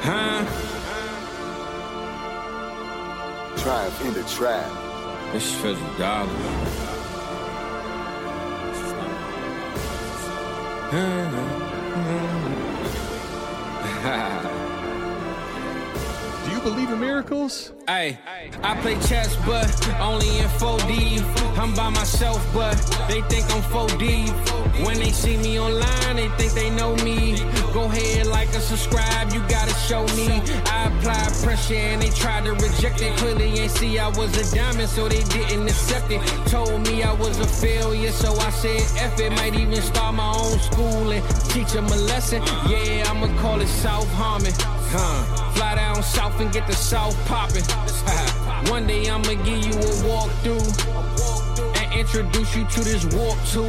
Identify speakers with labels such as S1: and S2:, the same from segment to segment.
S1: Huh?
S2: Triumph in the trap.
S1: This is federal dollar.
S3: Do you believe in miracles?
S1: Hey, I play chess, but only in 4D. I'm by myself, but they think I'm 4D. When they see me online, they think they know me. Go ahead, like and subscribe, you gotta show me. I applied pressure and they tried to reject it. Clearly ain't see I was a diamond, so they didn't accept it. Told me I was a failure, so I said F it. Might even start my own school and teach them a lesson. Yeah, I'ma call it South Harmon. Huh. Fly down south and get the south poppin'. One day I'ma give you a walkthrough and introduce you to this walk tool.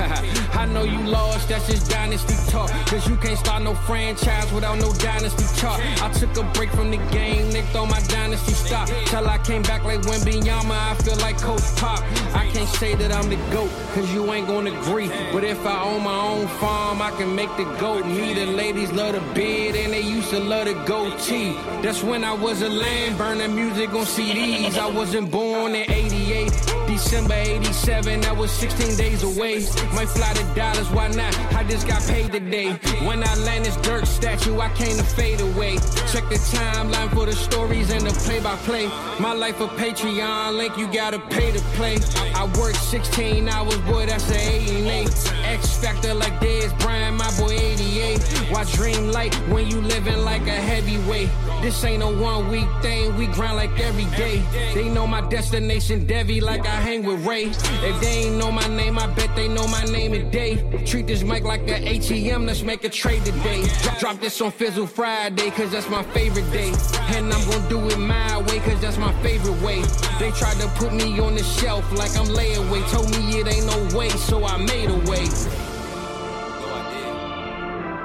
S1: I know you lost, that's just dynasty talk. Cause you can't start no franchise without no dynasty chart. I took a break from the game, nicked on my dynasty stock. Till I came back like Wembyama, I feel like Coach Pop. I can't say that I'm the GOAT, cause you ain't gonna agree. But if I own my own farm, I can make the GOAT. Me, the ladies love the beard, and they used to love the goatee. That's when I was a lamb, burning music on CDs. I wasn't born in 88, December 87, I was 16 days away. Might fly to Dallas, why not? I just got paid today. When I land this dirt statue, I came to fade away. Check the timeline for the stories and the play by play. My life a Patreon link, you gotta pay to play. I work 16 hours, boy, that's a 8 and 8. X Factor like Dez Bryant, my boy 88. Why dream light when you living like a heavyweight? This ain't a one week thing, we grind like every day. They know my destination, Devi, like I hang with Ray. If they ain't know my name, I bet they know my name today. Treat this mic like an ATM, let's make a trade today. Drop this on Fizzle Friday, cause that's my favorite day. And I'm gonna do it my way, cause that's my favorite way. They tried to put me on the shelf like I'm layaway. Told me it ain't no way, so I made a way.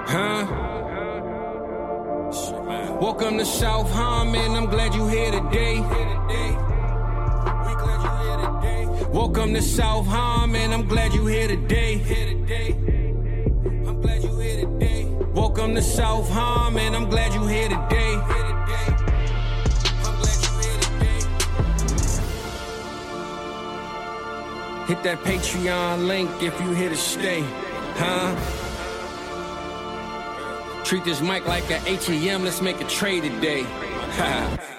S1: Huh? Welcome to South Harmon, I'm glad you here today. Welcome to South Harmon, I'm glad you here today. Welcome to South Harmon, I'm glad you here today. Hit that Patreon link if you here to stay, huh? Treat this mic like an ATM, let's make a trade today.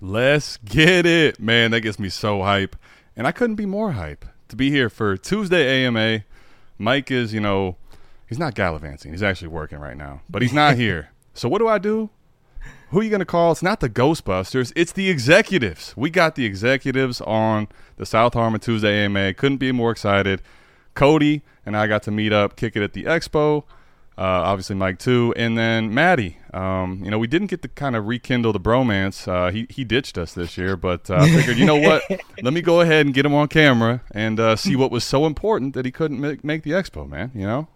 S3: Let's get it. Man, that gets me so hype. And I couldn't be more hype to be here for Tuesday AMA. Mike is, you know, he's not gallivanting. He's actually working right now, but he's not here. So what do I do? Who are you going to call? It's not the Ghostbusters. It's the executives. We got the executives on the South Harmon Tuesday AMA. Couldn't be more excited. Cody and I got to meet up, kick it at the expo. Uh, obviously, Mike too, and then Matty. Um, you know, we didn't get to kind of rekindle the bromance. Uh, he he ditched us this year, but uh, figured, you know what? Let me go ahead and get him on camera and uh, see what was so important that he couldn't make, make the expo, man. You know.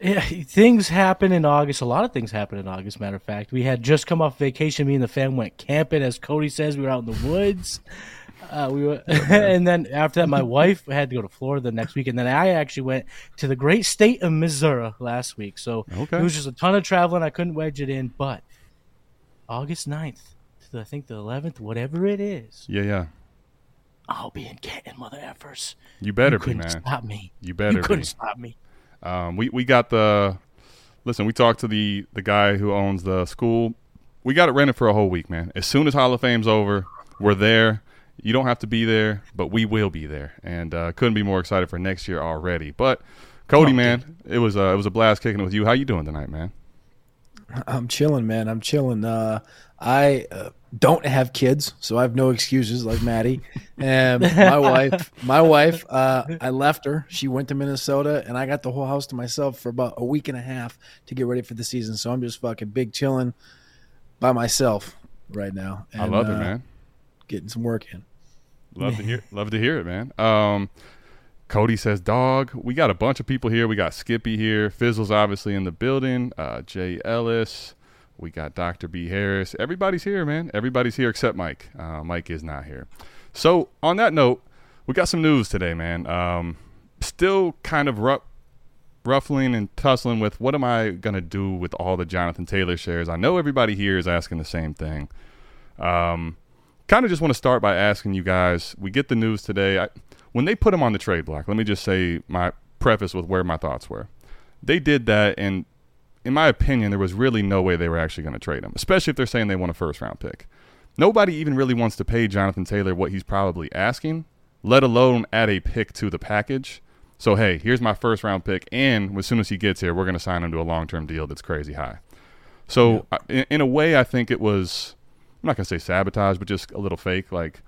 S4: Yeah, things happen in August. A lot of things happen in August. Matter of fact, we had just come off vacation. Me and the fam went camping, as Cody says. We were out in the woods. Uh, we were, and then after that, my wife had to go to Florida the next week, and then I actually went to the great state of Missouri last week. So
S3: Okay.
S4: it was just a ton of traveling. I couldn't wedge it in, but August 9th to I think the 11th, whatever it is,
S3: Yeah, yeah.
S4: I'll be in Canton, mother effers.
S3: You better
S4: you
S3: be, man.
S4: stop me.
S3: You better
S4: You couldn't
S3: be.
S4: stop me.
S3: Um, we we got the listen. We talked to the the guy who owns the school. We got it rented for a whole week, man. As soon as Hall of Fame's over, we're there. You don't have to be there, but we will be there, and uh, couldn't be more excited for next year already. But Cody,
S4: Oh,
S3: man, it was uh, it was a blast kicking it with you. How you doing tonight, man?
S5: I'm chilling, man. I'm chilling. Uh, I uh, don't have kids, so I have no excuses like Matty. And my wife, my wife, uh, I left her. She went to Minnesota, and I got the whole house to myself for about a week and a half to get ready for the season. So I'm just fucking big chilling by myself right now. And, I
S3: love it,
S5: uh,
S3: man.
S5: Getting some work in.
S3: Love to hear love to hear it, man. Um, Cody says, "Dog, we got a bunch of people here. We got Skippy here. Fizzle's obviously in the building. Uh, Jay Ellis. We got Dr. B Harris. Everybody's here, man. Everybody's here except Mike. Uh, Mike is not here. So on that note, we got some news today, man. Um, still kind of rough. ruffling and tussling with what am I going to do with all the Jonathan Taylor shares. I know everybody here is asking the same thing. Um, kind of just want to start by asking you guys. We get the news today. I, when they put him on the trade block, let me just say my preface with where my thoughts were. They did that, and in my opinion, there was really no way they were actually going to trade him, especially if they're saying they want a first round pick. Nobody even really wants to pay Jonathan Taylor what he's probably asking, let alone add a pick to the package. So hey, here's my first round pick, and as soon as he gets here, we're going to sign him to a long term deal that's crazy high. So yeah. in, in, a way, I think it was I'm not going to say sabotage, but just a little fake. Like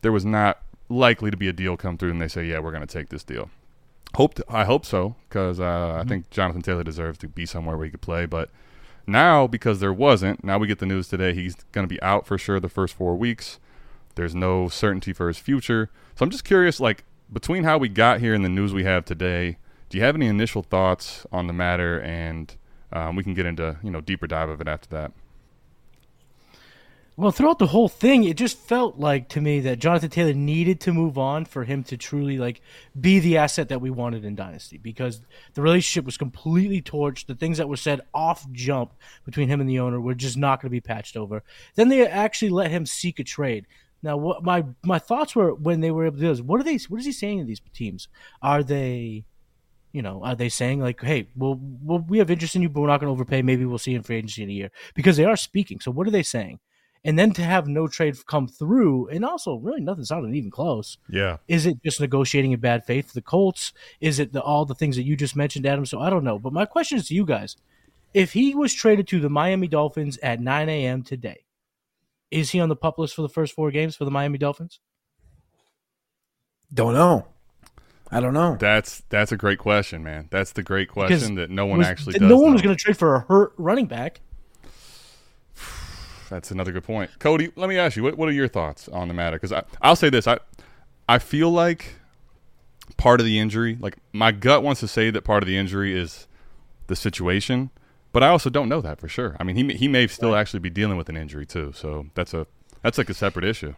S3: there was not likely to be a deal come through, and they say, yeah, we're going to take this deal. Hope I hope so because uh, mm-hmm. I think Jonathan Taylor deserves to be somewhere where he could play, but. Now, because there wasn't, now we get the news today he's going to be out for sure the first four weeks. There's no certainty for his future. So I'm just curious, like, between how we got here and the news we have today, do you have any initial thoughts on the matter? And um, we can get into you know deeper dive of it after that.
S4: Well, throughout the whole thing, it just felt like to me that Jonathan Taylor needed to move on for him to truly like be the asset that we wanted in Dynasty because the relationship was completely torched. The things that were said off jump between him and the owner were just not going to be patched over. Then they actually let him seek a trade. Now, what my my thoughts were when they were able to do this, what are they? What is he saying to these teams? Are they, you know, are they saying like, hey, well, well we have interest in you, but we're not going to overpay. Maybe we'll see you in free agency in a year because they are speaking. So, what are they saying? And then to have no trade come through, and also really nothing sounded even close.
S3: Yeah,
S4: is it just negotiating in bad faith for the Colts? Is it the, all the things that you just mentioned, Adam? So I don't know. But my question is to you guys: If he was traded to the Miami Dolphins at 9 a.m. today, is he on the pup list for the first four games for the Miami Dolphins?
S5: Don't know. I don't know.
S3: That's that's a great question, man. That's the great question because that no one
S4: was,
S3: actually does.
S4: No one know. was going to trade for a hurt running back.
S3: That's another good point, Cody. Let me ask you, what, what are your thoughts on the matter? Because I'll say this, I I feel like part of the injury, like my gut wants to say that part of the injury is the situation, but I also don't know that for sure. I mean, he he may still actually be dealing with an injury too, so that's a that's like a separate issue.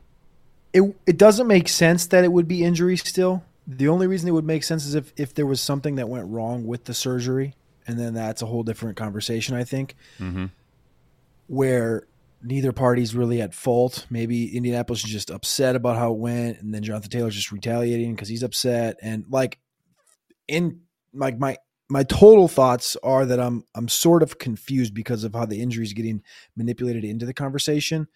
S5: It it doesn't make sense that it would be injury still. The only reason it would make sense is if if there was something that went wrong with the surgery, and then that's a whole different conversation. I think, mm-hmm. where neither party's really at fault. Maybe Indianapolis is just upset about how it went, and then Jonathan Taylor's just retaliating because he's upset. And like in like my my total thoughts are that I'm I'm sort of confused because of how the injury is getting manipulated into the conversation.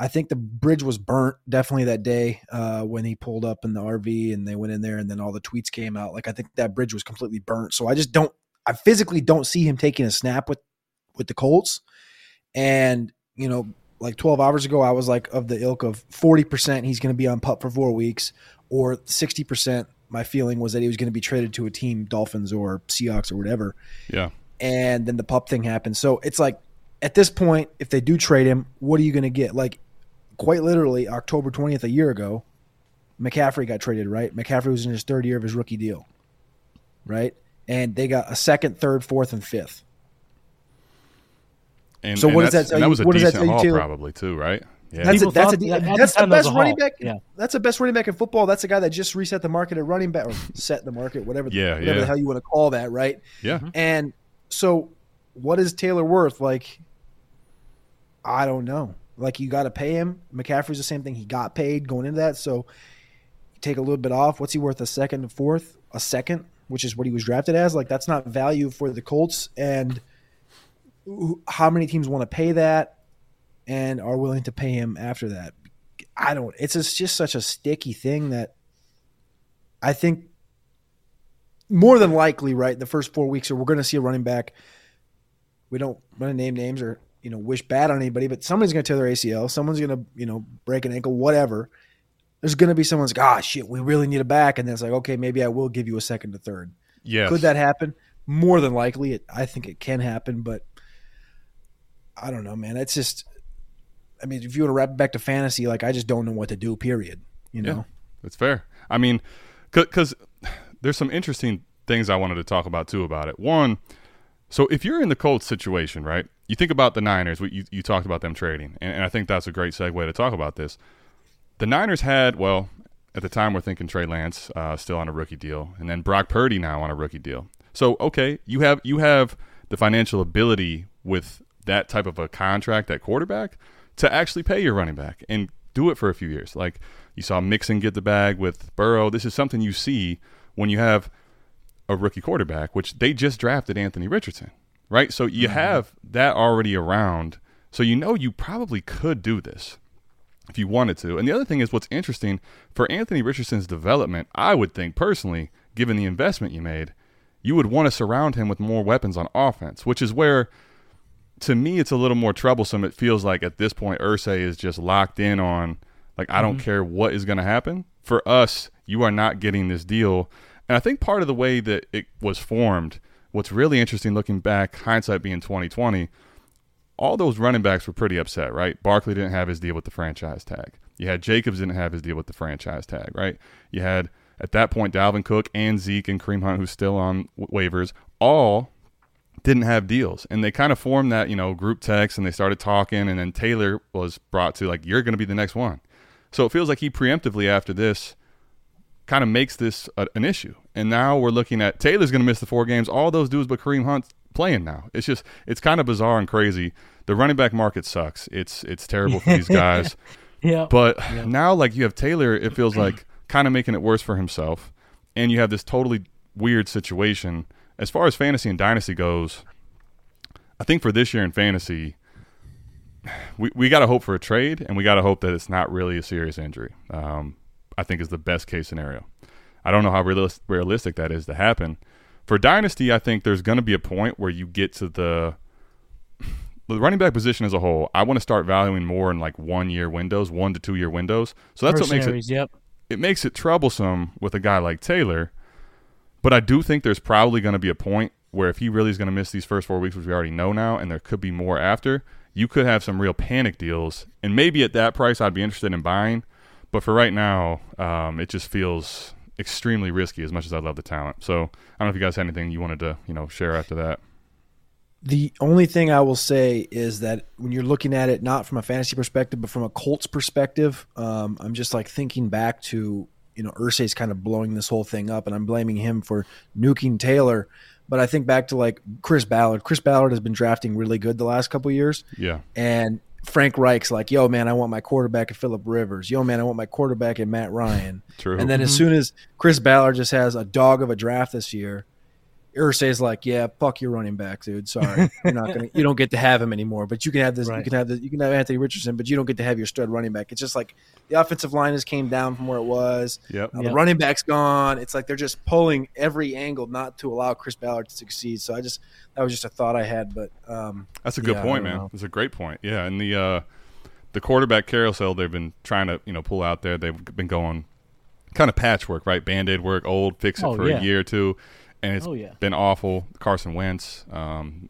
S5: I think the bridge was burnt definitely that day uh, when he pulled up in the RV and they went in there and then all the tweets came out. Like I think that bridge was completely burnt. So I just don't I physically don't see him taking a snap with with the Colts. And you know, like 12 hours ago, I was like of the ilk of 40% he's going to be on pup for four weeks, or 60% my feeling was that he was going to be traded to a team, Dolphins or Seahawks or whatever.
S3: Yeah.
S5: And then the pup thing happened. So it's like at this point, if they do trade him, what are you going to get? Like quite literally, October 20th, a year ago, McCaffrey got traded, right? McCaffrey was in his third year of his rookie deal, right? And they got a second, third, fourth, and fifth.
S3: And, so what does that tell you? That was a what decent haul, too? probably too, right?
S5: Yeah. That's, a, that's, a, that's the best running back. Yeah. That's the best running back in football. That's a guy that just reset the market at running back or set the market, whatever, yeah, whatever yeah. the hell you want to call that, right?
S3: Yeah.
S5: Mm-hmm. And so, what is Taylor worth? Like, I don't know. Like, you got to pay him. McCaffrey's the same thing. He got paid going into that. So, take a little bit off. What's he worth? A second, a fourth, a second, which is what he was drafted as. Like, that's not value for the Colts. And how many teams want to pay that? and are willing to pay him after that. I don't. It's just, such a sticky thing that I think more than likely, right? The first four weeks, or we're going to see a running back. We don't want to name names or you know wish bad on anybody, but somebody's going to tear their ACL. Someone's going to you know break an ankle, whatever. There's going to be someone's like, ah, shit, we really need a back, and then it's like, okay, maybe I will give you a second to third.
S3: Yeah,
S5: could that happen? More than likely, it, I think it can happen, but I don't know, man. It's just I mean, if you were to wrap it back to fantasy, like I just don't know what to do. Period. You know, yeah,
S3: that's fair. I mean, because there's some interesting things I wanted to talk about too about it. One, so if you're in the Colts situation, right? You think about the Niners. You, you talked about them trading, and, and I think that's a great segue to talk about this. The Niners had well, at the time we're thinking Trey Lance uh, still on a rookie deal, and then Brock Purdy now on a rookie deal. So okay, you have you have the financial ability with that type of a contract at quarterback to actually pay your running back and do it for a few years. Like you saw Mixon get the bag with Burrow. This is something you see when you have a rookie quarterback, which they just drafted Anthony Richardson, right? So you
S4: Mm-hmm.
S3: have that already around. So you know you probably could do this if you wanted to. And the other thing is what's interesting for Anthony Richardson's development, I would think personally, given the investment you made, you would want to surround him with more weapons on offense, which is where to me it's a little more troublesome. It feels like at this point Irsay is just locked in on like I don't mm-hmm. care what is going to happen. For us, you are not getting this deal. And I think part of the way that it was formed, what's really interesting looking back, hindsight being 2020, all those running backs were pretty upset, right? Barkley didn't have his deal with the franchise tag. You had Jacobs didn't have his deal with the franchise tag, right? You had at that point Dalvin Cook and Zeke and Kareem Hunt, who's still on waivers, all didn't have deals, and they kind of formed that you know group text, and they started talking, and then Taylor was brought to like you're going to be the next one. So it feels like he preemptively after this kind of makes this a, an issue. And now we're looking at Taylor's going to miss the four games. All those dudes but Kareem Hunt playing now. It's just it's kind of bizarre and crazy. The running back market sucks. It's it's terrible for these guys.
S4: Yeah.
S3: But now like you have Taylor, it feels like kind of making it worse for himself. And you have this totally weird situation as far as fantasy and dynasty goes. I think for this year in fantasy, we, we got to hope for a trade, and we got to hope that it's not really a serious injury. Um, I think is the best case scenario. I don't know how realis- realistic that is to happen. For dynasty, I think there's going to be a point where you get to the the running back position as a whole. I want to start valuing more in like one year windows, one to two year windows. So that's what makes it
S4: Yep.
S3: it makes it troublesome with a guy like Taylor. But I do think there's probably going to be a point where if he really is going to miss these first four weeks, which we already know now, and there could be more after, you could have some real panic deals. And maybe at that price, I'd be interested in buying. But for right now, um, it just feels extremely risky as much as I love the talent. So I don't know if you guys had anything you wanted to, you know, share after that.
S5: The only thing I will say is that when you're looking at it not from a fantasy perspective, but from a Colts perspective, um, I'm just like thinking back to you know Irsay's kind of blowing this whole thing up, and I'm blaming him for nuking Taylor. But I think back to like Chris Ballard. Chris Ballard has been drafting really good the last couple years,
S3: Yeah.
S5: and Frank Reich's like, "Yo, man, I want my quarterback at Philip Rivers. Yo, man, I want my quarterback at Matt Ryan."
S3: True.
S5: And then as mm-hmm. soon as Chris Ballard just has a dog of a draft this year, Irsay's like, "Yeah, fuck your running back, dude. Sorry, you're not gonna, you don't get to have him anymore. But you can have this, you can have the, you can have Anthony Richardson, but you don't get to have your stud running back. It's just like the offensive line has came down from where it was.
S3: Yep.
S5: Now
S4: Yep.
S5: The running back's gone. It's like they're just pulling every angle not to allow Chris Ballard to succeed. So I just that was just a thought I had, but um,
S3: That's a good
S5: Yeah,
S3: point, man.
S5: know.
S3: It's a great point. Yeah, and the uh, the quarterback carousel they've been trying to you know pull out there. They've been going kind of patchwork, right? Band aid work, old, fix it
S4: Oh,
S3: for
S4: yeah.
S3: a year or two, and it's
S4: Oh, yeah.
S3: been awful. Carson Wentz. Um,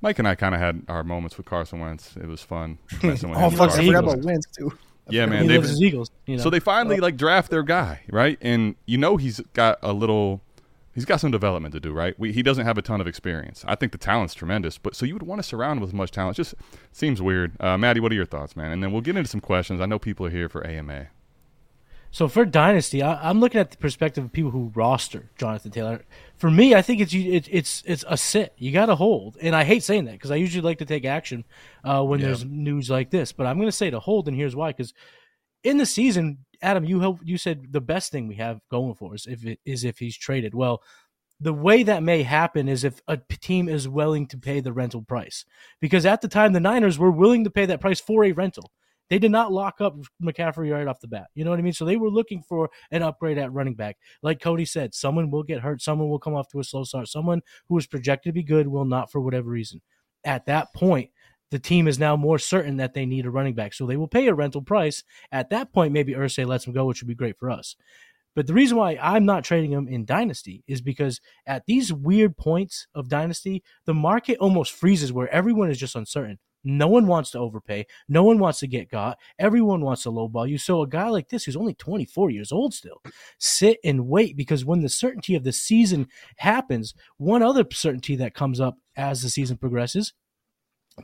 S3: Mike and I kind of had our moments with Carson Wentz. It was fun. messing with
S5: oh fuck, I
S3: Carson
S5: forgot about Wentz too.
S3: Yeah, man.
S4: he
S3: They've,
S4: loves his Eagles. You know?
S3: so they finally like draft their guy, right? And you know he's got a little, he's got some development to do, right? We, he doesn't have a ton of experience. I think the talent's tremendous, but so you would want to surround him with as much talent. It just seems weird. Uh, Matty, what are your thoughts, man? And then we'll get into some questions. I know people are here for AMA.
S4: So for dynasty, I, I'm looking at the perspective of people who roster Jonathan Taylor. For me, I think it's it, it's it's a sit. You got to hold, and I hate saying that because I usually like to take action uh, when
S3: Yeah.
S4: there's news like this. But I'm going to say to hold, and here's why: because in the season, Adam, you help, you said the best thing we have going for us if it is if he's traded. Well, the way that may happen is if a team is willing to pay the rental price, because at the time the Niners were willing to pay that price for a rental. They did not lock up McCaffrey right off the bat. You know what I mean? So they were looking for an upgrade at running back. Like Cody said, someone will get hurt, someone will come off to a slow start, someone who is projected to be good will not for whatever reason. At that point, the team is now more certain that they need a running back. So they will pay a rental price. At that point, maybe Irsay lets him go, which would be great for us. But the reason why I'm not trading him in Dynasty is because at these weird points of Dynasty, the market almost freezes where everyone is just uncertain. No one wants to overpay. No one wants to get got. Everyone wants to lowball you. So a guy like this, who's only 24 years old still, sit and wait because when the certainty of the season happens, one other certainty that comes up as the season progresses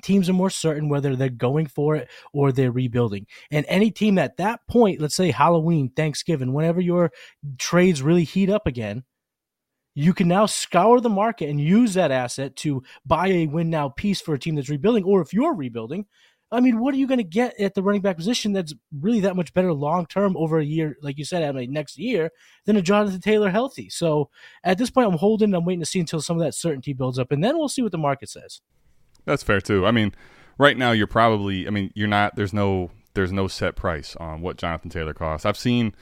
S4: teams are more certain whether they're going for it or they're rebuilding. And any team at that point, let's say Halloween, Thanksgiving, whenever your trades really heat up again, you can now scour the market and use that asset to buy a win now piece for a team that's rebuilding. Or if you're rebuilding, I mean, what are you going to get at the running back position that's really that much better long term over a year, like you said, I next year than a Jonathan Taylor healthy? So at this point, I'm holding. I'm waiting to see until some of that certainty builds up, and then we'll see what the market says.
S3: That's fair too. I mean, right now you're probably. I mean, you're not. There's no. There's no set price on what Jonathan Taylor costs. I've seen.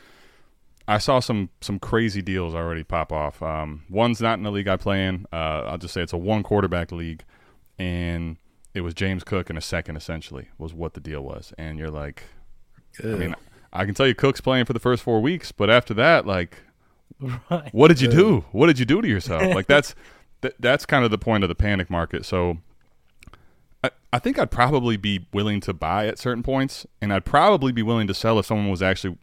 S3: I saw some some crazy deals already pop off. Um, one's not in the league I play in. Uh, I'll just say it's a one quarterback league, and it was James Cook in a second. Essentially, was what the deal was. And you're like, I mean, I can tell you Cook's playing for the first four weeks, but after that, like,
S4: Right.
S3: what did you do? What did you do to yourself? Like that's th- that's kind of the point of the panic market. So I, I think I'd probably be willing to buy at certain points, and I'd probably be willing to sell if someone was actually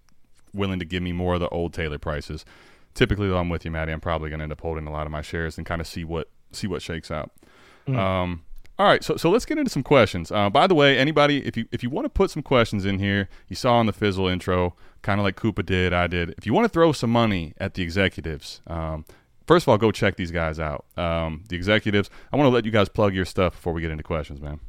S3: willing to give me more of the old Taylor prices. Typically, though, I'm with you, Matty. I'm probably going to end up holding a lot of my shares and kind of see what see what shakes out. Um, all right, so so let's get into some questions. Uh, by the way, anybody, if you if you want to put some questions in here, you saw in the Fizzle intro, kind of like Koopa did, I did. If you want to throw some money at the executives, um, first of all, go check these guys out. Um, the executives. I want to let you guys plug your stuff before we get into questions, man.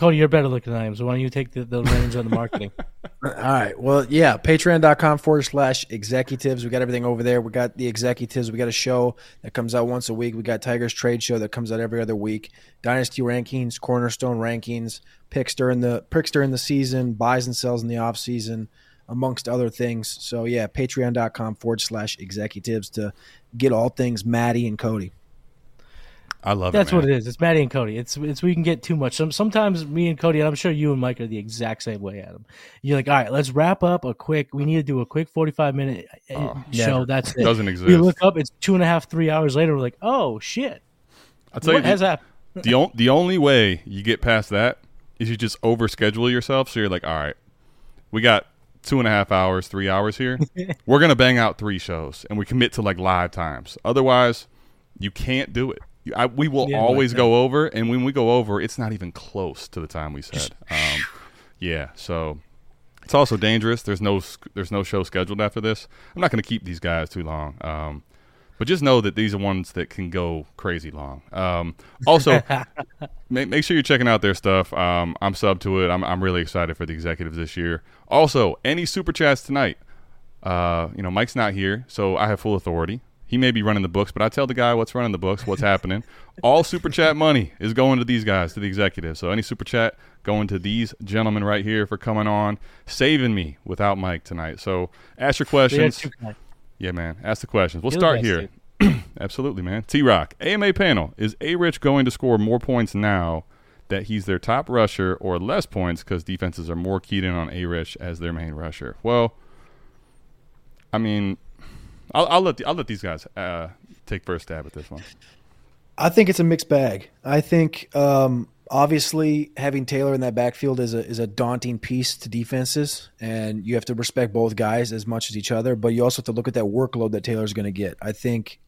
S4: Cody, you're better looking than I am, so why don't you take the, the reins on the marketing?
S5: All right. Well, yeah, patreon.com forward slash executives. We got everything over there. We got the executives. We got a show that comes out once a week. We got Tigers Trade Show that comes out every other week. Dynasty rankings, cornerstone rankings, picks during the picks during the season, buys and sells in the off season, amongst other things. So yeah, patreon.com forward slash executives to get all things Matty and Cody.
S3: I love
S4: That's
S3: it. man.
S4: what it is. It's Matty and Cody. It's it's we can get too much. Some sometimes me and Cody, and I'm sure you and Mike are the exact same way, Adam. You're like, all right, let's wrap up a quick. We need to do a quick 45 minute uh,
S3: Oh,
S4: show.
S5: never.
S4: That's it.
S3: Doesn't
S4: We
S3: exist.
S4: look up. It's two and a half, three hours later. We're like, oh shit,
S3: I'll tell
S4: what
S3: you,
S4: has
S3: the,
S4: happened?
S3: the, on, the only way you get past that is you just overschedule yourself. So you're like, all right, we got two and a half hours, three hours here. We're gonna bang out three shows, and we commit to like live times. Otherwise, you can't do it. I, we will
S4: Yeah,
S3: always
S4: like
S3: go over, and when we go over, it's not even close to the time we said. Um, yeah, so it's also dangerous. There's no there's no show scheduled after this. I'm not going to keep these guys too long. Um, but just know that these are ones that can go crazy long. Um, also, make, make sure you're checking out their stuff. Um, I'm sub to it. I'm, I'm really excited for the executives this year. Also, any super chats tonight. Uh, you know, Mike's not here, so I have full authority. He may be running the books, but I tell the guy what's running the books, what's happening. All super chat money is going to these guys, to the executives. So any super chat going to these gentlemen right here for coming on, saving me without Mike tonight. So ask your questions. Yeah, man. Ask the questions. We'll start here. Absolutely, man. T Rock, AMA panel. Is A Rich going to score more points now that he's their top rusher or less points because defenses are more keyed in on A Rich as their main rusher? Well, I mean, I'll, I'll let the, I'll let these guys uh, take first stab at this one.
S5: I think it's a mixed bag. I think um, obviously having Taylor in that backfield is a is a daunting piece to defenses, and you have to respect both guys as much as each other. But you also have to look at that workload that Taylor's going to get. I think,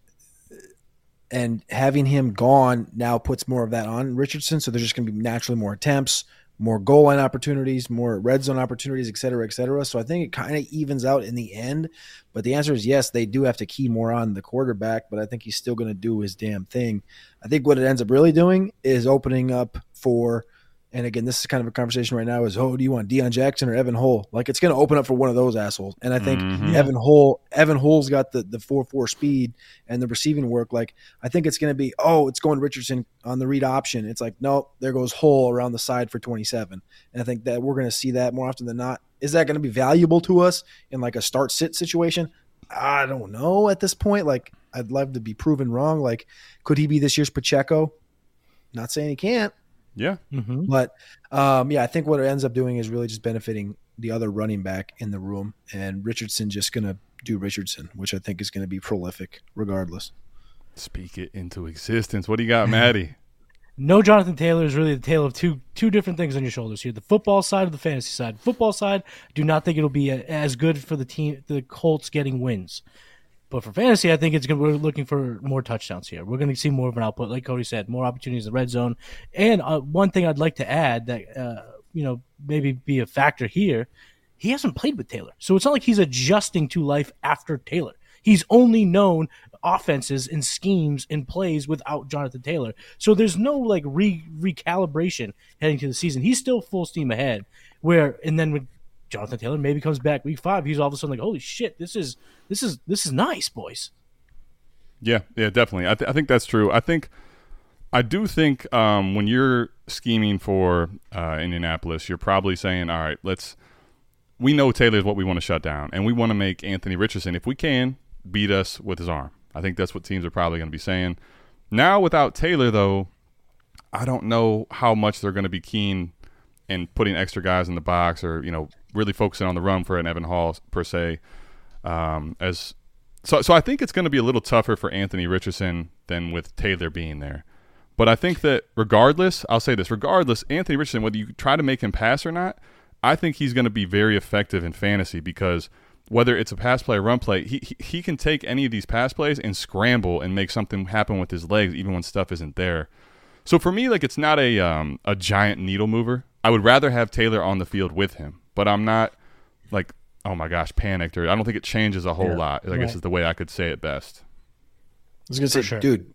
S5: and having him gone now puts more of that on Richardson. So there's just going to be naturally more attempts, more goal line opportunities, more red zone opportunities, et cetera, et cetera. So I think it kind of evens out in the end. But the answer is yes, they do have to key more on the quarterback, but I think he's still going to do his damn thing. I think what it ends up really doing is opening up for, and again, this is kind of a conversation right now is, oh, do you want Deon Jackson or Evan Hull? Like it's going to open up for one of those assholes. And I think
S3: Mhm.
S5: Evan Hull, Evan Hull's got the the four four speed and the receiving work. Like I think it's going to be, oh, it's going Richardson on the read option. It's like, no, there goes Hull around the side for 27. And I think that we're going to see that more often than not. Is that going to be valuable to us in like a start sit situation? I don't know at this point. Like I'd love to be proven wrong. Like could he be this year's Pacheco? Not saying he can't,
S3: Yeah,
S4: Mm-hmm.
S5: but um, yeah, I think what it ends up doing is really just benefiting the other running back in the room, and Richardson just going to do Richardson, which I think is going to be prolific regardless.
S3: speak it into existence. What do you got, Matty?
S4: No, Jonathan Taylor is really the tale of two two different things on your shoulders here: the football side of the fantasy side. Football side, do not think it'll be a, as good for the team, the Colts getting wins. But for fantasy, I think it's gonna, we're looking for more touchdowns here. We're going to see more of an output, like Cody said, more opportunities in the red zone. And uh, one thing I'd like to add that uh, you know maybe be a factor here, he hasn't played with Taylor, so it's not like he's adjusting to life after Taylor. He's only known offenses and schemes and plays without Jonathan Taylor. So there's no like re recalibration heading to the season. He's still full steam ahead. Where and then when Jonathan Taylor maybe comes back week five, he's all of a sudden like, holy shit, this is this is this is nice, boys.
S3: Yeah, yeah, definitely. I, th- I think that's true. I think I do think um, when you're scheming for uh, Indianapolis, you're probably saying, all right, let's. We know Taylor is what we want to shut down, and we want to make Anthony Richardson, if we can, beat us with his arm. I think that's what teams are probably going to be saying. Now, without Taylor, though, I don't know how much they're going to be keen in putting extra guys in the box or, you know, really focusing on the run for an Evan Hull, per se. Um, as so, so I think it's going to be a little tougher for Anthony Richardson than with Taylor being there. But I think that regardless, I'll say this: regardless, Anthony Richardson, whether you try to make him pass or not, I think he's going to be very effective in fantasy because whether it's a pass play or run play, he, he he can take any of these pass plays and scramble and make something happen with his legs, even when stuff isn't there. So for me, like it's not a um, a giant needle mover. I would rather have Taylor on the field with him, but I'm not like oh my gosh panicked or I don't think it changes a whole
S5: Yeah,
S3: lot. I
S4: right.
S3: guess is the way I could say it best.
S5: I was gonna say,
S4: sure.
S5: dude,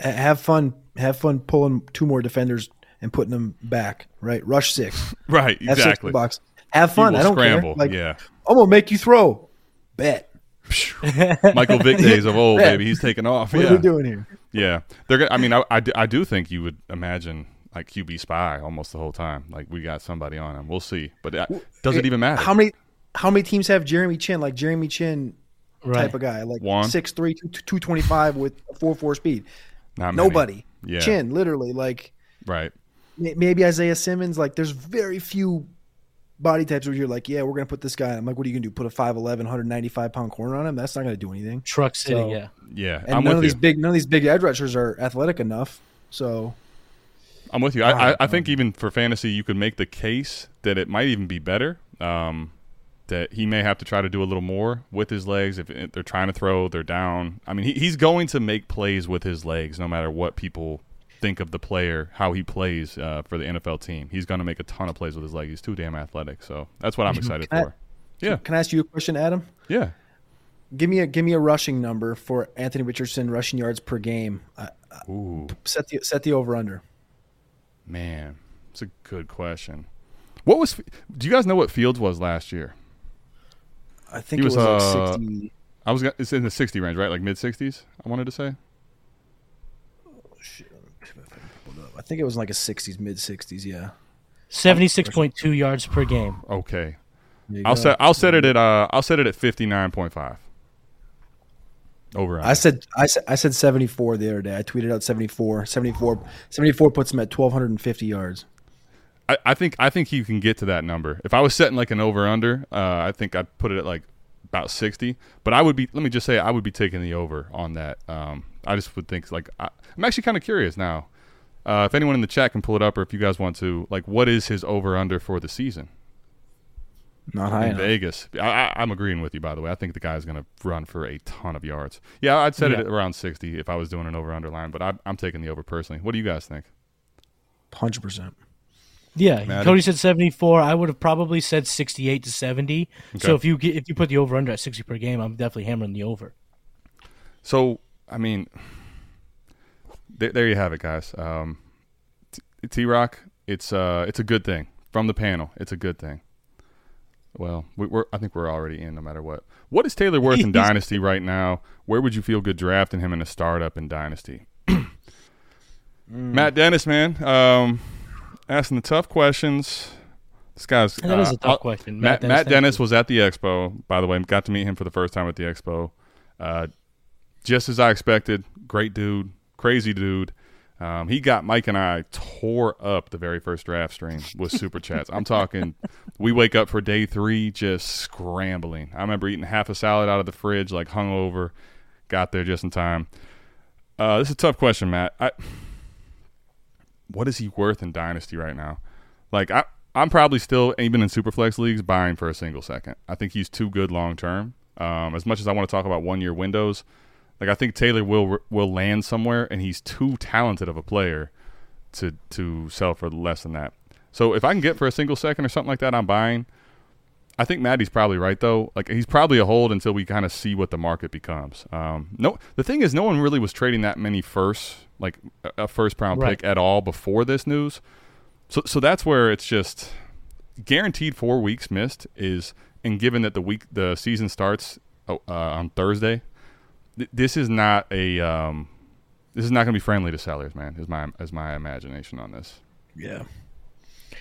S5: have fun, have fun pulling two more defenders and putting them back. Right, rush six,
S3: Right,
S5: have
S3: exactly.
S5: box. Have fun. I don't
S3: scramble.
S5: care. Like,
S3: yeah.
S5: I'm gonna make you throw. Bet.
S3: Michael Vick days of old, baby. He's taking off.
S5: What
S3: yeah.
S5: are we doing here?
S3: Yeah, they're. Gonna, I mean, I, I, I do think you would imagine like QB spy almost the whole time. Like we got somebody on him. We'll see, but uh, does it even matter?
S5: How many? How many teams have Jeremy Chinn like Jeremy Chinn
S4: Right.
S5: type of guy, like
S3: One.
S5: six three two two twenty five with four four speed?
S3: Not many.
S5: Nobody.
S3: Yeah.
S5: Chinn, literally, like
S3: Right.
S5: maybe Isaiah Simmons. Like, there's very few body types where you're like, yeah, we're gonna put this guy. I'm like, what are you gonna do? Put a 5'11", 195 pound corner on him? That's not gonna do anything.
S4: Truck City,
S5: So-
S4: yeah.
S3: Yeah,
S5: And
S3: I'm
S5: none
S3: with
S5: of
S3: you.
S5: these big, none of these big edge rushers are athletic enough. So
S3: I'm with you. I, I, I think even for fantasy, you could make the case that it might even be better. Um, that he may have to try to do a little more with his legs. If they're trying to throw, they're down. I mean, he, he's going to make plays with his legs, no matter what people think of the player, how he plays uh, for the NFL team. He's going to make a ton of plays with his legs. He's too damn athletic. So that's what I'm excited
S5: Can I-
S3: for. Yeah,
S5: can I ask you a question, Adam?
S3: yeah.
S5: Give me a give me a rushing number for Anthony Richardson rushing yards per game. Uh,
S3: Ooh,
S5: set the set the over under.
S3: Man, it's a good question. What was? Do you guys know what Fields was last year?
S5: I think
S3: He
S5: it was,
S3: was,
S5: like
S3: uh,
S5: sixty.
S3: I was. It's in the 60 range, right? Like mid 60s. I wanted to say.
S5: I think it was like a sixties, mid sixties. Yeah.
S4: Seventy six point two yards per game.
S3: Okay. I'll
S5: go.
S3: set I'll set it at uh I'll set it at fifty nine point five. Over.
S5: I said I said I said 74 the other day. I tweeted out 74. 74 74 puts him at 1250 yards.
S3: I, I think I think you can get to that number. If I was setting like an over under, uh, I think I'd put it at like about sixty. But I would be let me just say I would be taking the over on that. Um, I just would think like I, I'm actually kind of curious now. Uh, if anyone in the chat can pull it up, or if you guys want to, like, what is his over under for the season
S5: Not high
S3: in
S5: enough.
S3: Vegas? I, I, I'm agreeing with you, by the way. I think the guy's going to run for a ton of yards. Yeah, I'd set it
S4: Yeah.
S3: at around 60 if I was doing an over under line, but I, I'm taking the over personally. What do you guys think?
S5: 100%.
S4: Yeah,
S3: Matty?
S4: Cody said seventy four. I would have probably said sixty eight to seventy. So if you get, if you put the over under at sixty per game, I'm definitely hammering the over.
S3: So, I mean, there, there you have it, guys. Um, T Rock, it's uh, it's a good thing from the panel. It's a good thing. Well, we, we're I think we're already in no matter what. What is Taylor worth in Dynasty right now? Where would you feel good drafting him in a startup in Dynasty? Matt Dennis, man, um, asking the tough questions. This guy's
S4: that
S3: uh,
S4: a tough
S3: I'll-
S4: question.
S3: Matt,
S4: Dennis,
S3: Matt Dennis was at the expo, by the way. Got to meet him for the first time at the expo. Uh, just as I expected. Great dude, crazy dude. Um, he got Mike and I tore up the very first draft stream with super chats. I'm talking, we wake up for day three just scrambling. I remember eating half a salad out of the fridge, like hungover. Got there just in time. Uh, this is a tough question, Matt. I, what is he worth in Dynasty right now? Like I, I'm probably still even in superflex leagues buying for a single second. I think he's too good long term. Um, as much as I want to talk about one year windows, like I think Taylor will will land somewhere, and he's too talented of a player to to sell for less than that. So if I can get for a single second or something like that, I'm buying. I think Maddie's probably right though. Like he's probably a hold until we kind of see what the market becomes. Um, no, the thing is, no one really was trading that many first, like a- first round
S4: Right.
S3: pick at all before this news. So, so that's where it's just guaranteed four weeks missed is, and given that the week the season starts uh, uh, on Thursday, th- this is not a um, this is not going to be friendly to sellers, man. Is my is my imagination on this.
S5: Yeah.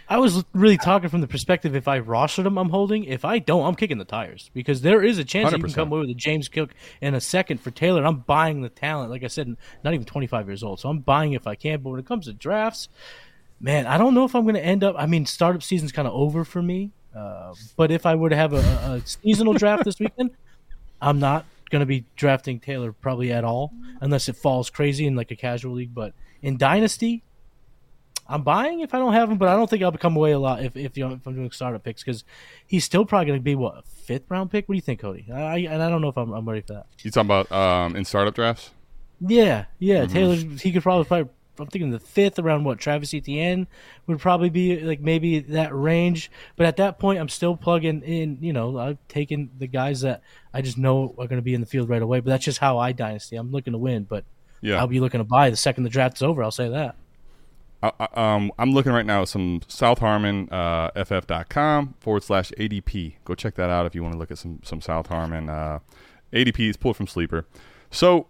S4: I was really talking from the perspective if I rostered them, I'm holding. If I don't, I'm kicking the tires because there is a chance that you can come away with a James Cook in a second for Taylor. I'm buying the talent. Like I said, not even 25 years old, so I'm buying if I can. But when it comes to drafts, man, I don't know if I'm going to end up. I mean, startup season's kind of over for me. Uh, but if I were to have a, a seasonal draft this weekend, I'm not going to be drafting Taylor probably at all unless it falls crazy in like a casual league. But in Dynasty, I'm buying if I don't have him, but I don't think I'll become away a lot if if, you know, if I'm doing startup picks because he's still probably going to be what a fifth round pick. What do you think, Cody? I, and I don't know if I'm, I'm ready for that.
S3: You talking about um, in startup drafts?
S4: Yeah, yeah.
S3: Mm-hmm.
S4: Taylor, he could probably, probably. I'm thinking the fifth around what Travis Etienne would probably be like maybe that range. But at that point, I'm still plugging in. You know, I've taken the guys that I just know are going to be in the field right away. But that's just how I dynasty. I'm looking to win, but
S3: Yeah.
S4: I'll be looking to buy the second the draft is over. I'll say that.
S3: I, I- um, I'm looking right now at some South Harmon uh, FF.com forward slash ADP. Go check that out if you want to look at some some South Harmon uh, ADP. It's pulled from Sleeper. So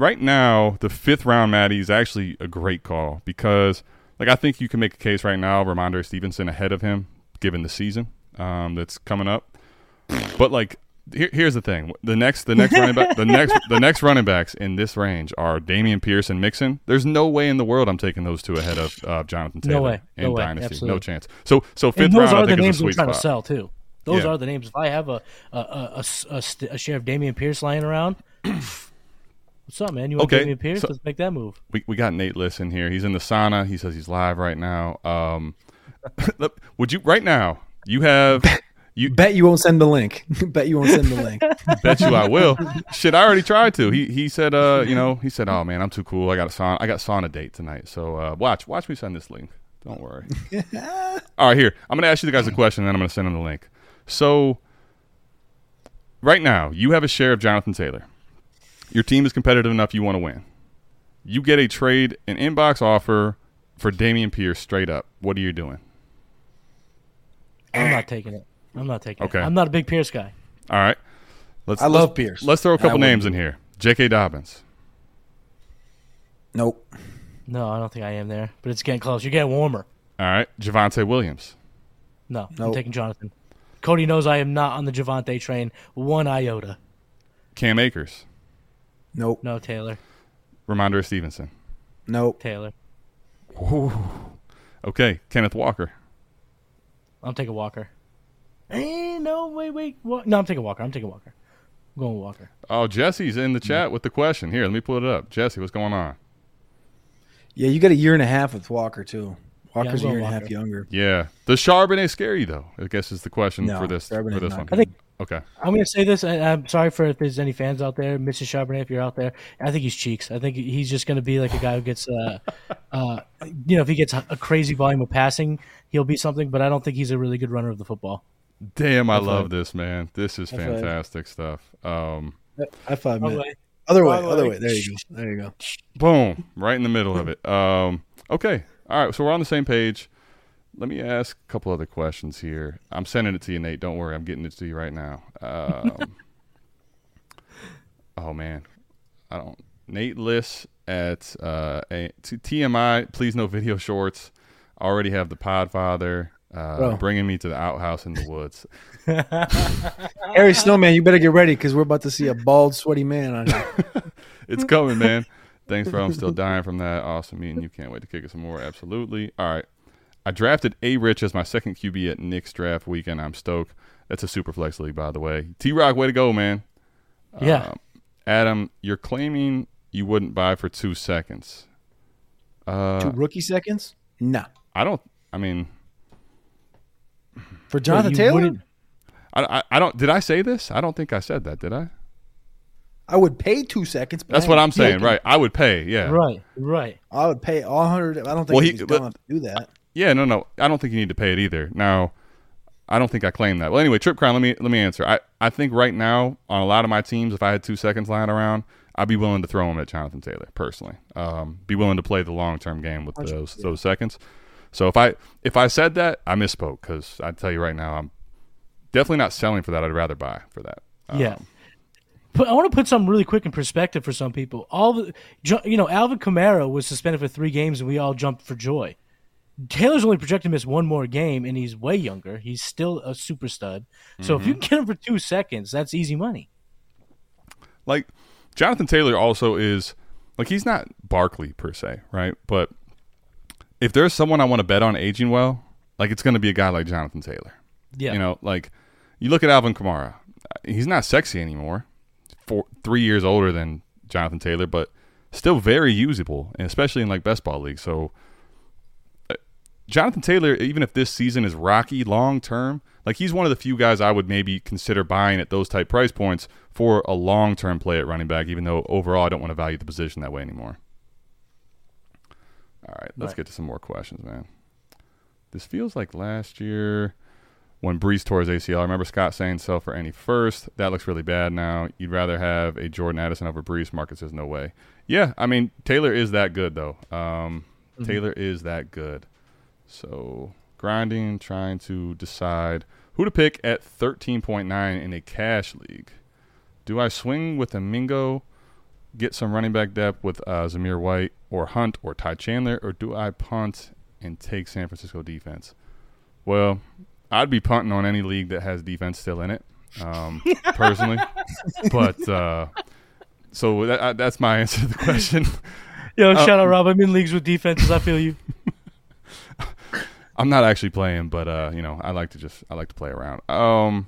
S3: right now, the fifth round Matty is actually a great call because, like, I think you can make a case right now, Rhamondre Stevenson ahead of him, given the season um, that's coming up. But like, here, here's the thing: the next, the next running back, the next, the next running backs in this range are Dameon Pierce and Mixon. There's no way in the world I'm taking those two ahead of uh, Jonathan
S4: No
S3: Taylor
S4: way.
S3: in
S4: No way.
S3: Dynasty.
S4: Absolutely.
S3: No chance. So, so fifth
S4: and those
S3: round, I
S4: are the
S3: think is
S4: names we're trying to sell too. Those
S3: Yeah.
S4: are the names. If I have a a, a, a, a a share of Dameon Pierce lying around, what's up, man? You want
S3: Okay,
S4: Dameon Pierce?
S3: so-
S4: Let's make that move.
S3: we, we got Nate Liss in here. He's in the sauna. He says he's live right now. Um, would you right now? You have you
S5: Bet you won't send the link. Bet you won't send the link.
S3: bet you I will. Shit, I already tried to. He he said uh you know he said oh man I'm too cool. I got a sauna. I got sauna date tonight. So uh, watch watch me send this link. Don't worry. All right, here I'm gonna ask you guys a question, and then I'm gonna send him the link. So right now you have a share of Jonathan Taylor. Your team is competitive enough. You want to win. You get a trade, an inbox offer for Dameon Pierce straight up. What are you doing?
S4: I'm not taking it. I'm not taking
S3: Okay.
S4: it. I'm not a big Pierce guy.
S3: All right. Let's
S5: I love
S3: let's-
S5: Pierce.
S3: Let's throw a couple names in here. J.K. Dobbins.
S5: Nope.
S4: No, I don't think I am there. But it's getting close. You're getting warmer.
S3: All right. Javonte Williams.
S4: No, I'm taking Jonathan. Cody knows I am not on the Javonte train one iota.
S3: Cam Akers.
S5: Nope.
S4: No, Taylor.
S3: Rhamondre Stevenson.
S5: Nope.
S4: Taylor.
S3: Okay. Kenneth Walker.
S4: I'm taking Walker. Eh, no, wait, wait. What? No, I'm taking Walker. I'm taking Walker. I'm going Walker.
S3: Oh, Jesse's in the chat with the question. Here, let me pull it up. Jesse, what's going on?
S5: Yeah, you got a year and a half with Walker too. Walker's a
S4: going
S5: year and a half younger.
S3: Yeah. Does Charbonnet scare you, though? I guess is the question
S5: No,
S3: for this, for this one.
S5: I think-
S3: okay.
S4: I'm going to say this. and I'm sorry for if there's any fans out there, Mrs. Charbonnet, if you're out there. I think he's cheeks. I think he's just going to be like a guy who gets, uh, uh, you know, if he gets a, a crazy volume of passing, he'll be something. But I don't think he's a really good runner of the football.
S3: Damn, I
S5: High
S3: love
S5: five.
S3: this, man. This is
S5: High five.
S3: fantastic stuff. Um,
S5: High five, man. Other way, other way. There you go. There you go.
S3: boom, right in the middle of it. Um, okay. All right. So we're on the same page. Let me ask a couple other questions here. I'm sending it to you, Nate. Don't worry. I'm getting it to you right now. Um, oh, man. I don't. Nate Liss at uh, a, TMI. Please no video shorts. I already have the Podfather uh,
S5: Bro.
S3: bringing me to the outhouse in the woods.
S5: Harry Snowman, you better get ready because we're about to see a bald, sweaty man on here.
S3: It's coming, man. Thanks, bro. I'm still dying from that. Awesome meeting you. Can't wait to kick it some more. Absolutely. All right. I drafted A Rich as my second QB at Nick's draft weekend. I'm stoked. That's a super flex league, by the way. T Rock, way to go, man.
S4: Yeah.
S3: Um, Adam, you're claiming you wouldn't buy for two seconds. Uh,
S5: Two rookie seconds? No.
S3: I don't. I mean,
S5: For Jonathan Taylor,
S3: I, I, I don't. Did I say this? I don't think I said that. Did I?
S5: I would pay two seconds. But
S3: That's
S5: I
S3: what I'm saying, right? I would pay. Yeah.
S4: Right, right.
S5: I would pay all hundred. I don't think
S3: Well,
S5: well,
S3: he-
S5: he's
S3: but-
S5: dumb enough to do that.
S3: Yeah, no, no. I don't think you need to pay it either. Now, I don't think I claim that. Well, anyway, Trip Crown. Let me let me answer. I I think right now on a lot of my teams, if I had two seconds lying around, I'd be willing to throw him at Jonathan Taylor personally. Um, be willing to play the long term game with those those seconds. So if I if I said that, I misspoke because I tell you right now, I'm definitely not selling for that. I'd rather buy for that. Um,
S4: Yeah. But I want to put something really quick in perspective for some people. All the, you know, Alvin Kamara was suspended for three games, and we all jumped for joy. Taylor's only projected to miss one more game, and he's way younger. He's still a super stud. So if you
S3: Mm-hmm.
S4: can get him for two seconds, that's easy money.
S3: like Jonathan Taylor also is like he's not Barkley per se, right? But if there's someone I want to bet on aging well, like it's going to be a guy like Jonathan Taylor.
S4: Yeah,
S3: You know, like you look at Alvin Kamara, he's not sexy anymore. Four, three years older than Jonathan Taylor, but still very usable, and especially in like best ball leagues. So uh, Jonathan Taylor, even if this season is rocky long term, like he's one of the few guys I would maybe consider buying at those type price points for a long term play at running back. Even though overall I don't want to value the position that way anymore. All right, let's
S4: Right.
S3: get to some more questions, man. This feels like last year when Breece tore his ACL. I remember Scott saying sell for any first. That looks really bad now. You'd rather have a Jordan Addison over Breece. Marcus says no way. Yeah, I mean Taylor is that good though. Um, Taylor is that good. So grinding, trying to decide who to pick at 13.9 in a cash league. Do I swing with a Mingo, get some running back depth with uh, Zamir White or Hunt or Ty Chandler, or do I punt and take San Francisco defense? Well, I'd be punting on any league that has defense still in it, um, personally. But uh, so that, uh, that's my answer to the question.
S4: Yo,
S3: Uh,
S4: shout out Rob. I'm in leagues with defenses. I feel you.
S3: I'm not actually playing, but uh, you know, I like to just I like to play around. Um,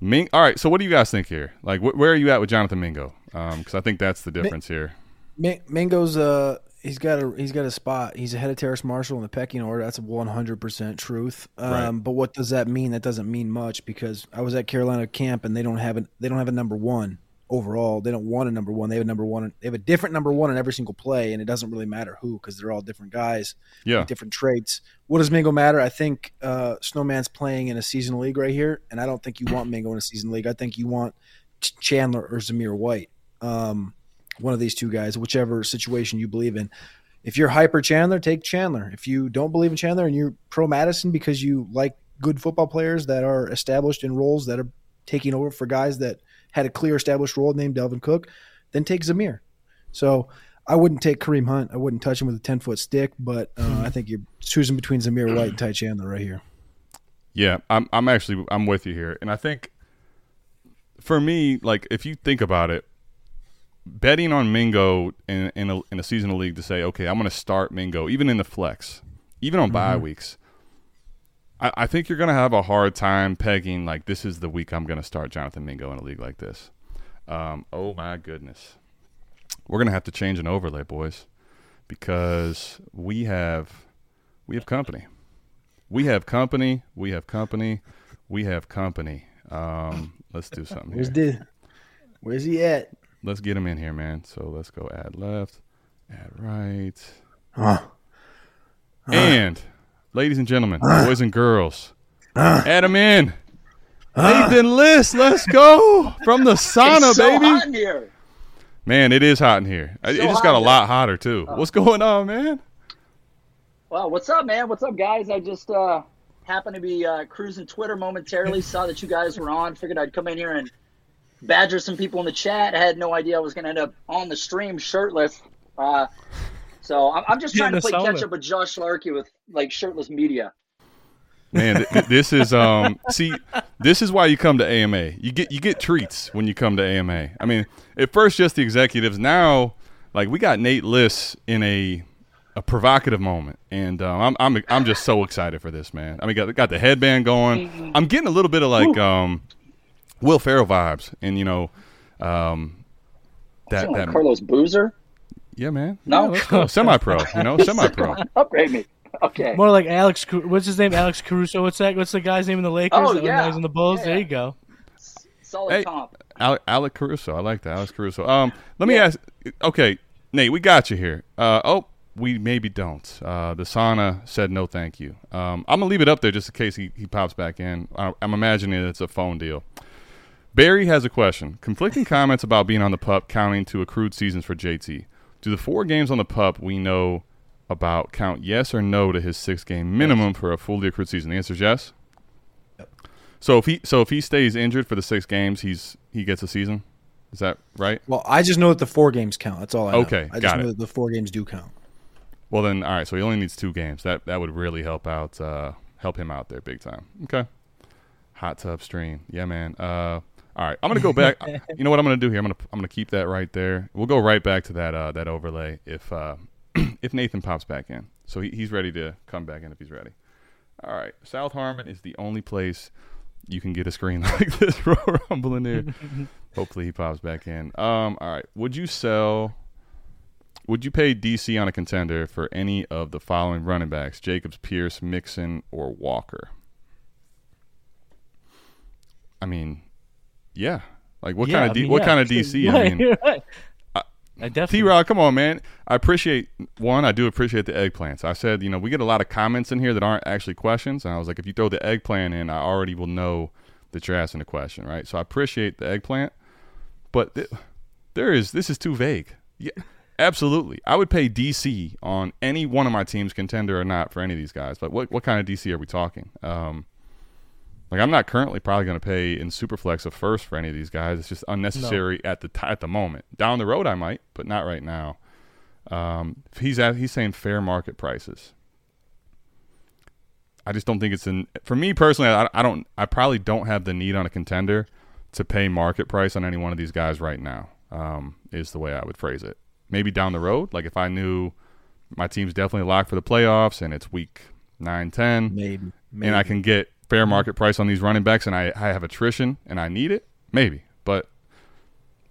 S3: Ming. All right, so what do you guys think here? Like, wh- where are you at with Jonathan Mingo? Because I think that's the difference here.
S5: Mi- Mingo's uh he's got a he's got a spot. He's ahead of Terrace Marshall in the pecking order. That's one hundred percent truth. Um,
S3: Right.
S5: But what does that mean? That doesn't mean much because I was at Carolina camp and they don't have a they don't have a number one overall. They don't want a number one. They have a number one. They have a different number one in every single play, and it doesn't really matter who because they're all different guys,
S3: Yeah,
S5: with different traits. What does Mingo matter? I think uh, Snowman's playing in a season league right here, and I don't think you want Mingo in a season league. I think you want Chandler or Zamir White. Um, one of these two guys, whichever situation you believe in. If you're hyper Chandler, take Chandler. If you don't believe in Chandler and you're pro Mattison because you like good football players that are established in roles that are taking over for guys that had a clear established role named Dalvin Cook, then take Zamir. So I wouldn't take Kareem Hunt. I wouldn't touch him with a 10 foot stick, but uh, I think you're choosing between Zamir White and Ty Chandler right here.
S3: yeah. I'm I'm actually I'm with you here, and I think for me, like if you think about it, betting on Mingo in in a, in a seasonal league to say, okay, I'm going to start Mingo, even in the flex, even on bye weeks. I, I think you're going to have a hard time pegging like this is the week I'm going to start Jonathan Mingo in a league like this. Um, oh my goodness, we're going to have to change an overlay, boys, because we have we have company. We have company. We have company. We have company. Um, let's do something here.
S5: Where's the, where's he at?
S3: Let's get him in here, man. So let's go add left, add right.
S5: Huh.
S3: And, ladies and gentlemen, boys and girls, add him in. Nathan Liss, let's go from the sauna,
S6: it's so
S3: baby.
S6: hot in here.
S3: Man, it is hot in here. it
S6: So
S3: just got a
S6: in
S3: lot hotter too. What's going on, man?
S6: Well, what's up, man? What's up, guys? I just uh, happened to be uh, cruising Twitter momentarily. Saw that you guys were on. Figured I'd come in here and badger some people in the chat. I had no idea I was going to end up on the stream shirtless. Uh, so I'm, I'm just trying to play
S4: sauna.
S6: catch up with Josh Larkey with like shirtless media.
S3: Man, th- th- this is um. See, this is why you come to AMA. You get you get treats when you come to AMA. I mean, at first just the executives. Now, like we got Nate Liss in a a provocative moment, and um, I'm I'm I'm just so excited for this, man. I mean, got got the headband going. I'm getting a little bit of like um, Will Ferrell vibes, and you know, um, that that
S6: Carlos Boozer.
S3: yeah, man.
S6: No?
S3: Yeah, semi pro. You know, semi pro.
S6: Upgrade me. Okay.
S4: More like Alex. What's his name? Alex Caruso. What's that? What's the guy's name in the Lakers?
S6: Oh,
S4: that
S6: yeah.
S4: He's in the Bulls.
S6: Yeah.
S4: There you go.
S6: Solid
S3: Hey.
S6: comp.
S3: Alec, Alec Caruso. I like that. Alex Caruso. Um, let me
S6: Yeah.
S3: ask. Okay, Nate, we got you here. Uh, oh, we maybe don't. Uh, the sauna said no, thank you. Um, I'm gonna leave it up there just in case he, he pops back in. I, I'm imagining it's a phone deal. Barry has a question. Conflicting comments about being on the pup counting to accrued seasons for JT. Do the four games on the pup we know about count yes or no to his six game minimum for a fully accrued season? The answer is yes. So if he so if he stays injured for the six games, he's he gets a season. Is that right?
S5: Well, I just know that the four games count. That's all I know.
S3: Okay,
S5: I just know
S3: it.
S5: that the four games do count.
S3: Well then, all right. So he only needs two games. That that would really help out, uh, help him out there big time. Okay. Hot tub stream, yeah, man. Uh, all right, I'm gonna go back. you know what I'm gonna do here? I'm gonna I'm gonna keep that right there. We'll go right back to that uh, that overlay if uh, if Nathan pops back in. So he, he's ready to come back in if he's ready. All right, South Harmon is the only place you can get a screen like this Royal Rumble in there. Hopefully he pops back in. Um, all right, would you sell? Would you pay DC on a contender for any of the following running backs: Jacobs, Pierce, Mixon, or Walker? I mean, yeah. Like what
S4: Yeah,
S3: kind of
S4: I
S3: D,
S4: mean,
S3: what
S4: yeah.
S3: kind of DC? I mean,
S4: right.
S3: I-
S4: I
S3: T
S4: definitely.
S3: Rod, come on, man. I appreciate one. I do appreciate the eggplants. I said, you know, we get a lot of comments in here that aren't actually questions, and I was like, if you throw the eggplant in, I already will know that you're asking a question, right? So I appreciate the eggplant, but th- there is this is too vague. Yeah, absolutely. I would pay DC on any one of my teams, contender or not, for any of these guys. But what what kind of DC are we talking? Um, like I'm not currently probably going to pay in Superflex a first for any of these guys. It's just unnecessary at the t- at the moment. Down the road I might, but not right now. Um, he's at, he's saying fair market prices. I just don't think it's in for me personally. I, I don't. I probably don't have the need on a contender to pay market price on any one of these guys right now. Um, is the way I would phrase it. Maybe down the road, like if I knew my team's definitely locked for the playoffs and it's week 9, 10,
S5: Maybe. maybe.
S3: and I can get fair market price on these running backs, and I, I have attrition and I need it, maybe. But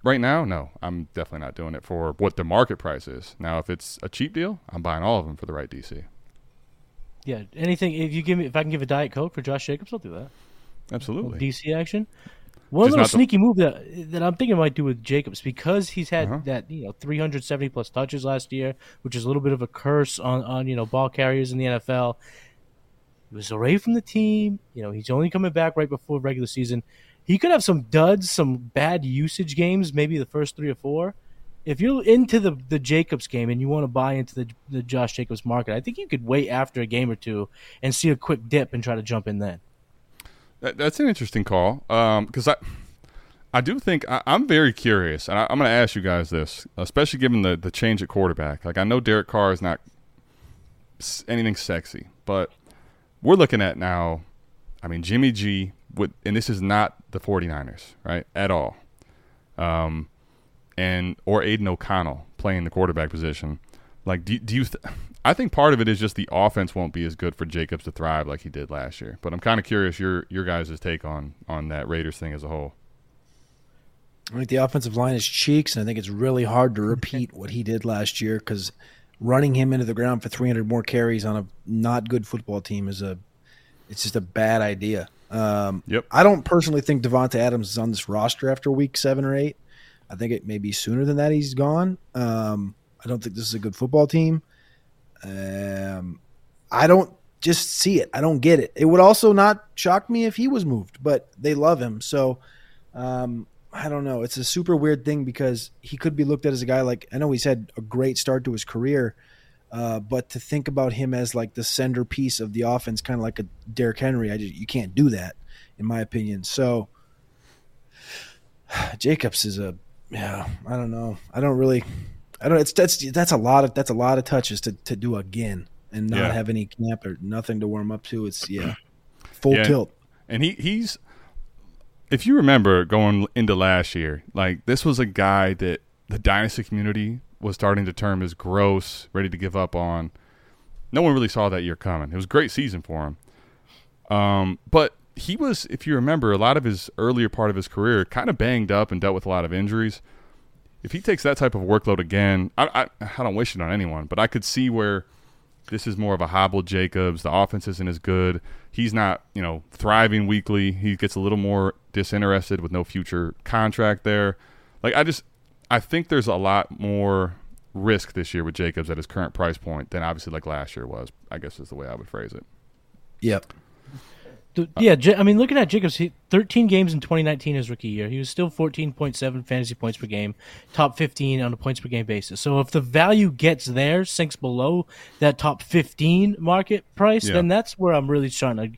S3: right now, no, I'm definitely not doing it for what the market price is. Now, if it's a cheap deal, I'm buying all of them for the right DC.
S4: Yeah, anything. If you give me, if I can give a diet coke for Josh Jacobs, I'll do that.
S3: Absolutely.
S4: DC action. One
S3: Just
S4: little
S3: not the-
S4: sneaky move that that I'm thinking I might do with Jacobs because he's had
S3: Uh-huh.
S4: that you know 370 plus touches last year, which is a little bit of a curse on on you know ball carriers in the NFL. He was away from the team. You know he's only coming back right before regular season. He could have some duds, some bad usage games, maybe the first three or four. If you're into the the Jacobs game and you want to buy into the the Josh Jacobs market, I think you could wait after a game or two and see a quick dip and try to jump in then.
S3: That, that's an interesting call um, because I, I do think I, I'm very curious, and I, I'm going to ask you guys this, especially given the the change at quarterback. Like I know Derek Carr is not anything sexy, but we're looking at now. I mean, Jimmy G would, and this is not the 49ers, right, at all. Um, and or Aidan O'Connell playing the quarterback position. Like, do, do you? Th- I think part of it is just the offense won't be as good for Jacobs to thrive like he did last year. But I'm kind of curious your your guys' take on on that Raiders thing as a whole.
S5: I think the offensive line is cheeks, and I think it's really hard to repeat what he did last year because running him into the ground for 300 more carries on a not good football team is a it's just a bad idea. Um,
S3: Yep.
S5: I don't personally think Davante Adams is on this roster after week seven or eight. I think it may be sooner than that he's gone. Um, I don't think this is a good football team. Um, I don't just see it. I don't get it. It would also not shock me if he was moved, but they love him. So um, I don't know. It's a super weird thing because he could be looked at as a guy like I know he's had a great start to his career, uh, but to think about him as like the centerpiece of the offense, kind of like a Derrick Henry, I just you can't do that, in my opinion. So Jacobs is a yeah. I don't know. I don't really. I don't. It's that's that's a lot of that's a lot of touches to to do again and not
S3: Yeah.
S5: have any camp or nothing to warm up to. It's yeah, full
S3: Yeah.
S5: tilt.
S3: And he he's if you remember going into last year, like this was a guy that the dynasty community was starting to term as gross, ready to give up on. No one really saw that year coming. It was a great season for him. Um, but he was, if you remember, a lot of his earlier part of his career kind of banged up and dealt with a lot of injuries. If he takes that type of workload again, I, I, I don't wish it on anyone, but I could see where this is more of a hobbled Jacobs. The offense isn't as good. He's not, you know, thriving weekly. He gets a little more disinterested with no future contract there. Like I just I think there's a lot more risk this year with Jacobs at his current price point than obviously like last year was. I guess is the way I would phrase it.
S5: Yep.
S4: The- yeah, J- I mean, looking at Jacobs, he, 13 games in 2019 his rookie year. He was still 14.7 fantasy points per game, top 15 on a points per game basis. So if the value gets there, sinks below that top 15 market price,
S3: Yeah.
S4: then that's where I'm really trying to,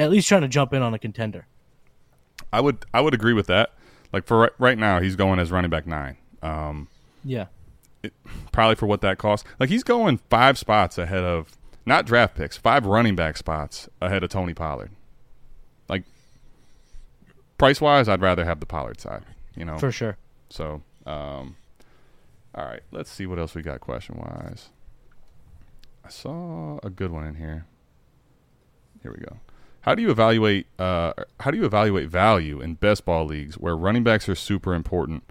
S4: at least trying to jump in on a contender.
S3: I would I would agree with that. Like for right, right now, he's going as running back nine. Um,
S4: Yeah.
S3: probably for what that costs. Like he's going five spots ahead of not draft picks, five running back spots ahead of Tony Pollard. Price wise, I'd rather have the Pollard side. You know,
S4: For sure.
S3: So, um, all right, let's see what else we got question wise. I saw a good one in here. Here we go. How do you evaluate? Uh, how do you evaluate value in best ball leagues where running backs are super important,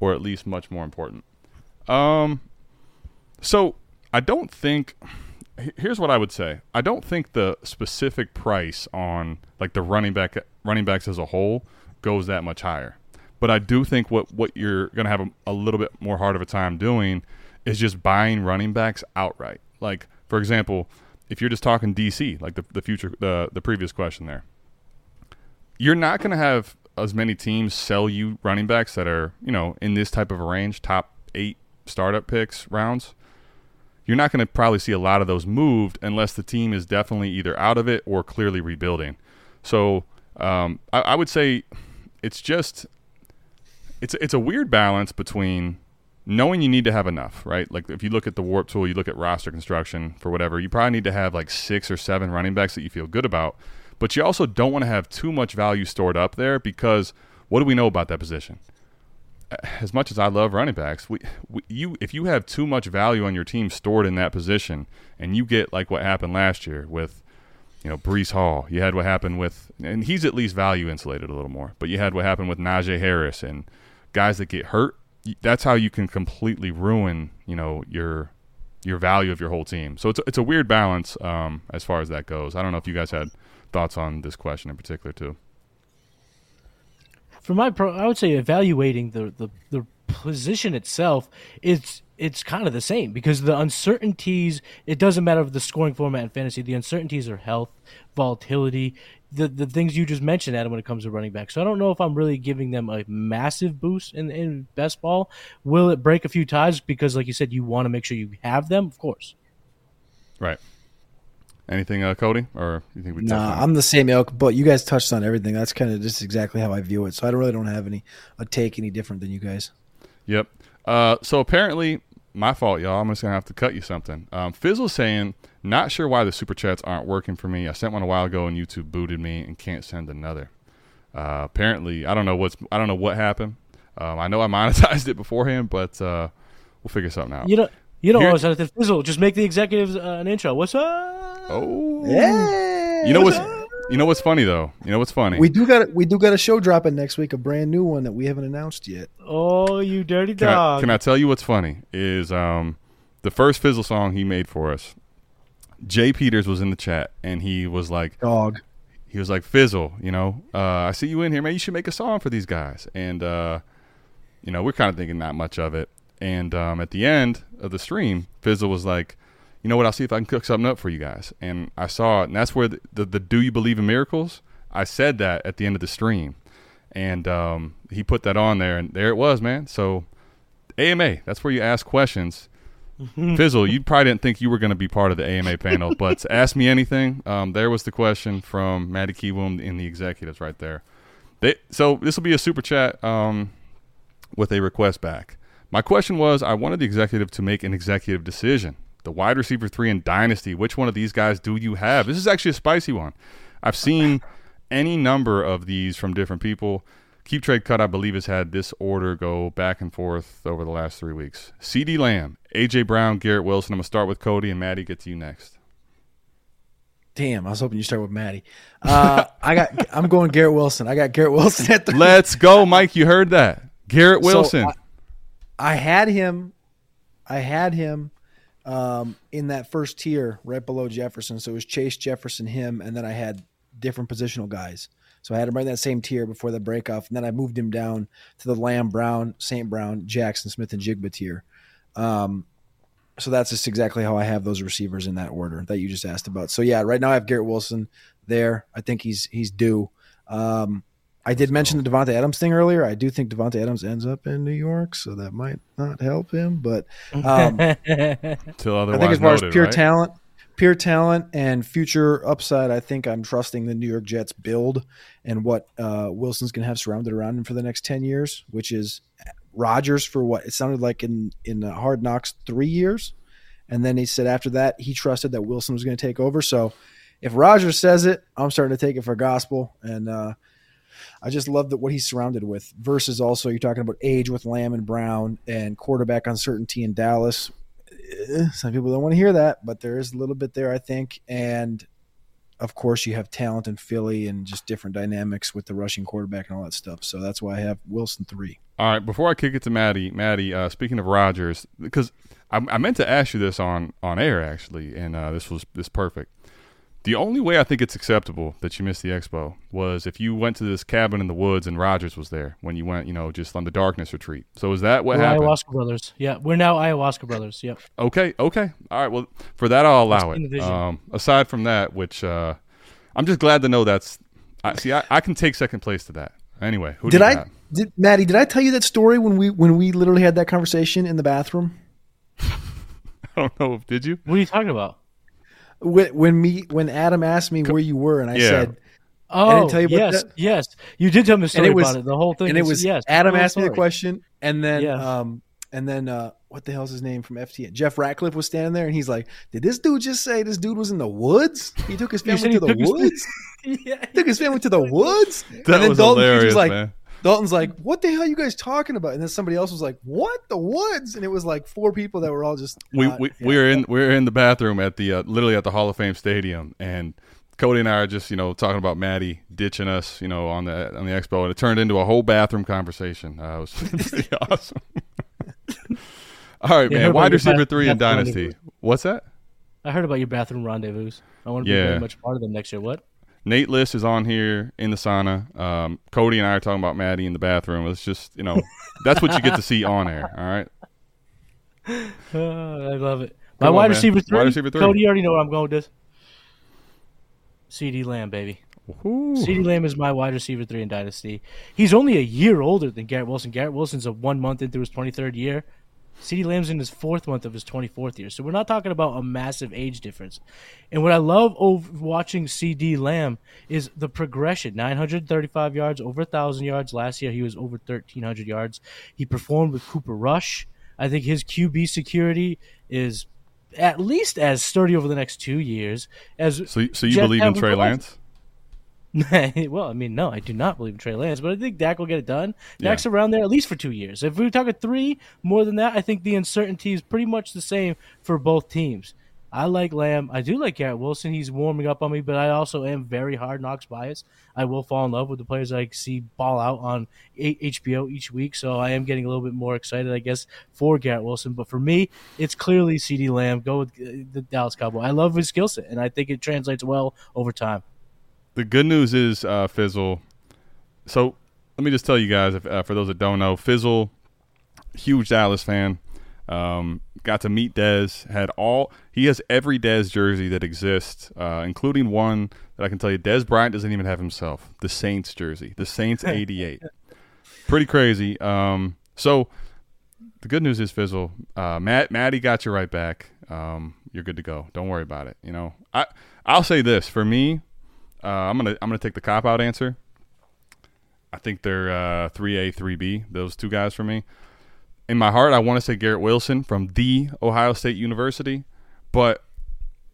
S3: or at least much more important? Um, so I don't think. Here's what I would say. I don't think the specific price on like the running back running backs as a whole goes that much higher. But I do think what what you're going to have a, a little bit more hard of a time doing is just buying running backs outright. Like for example, if you're just talking DC, like the the future the the previous question there, you're not going to have as many teams sell you running backs that are you know in this type of a range, top eight startup picks rounds. You're not going to probably see a lot of those moved unless the team is definitely either out of it or clearly rebuilding. So um, I, I would say it's just it's it's a weird balance between knowing you need to have enough, right? Like if you look at the WoRP tool, you look at roster construction for whatever, you probably need to have like six or seven running backs that you feel good about. But you also don't want to have too much value stored up there because what do we know about that position? As much as I love running backs, we, we you if you have too much value on your team stored in that position, and you get like what happened last year with you know, Breece Hall. You had what happened with, and he's at least value insulated a little more. But you had what happened with Najee Harris and guys that get hurt. That's how you can completely ruin, you know, your your value of your whole team. So it's it's a weird balance um, as far as that goes. I don't know if you guys had thoughts on this question in particular too.
S4: For my pro, I would say evaluating the, the, the position itself, it's it's kind of the same because the uncertainties. It doesn't matter if the scoring format in fantasy. The uncertainties are health, volatility, the the things you just mentioned, Adam, when it comes to running back. So I don't know if I'm really giving them a massive boost in in best ball. Will it break a few ties because, like you said, you want to make sure you have them? Of course.
S3: Right. Anything, uh, Cody, or you think we? touched
S5: Nah. I'm the same ilk, but you guys touched on everything. That's kind of just exactly how I view it. So I don't really don't have any a take any different than you guys.
S3: Yep. Uh, so apparently, my fault, y'all. I'm just gonna have to cut you something. Um, Fizzle's saying, not sure why the super chats aren't working for me. I sent one a while ago and YouTube booted me and can't send another. Uh, apparently, I don't know what's I don't know what happened. Um, I know I monetized it beforehand, but uh, we'll figure something out.
S4: You know. You don't
S3: Here-
S4: always have to fizzle. Just make the executives uh, an intro. What's up?
S3: Oh,
S5: Yeah.
S3: you know what's you know what's funny though. You know what's funny.
S5: We do got we do got a show dropping next week, a brand new one that we haven't announced yet.
S4: Oh, you dirty
S3: Can I,
S4: dog!
S3: can I tell you what's funny? Is um, the first Fizzle song he made for us. Jay Peters was in the chat and he was like,
S5: Dog.
S3: he was like, Fizzle, you know, uh, I see you in here, man. You should make a song for these guys. And, uh, you know, we're kind of thinking not much of it. And um, at the end of the stream, Fizzle was like, you know what? I'll see if I can cook something up for you guys. And I saw it. And that's where the, the, the Do You Believe in Miracles? I said that at the end of the stream. And um, he put that on there. And there it was, man. So AMA, that's where you ask questions. Fizzle, you probably didn't think you were going to be part of the AMA panel, but ask me anything. Um, there was the question from Matty Kiwoom in the executives right there. They, so this will be a super chat um, with a request back. My question was I wanted the executive to make an executive decision. The wide receiver three in Dynasty, which one of these guys do you have? This is actually a spicy one. I've seen any number of these from different people. Keep Trade Cut, I believe, has had this order go back and forth over the last three weeks. CeeDee Lamb, AJ Brown, Garrett Wilson. I'm going to start with Cody, and Matty gets you next.
S5: Damn, I was hoping you start with Matty. Uh, I got I'm going Garrett Wilson. I got Garrett Wilson at the
S3: Let's go, Mike. You heard that. Garrett
S5: So,
S3: Wilson.
S5: I had him I had him um, in that first tier right below Jefferson. So it was Chase Jefferson, him, and then I had different positional guys. So I had him right in that same tier before the break off, and then I moved him down to the Lamb Brown, St. Brown, Jaxon Smith-Njigba tier. Um, so that's just exactly how I have those receivers in that order that you just asked about. So yeah, right now I have Garrett Wilson there. I think he's he's due. Um, I did mention the Davante Adams thing earlier. I do think Davante Adams ends up in New York, so that might not help him. But um,
S3: Till
S5: I
S3: otherwise
S5: think as far
S3: noted,
S5: as pure
S3: right?
S5: talent, pure talent and future upside, I think I'm trusting the New York Jets build and what uh, Wilson's going to have surrounded around him for the next ten years, which is Rodgers for what it sounded like in in uh, Hard Knocks three years, and then he said after that he trusted that Wilson was going to take over. So if Rodgers says it, I'm starting to take it for gospel, and uh, I just love that what he's surrounded with. Versus also you're talking about age with Lamb and Brown and quarterback uncertainty in Dallas. Eh, Some people don't want to hear that, but there is a little bit there, I think. And of course, you have talent in Philly and just different dynamics with the rushing quarterback and all that stuff. So that's why I have Wilson three.
S3: All right, before I kick it to Matty, Matty, uh, speaking of Rodgers, because I, I meant to ask you this on on air actually, and uh, this was this perfect. The only way I think it's acceptable that you missed the expo was if you went to this cabin in the woods and Rodgers was there when you went, you know, just on the darkness retreat. So is that what
S4: We're
S3: happened?
S4: ayahuasca brothers. Yeah, we're now ayahuasca brothers. Yep.
S3: Okay, okay, all right. Well, for that I'll allow it. Um, aside from that, which uh, I'm just glad to know that's. I see. I, I can take second place to that. Anyway, who
S5: Did
S3: do you
S5: I,
S3: got?
S5: did Matty? Did I tell you that story when we when we literally had that conversation in the bathroom?
S3: I don't know. Did you?
S4: What are you talking about?
S5: When, when me when Adam asked me where you were, and I
S3: Yeah.
S5: said,
S4: Oh, I
S5: didn't tell you about
S4: yes,
S5: that?
S4: yes. You did tell me a story
S5: it was-
S4: about it. The whole thing.
S5: and it was
S4: yes.
S5: Adam
S4: the whole
S5: asked me the question, and then
S4: Yeah.
S5: um and then uh what the hell's his name from FTN? Jeff Ratcliffe was standing there, and he's like, "Did this dude just say this dude was in the woods? He took his family to the
S4: took his-
S5: woods.
S4: yeah.
S5: took his family to the woods."
S3: That
S5: and then
S3: was
S5: Dalton
S3: hilarious,
S5: was like,
S3: man.
S5: Dalton's like, "What the hell are you guys talking about?" And then somebody else was like, "What the woods?" And it was like four people that were all just
S3: we
S5: not-
S3: we,
S5: yeah.
S3: we were in we were in the bathroom at the uh, literally at the Hall of Fame stadium, and Cody and I are just you know talking about Matty ditching us, you know, on the on the expo, and it turned into a whole bathroom conversation. Uh, it was pretty awesome. All right,
S4: Yeah,
S3: man. Wide receiver three in Dynasty.
S4: rendezvous.
S3: What's that?
S4: I heard about your bathroom rendezvous. I want to be
S3: Yeah.
S4: very much part of them next year. What?
S3: Nate Liss is on here in the sauna. Um, Cody and I are talking about Matty in the bathroom. It's just you know that's what you get to see on air. All right.
S4: Uh, I love it. My
S3: on,
S4: wide
S3: man.
S4: receiver three.
S3: Wide receiver three.
S4: Cody, you already know where I'm going with this. CeeDee Lamb, baby.
S3: Ooh.
S4: CeeDee Lamb is my wide receiver three in Dynasty. He's only a year older than Garrett Wilson. Garrett Wilson's a one month into his 23rd year. CeeDee Lamb's in his fourth month of his 24th year. So we're not talking about a massive age difference. And what I love over watching CeeDee Lamb is the progression 935 yards, over 1,000 yards. Last year, he was over 1,300 yards. He performed with Cooper Rush. I think his QB security is at least as sturdy over the next two years as
S3: So so you
S4: Jet
S3: believe in Trey. Lance?
S4: well, I mean, no, I do not believe in Trey Lance, but I think Dak will get it done. Dak's around there at least for two years. If we were talking three, more than that, I think the uncertainty is pretty much the same for both teams. I like Lamb. I do like Garrett Wilson. He's warming up on me, but I also am very hard knocks biased. I will fall in love with the players I see ball out on HBO each week, so I am getting a little bit more excited, I guess, for Garrett Wilson. But for me, it's clearly CeeDee Lamb. Go with uh, the Dallas Cowboy. I love his skill set, and I think it translates well over time.
S3: The good news is uh, Fizzle. So let me just tell you guys, if, uh, for those that don't know, Fizzle, huge Dallas fan. Um, got to meet Dez. Had all he has every Dez jersey that exists, uh, including one that I can tell you. Dez Bryant doesn't even have himself. The Saints jersey, the Saints '88. Pretty crazy. Um, so the good news is Fizzle, uh, Matt, Matty got you right back. Um, you're good to go. Don't worry about it. You know, I I'll say this for me. Uh, I'm gonna I'm gonna take the cop out answer. I think they're uh, 3A, 3B. Those two guys for me. In my heart, I want to say Garrett Wilson from the Ohio State University, but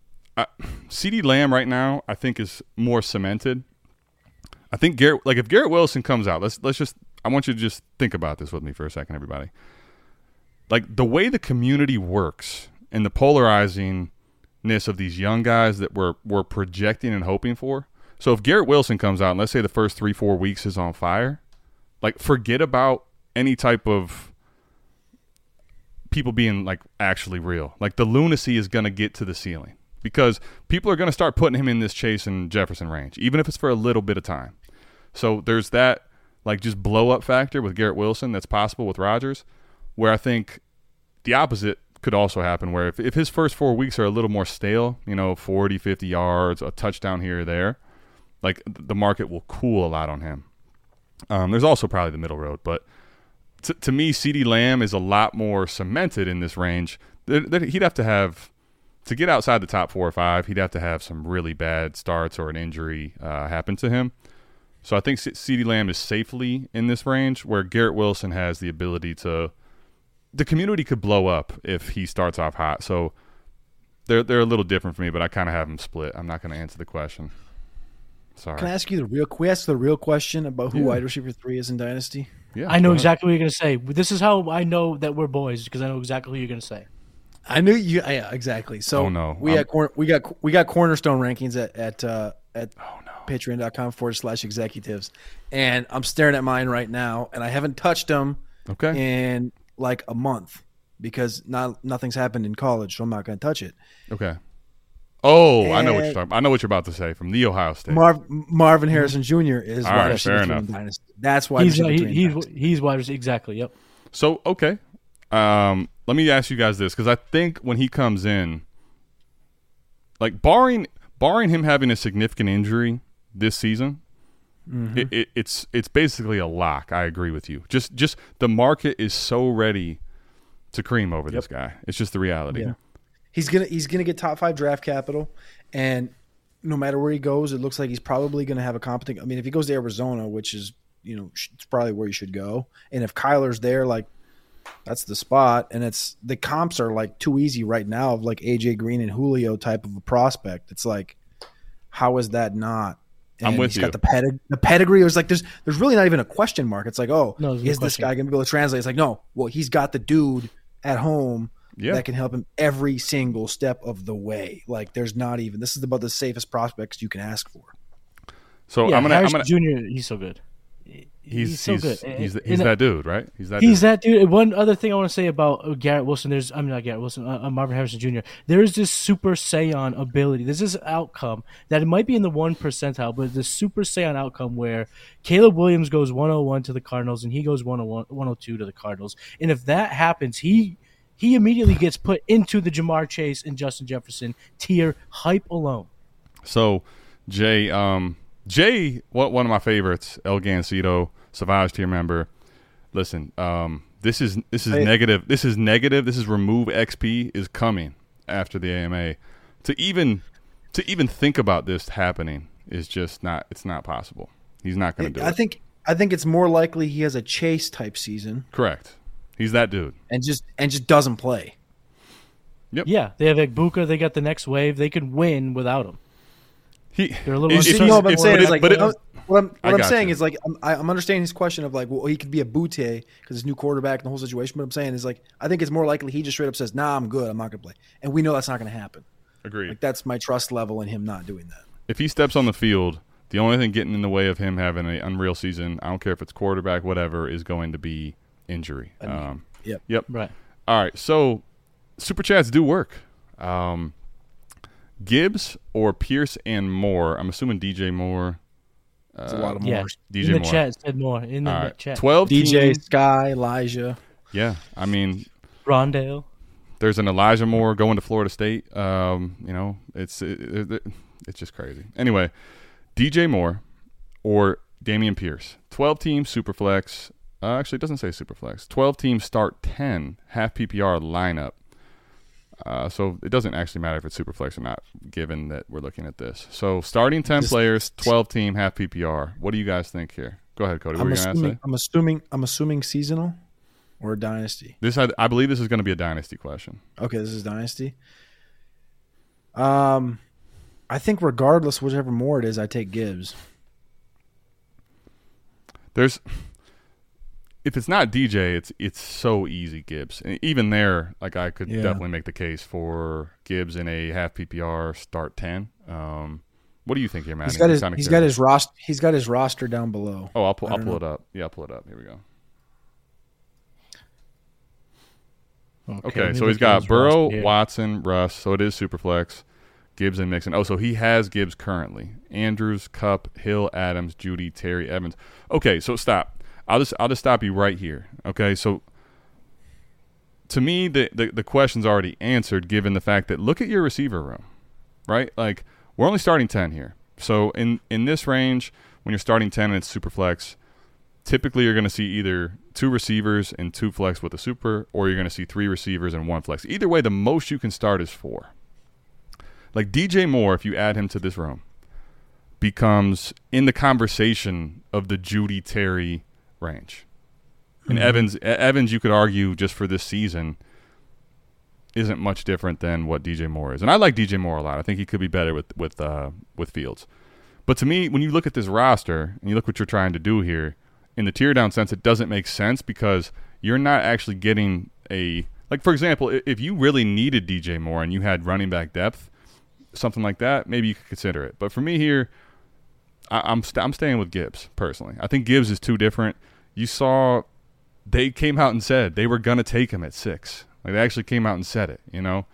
S3: I, CeeDee Lamb right now I think is more cemented. I think Garrett, like if Garrett Wilson comes out, let's let's just I want you to just think about this with me for a second, everybody. Like the way the community works and the polarizingness of these young guys that we're we're projecting and hoping for. So if Garrett Wilson comes out and let's say the first three four weeks is on fire, like forget about any type of people being like actually real. Like the lunacy is going to get to the ceiling because people are going to start putting him in this Chase and Jefferson range, even if it's for a little bit of time. So there's that like just blow up factor with Garrett Wilson that's possible with Rodgers, where I think the opposite could also happen where if, if his first four weeks are a little more stale, you know, 40, 50 yards, a touchdown here or there, like the market will cool a lot on him. Um, there's also probably the middle road, but to, to me, CeeDee Lamb is a lot more cemented in this range. There- He'd have to have to get outside the top four or five. He'd have to have some really bad starts or an injury uh, happen to him. So I think C- CeeDee Lamb is safely in this range, where Garrett Wilson has the ability to. The community could blow up if he starts off hot. So they're they're a little different for me, but I kind of have them split. I'm not going to answer the question. Sorry.
S5: Can I ask you the real? Can we ask the real question about who wide receiver three is in Dynasty?
S3: yeah,
S4: I know exactly what you're gonna say. This is how I know that we're boys because I know exactly who you're gonna say.
S5: I knew you. Yeah, exactly. So
S3: Oh, no.
S5: we
S3: I'm-
S5: got cor- we got we got cornerstone rankings at at uh, at
S3: Oh,
S5: patreon.com forward slash executives, and I'm staring at mine right now, and I haven't touched them
S3: Okay.
S5: in like a month because not nothing's happened in college, so I'm not going to touch it.
S3: Okay. Oh, I know what you're
S5: And-
S3: talking. I know what you're about to say from the Ohio State.
S5: Marv, Marvin Harrison Jr. is
S3: All
S5: wide
S3: right,
S5: receiver
S3: fair enough.
S5: Dynasty. That's why
S4: he's he, he's he's wide receiver exactly. Yep.
S3: So okay, um, let me ask you guys this because I think when he comes in, like barring barring him having a significant injury this season,
S5: Mm-hmm.
S3: it, it, it's it's basically a lock. I agree with you. Just just the market is so ready to cream over this guy. It's just the reality.
S5: Yeah. He's gonna he's gonna get top five draft capital, and no matter where he goes, it looks like he's probably gonna have a competent. I mean, if he goes to Arizona, which is you know it's probably where you should go, and if Kyler's there, like that's the spot, and it's the comps are like too easy right now of like AJ Green and Julio type of a prospect. It's like, how is that not?
S3: I'm
S5: And
S3: with
S5: he's
S3: you.
S5: got the pedig- the pedigree. It was like there's there's really not even a question mark. It's like, oh,
S4: No, there's no
S5: is this
S4: question.
S5: guy gonna be able to translate? It's like, no, well, he's got the dude at home
S3: Yeah.
S5: that can help him every single step of the way. Like there's not even this is about the safest prospects you can ask for.
S3: So
S4: yeah,
S3: I'm gonna I'm
S4: Harrison
S3: gonna
S4: Jr. He's so good.
S3: he's
S4: so
S3: he's
S4: good.
S3: he's,
S4: And-
S3: he's
S4: and-
S3: that dude, right? He's that.
S4: He's
S3: dude.
S4: that dude. One other thing I want to say about uh, Garrett Wilson, there's I'm not Garrett Wilson, uh, uh, Marvin Harrison Jr. There is this Super Saiyan ability. There's this outcome that it might be in the one percentile, but the Super Saiyan outcome where Caleb Williams goes 101 to the Cardinals and he goes 101, 102 to the Cardinals, and if that happens, he he immediately gets put into the Ja'Marr Chase and Justin Jefferson tier hype alone.
S3: So, Jay, um, Jay, what one of my favorites, El Gancito, Savage tier member. Listen, um, this is this is
S5: Hey.
S3: negative. This is negative. This is remove XP is coming after the AMA. To even to even think about this happening is just not. It's not possible. He's not going to do
S5: I
S3: it.
S5: think I think it's more likely he has a chase type season
S3: Correct. He's that dude.
S5: and just and just doesn't play.
S4: Yeah, they have Egbuka. They got the next wave. They can win without him.
S3: He.
S4: They're a little
S3: if-
S5: You
S3: if
S4: uncertain.
S5: what I'm saying
S3: but
S5: is
S3: it-
S5: like
S3: but it-
S5: what I'm what
S3: I
S5: I'm saying
S3: you.
S5: is like I'm, I- I'm understanding his question of like well he could be a Butte because his new quarterback and the whole situation. But I'm saying is like I think it's more likely he just straight up says nah I'm good I'm not gonna play and we know that's not gonna happen.
S3: agreed.
S5: Like that's my trust level in him not doing that.
S3: if he steps on the field, the only thing getting in the way of him having an unreal season, I don't care if it's quarterback, whatever, is going to be injury. Um,
S5: Yep.
S3: Yep.
S4: Right.
S3: All right. So super chats do work. Um, Gibbs or Pierce and Moore. I'm assuming DJ Moore.
S5: It's a lot of
S4: Yeah.
S5: more.
S3: DJ
S4: in the
S3: Moore.
S4: chat said more. In the
S3: All right.
S4: chat.
S3: Twelve.
S5: DJ
S3: teams-
S5: Sky Elijah.
S3: Yeah. I mean,
S4: Rondale.
S3: there's an Elijah Moore going to Florida State. Um, you know, it's it, it- it's just crazy. Anyway, DJ Moore or Dameon Pierce. Twelve team superflex. Uh, actually, it doesn't say superflex. Twelve teams start ten half PPR lineup. Uh, so it doesn't actually matter if it's superflex or not, given that we're looking at this. So starting ten
S5: Just-
S3: players, twelve team half PPR. What do you guys think here? Go ahead, Cody.
S5: I'm
S3: are you gonna
S5: assuming? I'm assuming I'm assuming seasonal or dynasty.
S3: This I, I believe this is going to be a dynasty question.
S5: Okay, this is dynasty. Um, I think regardless, whichever more it is, I take Gibbs.
S3: there's if it's not DJ, it's it's so easy Gibbs. And even there, like I could
S5: Yeah.
S3: definitely make the case for Gibbs in a half PPR start ten. Um, what do you think here, Matt?
S5: He's got his he's got his roster he's got his roster down below.
S3: Oh, I'll pull I'll pull
S5: know.
S3: it up. Yeah, I'll pull it up. Here we go.
S4: Okay,
S3: Okay, so he's got Burrow,
S4: roster here.
S3: Watson, Russ. So it is Superflex. Gibbs and Mixon. Oh, so he has Gibbs currently. Andrews, Kupp, Hill, Adams, Jeudy, Terry, Evans. Okay, so stop. I'll just I'll just stop you right here. Okay, so to me, the, the the question's already answered given the fact that look at your receiver room, right? Like we're only starting ten here. So in in this range, when you're starting ten and it's super flex, typically you're going to see either two receivers and two flex with a super, or you're going to see three receivers and one flex. Either way, the most you can start is four. Like DJ Moore, if you add him to this room, becomes in the conversation of the Jeudy Terry range. And Evans, E- Evans, you could argue just for this season, isn't much different than what DJ Moore is. And I like DJ Moore a lot. I think he could be better with with uh, with Fields. But to me, when you look at this roster and you look what you're trying to do here, in the tear down sense, it doesn't make sense because you're not actually getting a like for example, if you really needed DJ Moore and you had running back depth, something like that, maybe you could consider it. But for me here, I, I'm st- I'm staying with Gibbs personally. I think Gibbs is too different. You saw they came out and said they were gonna take him at six. Like they actually came out and said it. You know,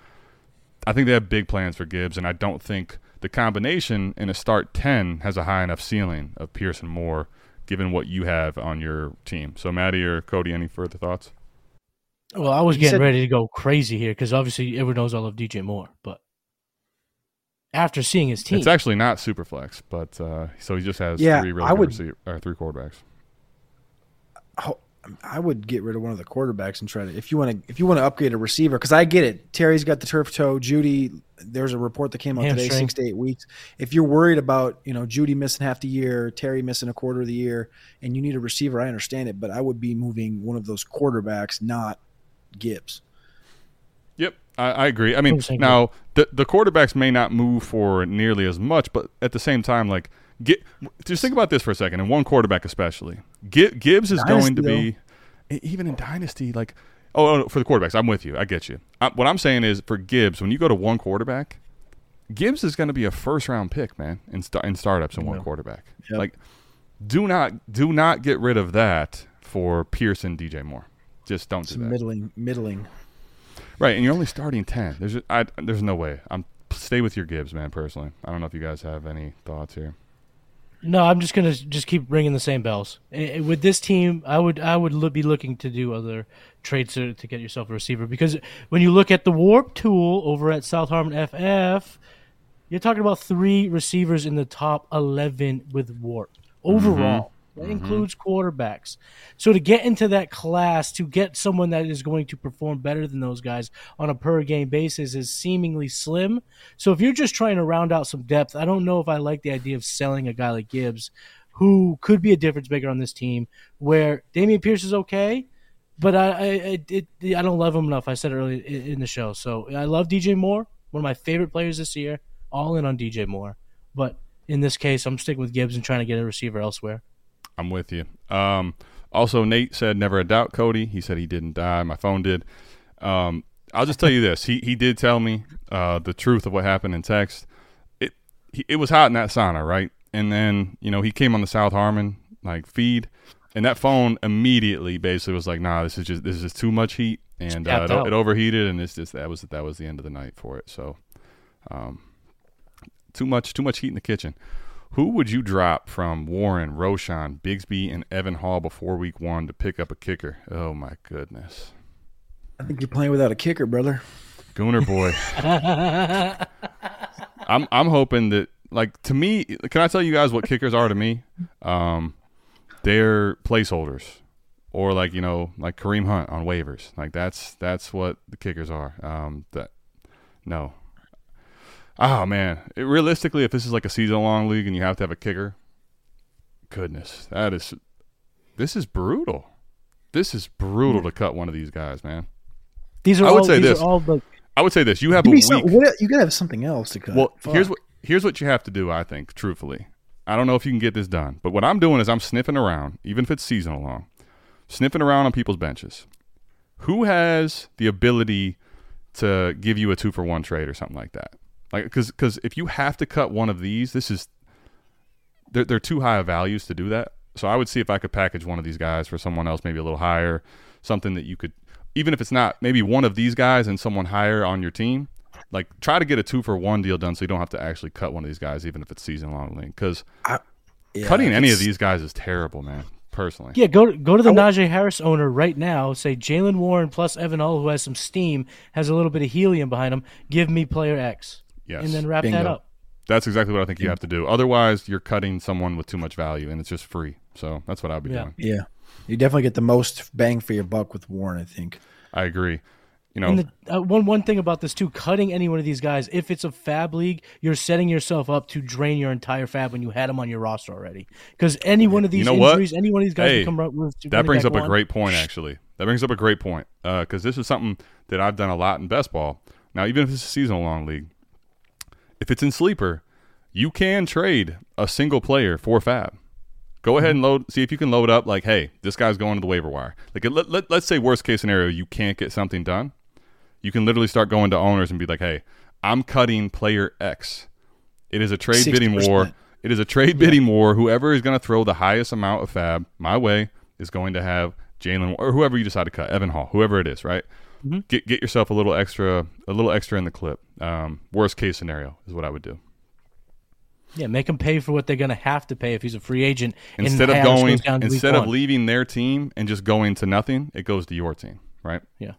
S3: I think they have big plans for Gibbs, and I don't think the combination in a start ten has a high enough ceiling of Pearson Moore, given what you have on your team. So, Matty or Cody, any further thoughts?
S4: Well, I was
S5: You
S4: getting
S5: said-
S4: ready to go crazy here because obviously everyone knows I love DJ Moore, but after seeing his team,
S3: It's actually not super flex, but uh, so he just has
S5: Yeah,
S3: three really
S5: I
S3: good
S5: would-
S3: receiver, or three quarterbacks.
S5: Oh, I would get rid of one of the quarterbacks and try to if you want to if you want to upgrade a receiver because I get it. Terry's got the turf toe. Jeudy, there's a report that came out today, six to eight weeks. If you're worried about you know Jeudy missing half the year, Terry missing a quarter of the year, and you need a receiver, I understand it, but I would be moving one of those quarterbacks, not Gibbs.
S3: Yep, I, I agree. I mean, now the the quarterbacks may not move for nearly as much, but at the same time, like get just think about this for a second, and one quarterback especially. Gibbs is
S5: Dynasty,
S3: going to be even in dynasty, like oh, oh, no, for the quarterbacks. I'm with you. I get you. I, what I'm saying is for Gibbs, when you go to one quarterback, Gibbs is going to be a first round pick, man, in in startups in one quarterback.
S5: Yep.
S3: Like, do not do not get rid of that for Pearson, DJ Moore. Just don't
S5: It's
S3: do that.
S5: middling, middling.
S3: Right, and you're only starting ten. There's just, I, there's no way. I'm stay with your Gibbs, man. Personally, I don't know if you guys have any thoughts here.
S4: No, I'm just gonna just keep ringing the same bells. With this team, I would I would be looking to do other trades to, to get yourself a receiver because when you look at the WoRP tool over at South Harmon FF, you're talking about three receivers in the top 11 with WoRP overall. That mm-hmm. includes quarterbacks. So to get into that class, to get someone that is going to perform better than those guys on a per game basis is seemingly slim. So if you're just trying to round out some depth, I don't know if I like the idea of selling a guy like Gibbs, who could be a difference maker on this team. Where Dameon Pierce is okay, but I I, it, I don't love him enough. I said it earlier in the show. So I love DJ Moore, one of my favorite players this year. All in on DJ Moore, but in this case, I'm sticking with Gibbs and trying to get a receiver elsewhere.
S3: I'm with you. Um, also, Nate said never a doubt Cody. He said he didn't die. My phone did. Um, I'll just tell you this. He he did tell me uh, the truth of what happened in text. It he, it was hot in that sauna, right? And then you know he came on the South Harmon like feed, and that phone immediately basically was like, "Nah, this is just this is too much heat," and uh, it, it overheated, and it's just that was that was the end of the night for it. So, um, too much too much heat in the kitchen. Who would you drop from Warren, Roschon, Bigsby, and Evan Hull before week one to pick up a kicker? Oh my goodness.
S5: I think you're playing without a kicker, brother.
S3: Gooner boy. I'm I'm hoping that like to me can I tell you guys what kickers are to me? Um they're placeholders. Or like, you know, like Kareem Hunt on waivers. Like that's that's what the kickers are. Um that no. Oh man. It, realistically if this is like a season long league and you have to have a kicker, goodness, that is this is brutal. This is brutal to cut one of these guys, man.
S4: These are
S3: I would
S4: all,
S3: say
S4: these
S3: this.
S4: All the,
S3: I would say this: you have
S5: Give
S3: a week.
S5: some, what, you gotta have something else to cut.
S3: Well,
S5: Fuck.
S3: here's what here's what you have to do. I think, truthfully, I don't know if you can get this done, but what I'm doing is I'm sniffing around, even if it's seasonal long, sniffing around on people's benches. Who has the ability to give you a two for one trade or something like that? Like, because because if you have to cut one of these, this is they're they're too high of values to do that. So I would see if I could package one of these guys for someone else, maybe a little higher, something that you could, even if it's not maybe one of these guys and someone higher on your team. Like try to get a two for one deal done, so you don't have to actually cut one of these guys, even if it's season long league. Because
S5: Yeah,
S3: cutting any of these guys is terrible, man. personally.
S4: Yeah, go go to the Najee Harris owner right now. Say Jaylen Warren plus Evan Hull, who has some steam, has a little bit of helium behind him. Give me player X,
S3: Yes.
S4: and then wrap that up.
S3: That's exactly what I think you have to do. Otherwise, you're cutting someone with too much value, and it's just free. So that's what I'd be
S4: Yeah.
S3: doing.
S5: Yeah, you definitely get the most bang for your buck with Warren. I think.
S3: I agree. You know,
S4: And the, uh, one one thing about this too, cutting any one of these guys, if it's a fab league, you're setting yourself up to drain your entire fab when you had them on your roster already. Because any one of these
S3: know what?
S4: injuries, any one of these guys
S3: Hey,
S4: become ru- ru-
S3: that brings
S4: back
S3: up a great point, actually. That brings up a great point because this is something that I've done a lot in best ball. Now, even if it's a seasonal long league, if it's in sleeper, you can trade a single player for fab. Go ahead and mm-hmm. load. See if you can load up. Like, hey, this guy's going to the waiver wire. Like, let, let, let's say worst case scenario, you can't get something done. You can literally start going to owners and be like, hey, I'm cutting player X. It is a trade bidding war. It is a trade bidding war. Whoever is going to throw the highest amount of fab my way is going to have Jaylen or whoever you decide to cut, Evan Hull, whoever it is, right? Get get yourself a little extra, a little extra in the clip. Um, worst case scenario is what I would do.
S4: Yeah, make him pay for what they're going to have to pay if he's a free agent.
S3: Instead of going,
S4: goes down to week
S3: instead of
S4: one.
S3: leaving their team and just going to nothing, it goes to your team, right?
S4: Yeah.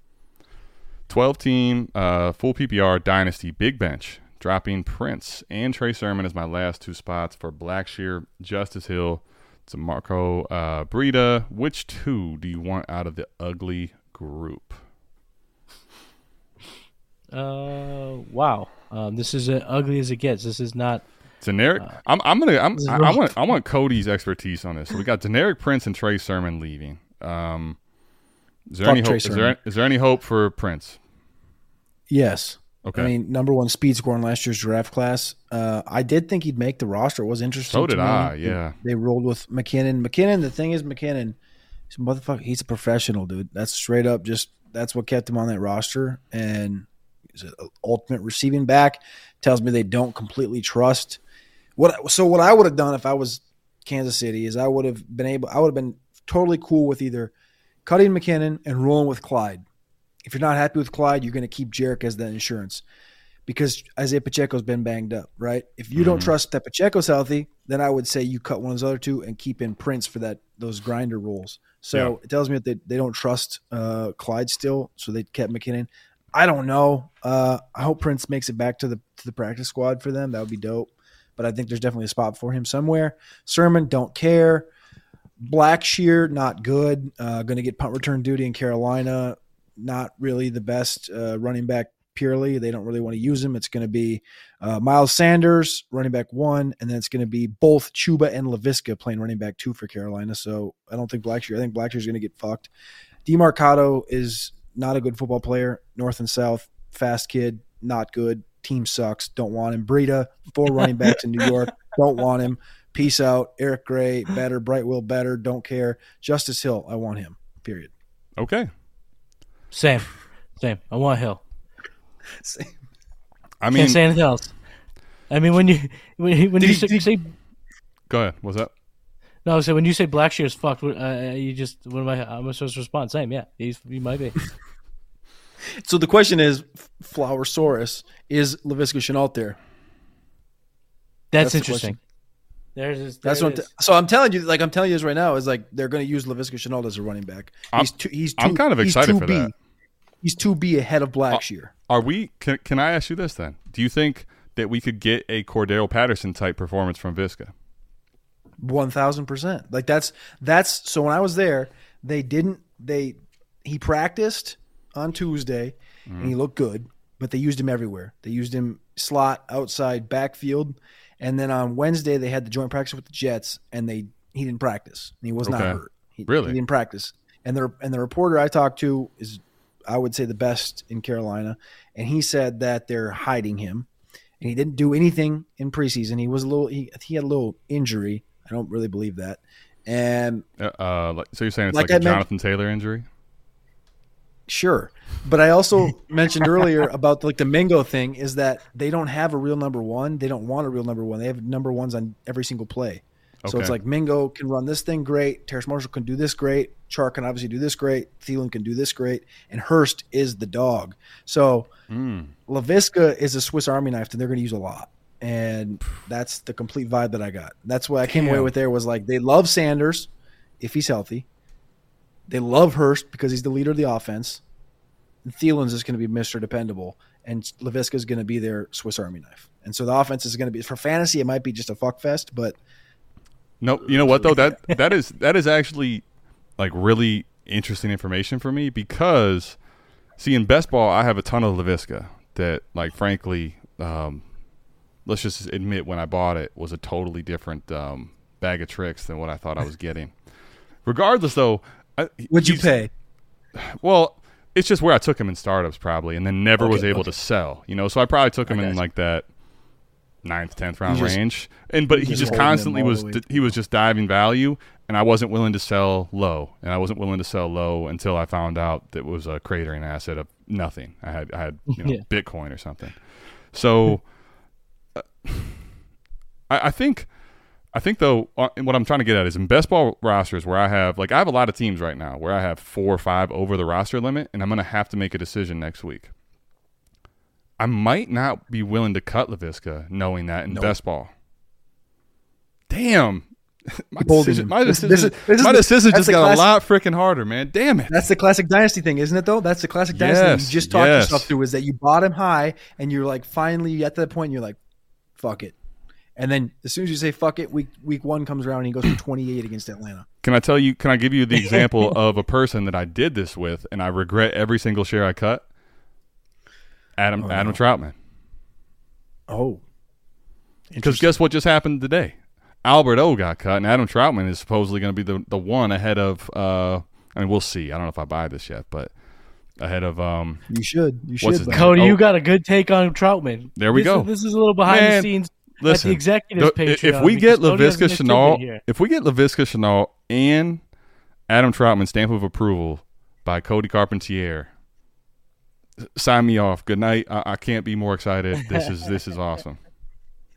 S3: 12 team, uh, full PPR, dynasty, big bench, dropping Prince and Trey Sermon as my last two spots for Blackshear, Justice Hill, to Marco uh, Breida. Which two do you want out of the ugly group?
S4: Uh, wow. Um, this is as ugly as it gets. This is not.
S3: Generic. I'm, I'm gonna. I'm, I, I want. I want Cody's expertise on this. So we got Deneric Prince and Trey Sermon leaving. Um, is there
S5: Fuck
S3: any hope? Is there,
S5: Sermon.
S3: is there any hope for Prince?
S5: Yes.
S3: Okay.
S5: I mean, number one speed score in last year's draft class. Uh, I did think he'd make the roster. It was interesting.
S3: So
S5: to
S3: did
S5: me.
S3: I,
S5: They-
S3: yeah.
S5: They, rolled with McKinnon. McKinnon. The thing is, McKinnon. He's a motherfucker. He's a professional, dude. That's straight up. Just that's what kept him on that roster. And an ultimate receiving back. Tells me they don't completely trust. What? So what I would have done if I was Kansas City is I would have been able. I would have been totally cool with either cutting McKinnon and rolling with Clyde. If you're not happy with Clyde, you're going to keep Jerick as the insurance because Isaiah Pacheco's been banged up, right? If you don't
S3: Mhm.
S5: trust that Pacheco's healthy, then I would say you cut one of those other two and keep in Prince for that those grinder roles. So
S3: Yeah.
S5: it tells me that they, they don't trust uh, Clyde still, so they kept McKinnon. I don't know. Uh, I hope Prince makes it back to the to the practice squad for them. That would be dope. But I think there's definitely a spot for him somewhere. Sermon, don't care. Blackshear, not good. Uh, going to get punt return duty in Carolina. Not really the best uh, running back. Purely, they don't really want to use him. It's going to be uh, Miles Sanders, running back one, and then it's going to be both Chuba and Laviska playing running back two for Carolina. So I don't think Blackshear. I think Blackshear's going to get fucked. Demarcado is not a good football player. North and South, fast kid, not good. Team sucks. Don't want him. Breida, four running backs in New York. Don't want him. Peace out. Eric Gray, better. Brightwell, better. Don't care. Justice Hill, I want him. Period.
S3: Okay.
S4: Same. Same. I want Hill. Same.
S3: I mean,
S4: Can't say anything else. I mean, when you when, you- when you
S5: he-
S4: say,
S5: did-
S4: say
S3: go ahead. What's that?
S4: No, so when you say Blackshear's fucked, uh, you just what am I? I'm supposed to respond? Same, yeah. He's he might be.
S5: So the question is, Flower Saurus, is Laviska Shenault there?
S4: That's,
S5: That's the
S4: interesting. There's his,
S5: That's what. I'm t- so I'm telling you, like I'm telling you this right now, is like they're going to use Laviska Shenault as a running back.
S3: I'm-
S5: He's too, he's
S3: I'm kind of excited for
S5: 2B.
S3: that.
S5: He's two B ahead of Blackshear.
S3: Are we? Can, can I ask you this then? Do you think that we could get a Cordarrelle Patterson type performance from Viska?
S5: One thousand percent. Like that's that's so when I was there, they didn't they he practiced on Tuesday and he mm-hmm. looked good, but they used him everywhere. They used him slot, outside, backfield, and then on Wednesday they had the joint practice with the Jets and they he didn't practice. He was not hurt. He,
S3: Really?
S5: he didn't practice. And the and the reporter I talked to is I would say the best in Carolina, and he said that they're hiding him and he didn't do anything in preseason. He was a little he, he had a little injury. I don't really believe that. And
S3: Uh, uh, so you're saying it's
S5: Like
S3: like, a
S5: meant-
S3: Jonathan Taylor injury?
S5: sure, but I also mentioned earlier about like the Mingo thing is that they don't have a real number one. They don't want a real number one. They have number ones on every single play. So it's like Mingo can run this thing great. Terrace Marshall can do this great. Chark can obviously do this great. Thielen can do this great. And Hurst is the dog. So
S3: Mm.
S5: Laviska is a Swiss Army knife that they're going to use a lot. And that's the complete vibe that I got. That's what I came away with there was like they love Sanders if he's healthy. They love Hurst because he's the leader of the offense. And Thielen's is going to be Mr. Dependable, and Laviska is going to be their Swiss Army knife. And so the offense is going to be for fantasy. It might be just a fuck fest, but
S3: No, you know what though that that is that is actually like really interesting information for me because see in best ball I have a ton of Laviska that like frankly um, let's just admit when I bought it was a totally different um, bag of tricks than what I thought I was getting. Regardless though, I,
S5: would you pay?
S3: Well, it's just where I took him in startups probably, and then never was able
S5: okay.
S3: to sell. You know, so I probably took him in like that ninth, tenth round
S5: just-
S3: range, and but he
S5: just
S3: just
S5: holding him
S3: constantly was
S5: way.
S3: he was just diving value, and I wasn't willing to sell low, and I wasn't willing to sell low until I found out that it was a cratering asset of nothing. I had I had you know
S4: Yeah.
S3: Bitcoin or something. So I, I think. I think though, uh, what I'm trying to get at is in best ball rosters where I have like I have a lot of teams right now where I have four or five over the roster limit, and I'm going to have to make a decision next week. I might not be willing to cut Laviska, knowing that in
S5: Nope.
S3: best ball. Damn, my decision, my decision,
S5: this is- this is
S3: my decision just got
S5: classic-
S3: a lot freaking harder, man. Damn it.
S5: That's the classic dynasty thing, isn't it? Though that's the classic dynasty thing you just talked
S3: yes.
S5: yourself through. Is that you bought him high, and you're like finally to the point, and you're like, "Fuck it," and then as soon as you say "fuck it," week week one comes around and he goes for 28 against Atlanta.
S3: Can I tell you? Can I give you the example of a person that I did this with, and I regret every single share I cut? Adam
S5: Oh,
S3: Adam
S5: no.
S3: Trautman.
S5: Oh,
S3: Because guess what just happened today? Albert O got cut, and Adam Trautman is supposedly going to be the the one ahead of. Uh, I mean, we'll see. I don't know if I buy this yet, but ahead of. Um,
S5: you should, you should.
S3: What's his
S5: but-
S3: name?
S4: Cody,
S3: Oh.
S4: you got a good take on Trautman.
S3: There we
S4: This
S3: go.
S4: Is, this is a little behind
S3: Man,
S4: the scenes
S3: listen,
S4: at the executives
S3: the-
S4: Patreon.
S3: if we get
S4: because
S3: Laviska
S4: an activity Shenault,
S3: if we get Laviska Shenault and Adam Trautman stamp of approval by Cody Carpentier, sign me off. Good night. I, I can't be more excited. This is this is awesome.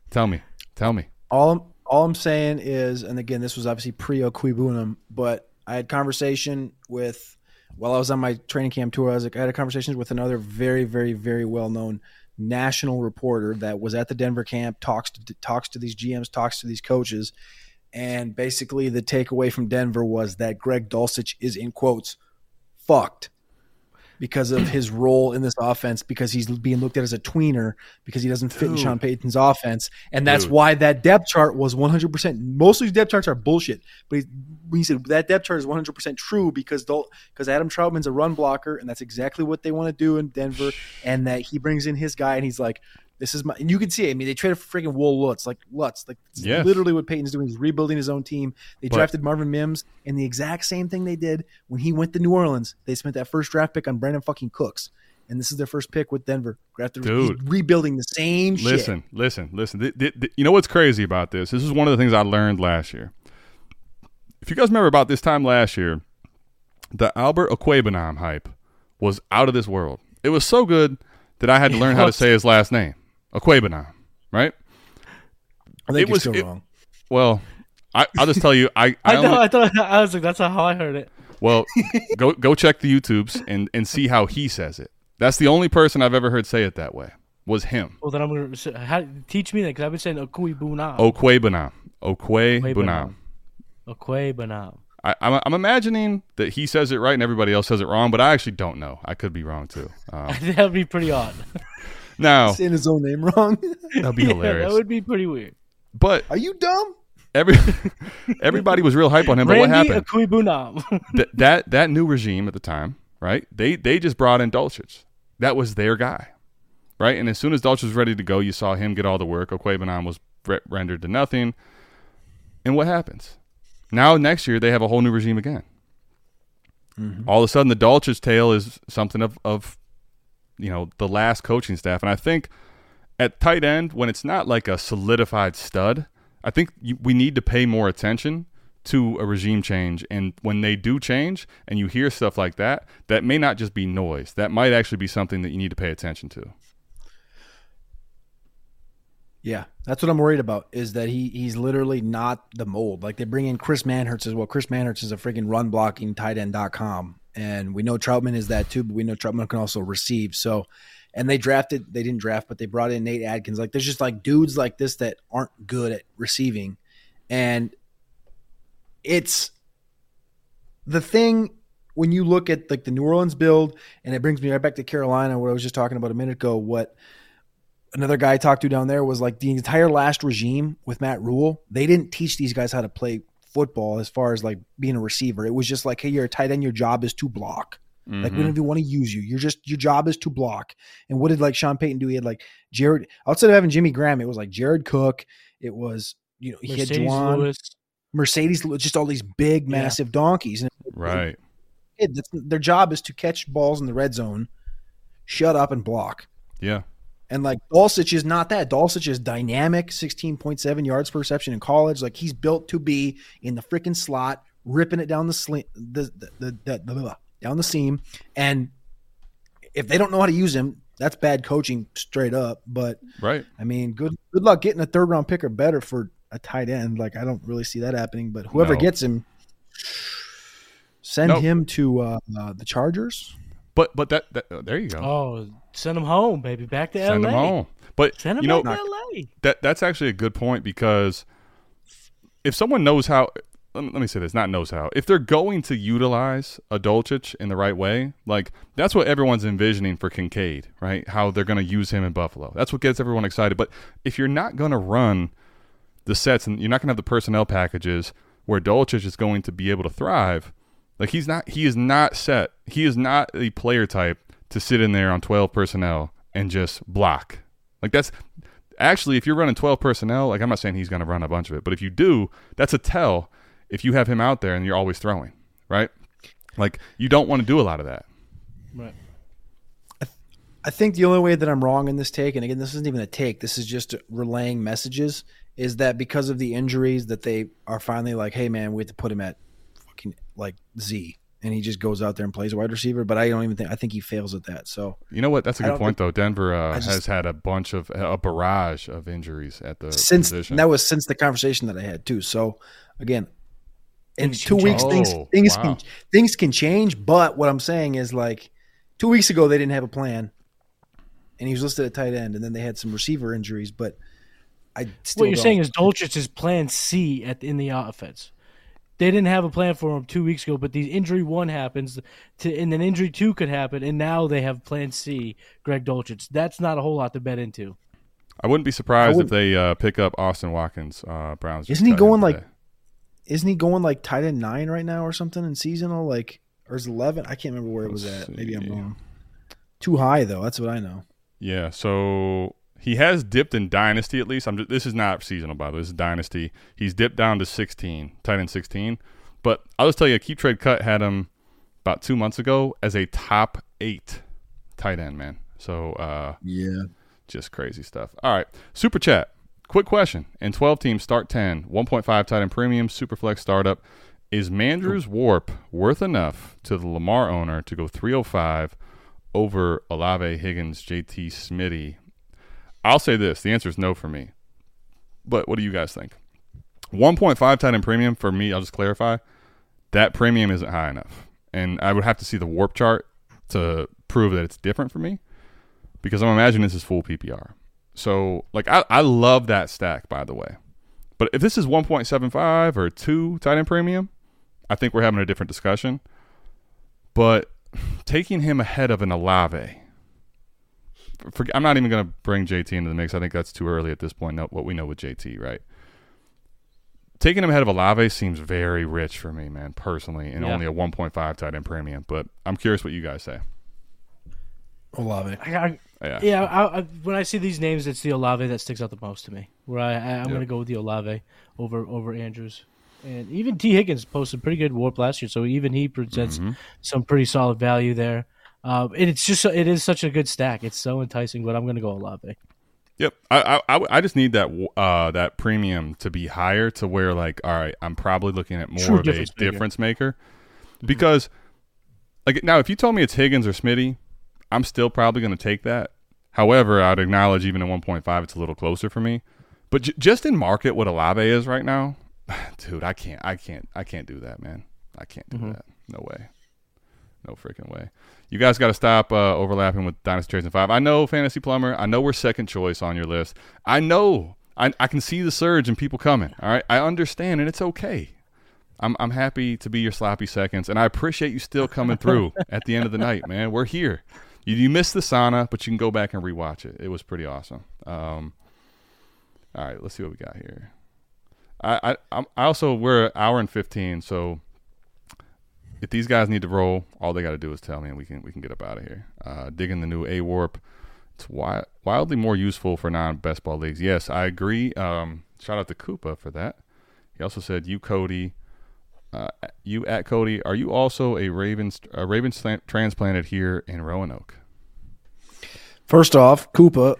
S3: Tell me, tell me.
S5: all I'm, all I'm saying is, and again, this was obviously pre Okwibunam, but I had conversation with while I was on my training camp tour. I was I had a conversation with another very, very, very well known national reporter that was at the Denver camp, talks to talks to these GMs, talks to these coaches, and basically the takeaway from Denver was that Greg Dulcich is in quotes fucked because of his role in this offense because he's being looked at as a tweener because he doesn't fit in Sean Payton's offense. And that's
S3: Dude.
S5: why that depth chart was 100% most of these depth charts are bullshit. But he, when he said that depth chart is 100% true because because Adam Trautman's a run blocker and that's exactly what they want to do in Denver and that he brings in his guy and he's like this is my and you can see it. I mean they traded for freaking Will Lutz like Lutz like
S3: Yes.
S5: literally what Payton's doing he's rebuilding his own team they
S3: But-
S5: drafted Marvin Mims and the exact same thing they did when he went to New Orleans they spent that first draft pick on Brandin fucking Cooks and this is their first pick with Denver.
S3: Dude.
S5: rebuilding the same shit.
S3: Listen, listen, listen. Th- you know what's crazy about this? This is one of the things I learned last year. If you guys remember about this time last year, the Albert Aquabanam hype was out of this world. It was so good that I had to learn how to say his last name, Aquabanam. Right?
S5: I think
S3: it
S5: you're
S3: was- it-
S5: wrong.
S3: Well, I, I'll just tell you, I, I,
S4: I know.
S3: only-
S4: I thought I was like, that's how I heard it.
S3: well, go go check the YouTubes and and see how he says it. That's the only person I've ever heard say it that way. Was him.
S4: Well, then I'm gonna how, teach me that because I've been saying Okui Bunam.
S3: Okwebanam. Okwe
S4: Okwebanam.
S3: Bunam.
S4: Okui
S3: I, I'm, I'm imagining that he says it right and everybody else says it wrong, but I actually don't know. I could be wrong too. Um,
S4: that would be pretty odd.
S3: Now
S5: Saying his own name wrong.
S3: that'd be hilarious.
S4: that would be pretty weird.
S3: But
S5: Are you dumb?
S3: every everybody was real hype on him. But what happened? Th- that that new regime at the time, right? They they just brought in Dulcich. That was their guy, right? And as soon as Dulcich was ready to go, you saw him get all the work. Okwebanon was re- rendered to nothing. And what happens? Now next year they have a whole new regime again. Mm-hmm. All of a sudden, the Dulcich tale is something of of you know the last coaching staff, and I think at tight end when it's not like a solidified stud, I think we need to pay more attention to a regime change. And when they do change, and you hear stuff like that, that may not just be noise. That might actually be something that you need to pay attention to.
S5: Yeah, that's what I'm worried about. Is that he he's literally not the mold. Like they bring in Chris Manhertz as well. Chris Manhertz is a freaking run blocking tight end.com. And we know Trautman is that too, but we know Trautman can also receive. So and they drafted they didn't draft, but they brought in Nate Adkins. Like there's just like dudes like this that aren't good at receiving. And it's the thing when you look at like the New Orleans build, and it brings me right back to Carolina, what I was just talking about a minute ago. What another guy I talked to down there was like the entire last regime with Matt Rhule. They didn't teach these guys how to play football as far as like being a receiver. It was just like, hey, you're a tight end. Your job is to block. Like we don't mm-hmm. even want to use you. You're just your job is to block. And what did like Sean Payton do? He had like Jared outside of having Jimmy Graham, it was like Jared Cook. It was you know he
S4: Marcedes
S5: had Juwan,
S4: Lewis.
S5: Marcedes, just all these big,
S4: Yeah.
S5: massive donkeys. And
S3: Right.
S5: it, that's, their job is to catch balls in the red zone, shut up and block.
S3: Yeah.
S5: And like Dulcich is not that. Dulcich is dynamic, 16.7 yards per reception in college. Like he's built to be in the freaking slot, ripping it down the sling, the, the, the, the, the- the- down the seam. And if they don't know how to use him, that's bad coaching straight up. But
S3: Right.
S5: I mean, good good luck getting a third round pick or better for a tight end. Like I don't really see that happening. But whoever
S3: No.
S5: gets him, send
S3: Nope.
S5: him to uh, uh, the Chargers.
S3: But but that, that oh, there you go.
S4: Oh, send them home, baby. Back to LA.
S3: Send them home. But
S4: Send him
S3: you know
S4: back to LA.
S3: that that's actually a good point because if someone knows how let me, let me say this not knows how if they're going to utilize a Dulcich in the right way like that's what everyone's envisioning for Kincaid right how they're going to use him in Buffalo that's what gets everyone excited but if you're not going to run the sets and you're not going to have the personnel packages where Dulcich is going to be able to thrive like he's not he is not set he is not a player type to sit in there on 12 personnel and just block like that's actually, if you're running 12 personnel, like I'm not saying he's going to run a bunch of it, but if you do, that's a tell if you have him out there and you're always throwing, right? Like you don't want to do a lot of that.
S4: Right.
S5: I think the only way that I'm wrong in this take, and again, this isn't even a take, this is just relaying messages, is that because of the injuries that they are finally like, hey man, we have to put him at like Z. And he just goes out there and plays a wide receiver, but I don't even think I think he fails at that. So
S3: You know what? That's a good
S5: don't
S3: point, though. Denver uh,
S5: just-
S3: has had a bunch of a barrage of injuries at the
S5: since
S3: position.
S5: that was since the conversation that I had too. So again, in
S4: Things
S5: two weeks
S3: change.
S5: things
S3: Oh,
S5: things
S3: wow.
S5: can things can change. But what I'm saying is like two weeks ago they didn't have a plan, and he was listed at tight end, and then they had some receiver injuries. But I still
S4: what you're
S5: don't-
S4: saying is Dulcich is plan C at in the offense. They didn't have a plan for him two weeks ago, but the injury one happens, to, and then injury two could happen, and now they have plan C, Greg Dulcich. That's not a whole lot to bet into.
S3: I wouldn't be surprised
S5: I
S3: if they uh, pick up Austin Watkins. Uh, Browns.
S5: Isn't he going, like,
S3: today.
S5: isn't he going like tight end nine right now or something in seasonal like or is eleven? I can't remember where it was
S3: Let's
S5: at. Maybe I'm wrong. Too high though. That's what I know.
S3: Yeah, so he has dipped in dynasty at least. I'm just, this is not seasonal by the way. This is dynasty. He's dipped down to 16, tight end 16. But I'll just tell you, Keep Trade Cut had him about two months ago as a top eight tight end man. So uh,
S5: Yeah.
S3: just crazy stuff. All right, super chat. Quick question: In 12 teams, start 10, 1.5 tight end premium, super flex startup. Is Mandrew's WoRP worth enough to the Lamar owner to go 305 over Olave, Higgins, JT, Smitty? I'll say this: the answer is no for me. But what do you guys think? 1.5 tight end premium for me. I'll just clarify that premium isn't high enough, and I would have to see the WoRP chart to prove that it's different for me because I'm imagining this is full PPR. So, like, I, I love that stack, by the way. But if this is 1.75 or 2 tight end premium, I think we're having a different discussion. But taking him ahead of an Olave, for, I'm not even going to bring JT into the mix. I think that's too early at this point, what we know with JT, right? Taking him ahead of Olave seems very rich for me, man, personally, and
S4: Yeah.
S3: only a 1.5 tight end premium. But I'm curious what you guys say.
S5: Olave.
S4: I, I,
S3: Yeah.
S4: yeah, I, I, when I see these names, it's the Olave that sticks out the most to me. Where I, I I'm
S3: Yeah.
S4: going to go with the Olave over over Andrews, and even T Higgins posted pretty good WoRP last year, so even he presents
S3: Mm-hmm.
S4: some pretty solid value there. Uh, and it's just it is such a good stack. It's so enticing, but I'm going to go Olave.
S3: Yep, I, I I just need that uh that premium to be higher to where like all right, I'm probably looking at more
S4: True
S3: of
S4: difference
S3: a
S4: maker.
S3: difference maker mm-hmm. because like now if you told me it's Higgins or Smitty, I'm still probably going to take that. However, I'd acknowledge even at 1.5, it's a little closer for me. But j- just in market, what Olave is right now, dude, I can't, I can't, I can't do that, man. I can't do mm-hmm. that. No way. No freaking way. You guys got to stop uh, overlapping with Dynasty Trades and Five. I know Fantasy Plumber. I know we're second choice on your list. I know. I, I can see the surge and people coming. All right. I understand, and it's okay. I'm I'm happy to be your sloppy seconds, and I appreciate you still coming through at the end of the night, man. We're here. You, you missed the sauna, but you can go back and rewatch it. It was pretty awesome. Um, all right, let's see what we got here. I I I also we're an hour and fifteen, so if these guys need to roll, all they got to do is tell me, and we can we can get up out of here. Uh, digging the new A WoRP. It's wi- wildly more useful for non-best ball leagues. Yes, I agree. Um, shout out to Koopa for that. He also said, "You Cody, uh, you at Cody, are you also a Ravens a Ravens tran- transplanted here in Roanoke?"
S5: First off, Koopa,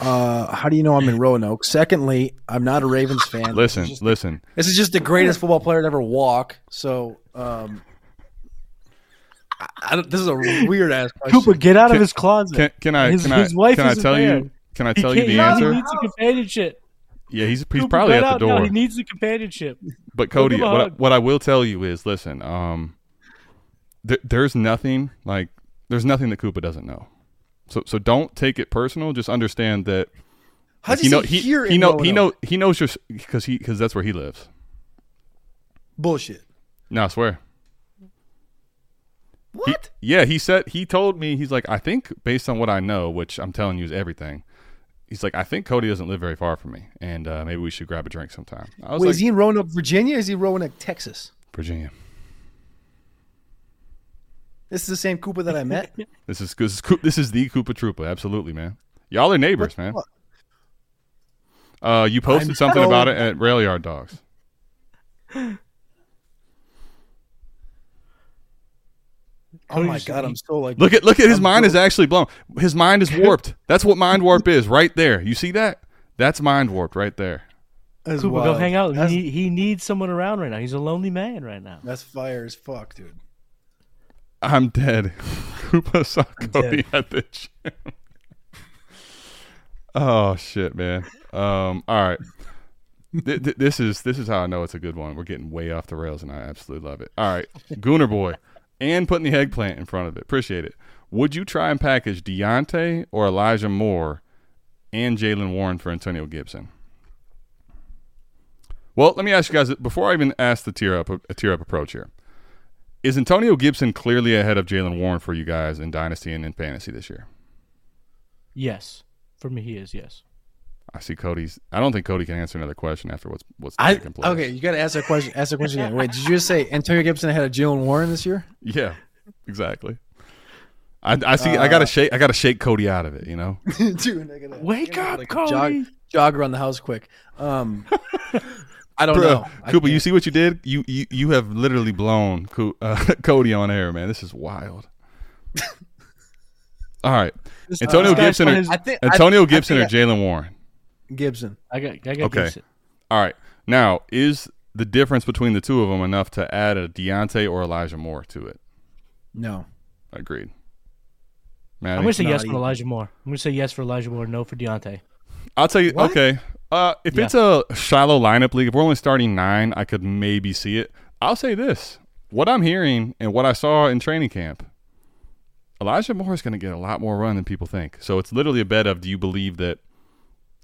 S5: uh, how do you know I'm in Roanoke? Secondly, I'm not a Ravens fan.
S3: Listen,
S5: This just,
S3: listen.
S5: this is just the greatest football player to ever walk. So, um, I, I this is a weird ass question.
S4: Cooper, get out
S3: Can-
S4: of his closet.
S3: Can, can I
S4: His-
S3: can I
S4: wife
S3: can I tell
S4: there.
S3: you can I
S4: He
S3: tell you
S4: can't-
S3: the
S4: he
S3: answer?
S4: needs the companionship.
S3: Yeah, he's he's
S4: Cooper,
S3: probably at the
S4: out now.
S3: door.
S4: He needs the companionship.
S3: But Cody, what I, what I will tell you is, listen, um, th- there's nothing like there's nothing that Koopa doesn't know. So so don't take it personal. Just understand that
S5: How does
S3: he know
S5: he,
S3: he he
S5: in
S3: know he know he knows your because he because that's where he lives.
S5: bullshit.
S3: No, I swear. He-
S5: What?
S3: yeah, he said he told me he's like I think based on what I know, which I'm telling you is everything. He's like I think Cody doesn't live very far from me, and uh, maybe we should grab a drink sometime. I was
S5: Wait,
S3: like
S5: is he in Roanoke, Virginia? Or is he in Roanoke, Texas?
S3: Virginia.
S5: This is the same Koopa that I met.
S3: This is this is, Coop- this is the Koopa Troopa. Absolutely, man. Y'all are neighbors, man. Uh, you posted
S5: I'm
S3: something
S5: so-
S3: about it at Rail Yard Dawgs.
S5: oh my god, I'm so like.
S3: Look at look at his
S5: I'm
S3: mind
S5: so-
S3: is actually blown. His mind is warped. That's what mind warp is, right there. You see that? That's mind warped right there.
S5: That's
S4: Cooper, go hang out.
S5: That's,
S4: He, he needs someone around right now. He's a lonely man right now.
S5: that's fire as fuck, dude.
S3: I'm dead. Koopa saw Cody at the gym. oh shit, man. Um, all right. Th- th- this is this is how I know it's a good one. We're getting way off the rails, and I absolutely love it. All right, Gooner boy, and putting the eggplant in front of it. Appreciate it. Would you try and package Deontay or Elijah Moore and Jaylen Warren for Antonio Gibson? Well, let me ask you guys before I even ask the tier up a tier up approach here. Is Antonio Gibson clearly ahead of Jaylen Warren for you guys in Dynasty and in Fantasy this year?
S4: Yes. For me, he is, yes.
S3: I see Cody's. I don't think Cody can answer another question after what's what's
S5: I
S3: taking place.
S5: okay. You got to ask a question. Ask a question again. Wait, did you just say Antonio Gibson had a Jaylen Warren this year?
S3: Yeah, exactly. I, I see. I gotta shake. I gotta shake Cody out of it. You know.
S5: dude, I gotta,
S4: Wake
S5: I
S4: up,
S5: like,
S4: Cody.
S5: Jog, jog around the house quick. Um, I don't
S3: Bro,
S5: know.
S3: Cooper, you see what you did? You you, you have literally blown Co- uh, Cody on air, man. This is wild. All right, Antonio
S4: this guy's
S3: Gibson or
S4: his-
S5: I think
S3: Antonio
S5: I
S3: Gibson or
S5: think
S3: Jaylen Warren.
S5: Gibson.
S4: I got, I got
S3: Okay.
S4: Gibson.
S3: All right. Now, is the difference between the two of them enough to add a Deontay or Elijah Moore to it?
S5: No.
S3: Agreed.
S4: I'm going to say
S5: not
S4: yes for. Elijah Moore. I'm going to say yes for Elijah Moore, no for Deontay.
S3: I'll tell you.
S5: What?
S3: Okay. Uh, if
S4: Yeah.
S3: it's a shallow lineup league, if we're only starting nine, I could maybe see it. I'll say this: what I'm hearing and what I saw in training camp, Elijah Moore is going to get a lot more run than people think. So it's literally a bet of do you believe that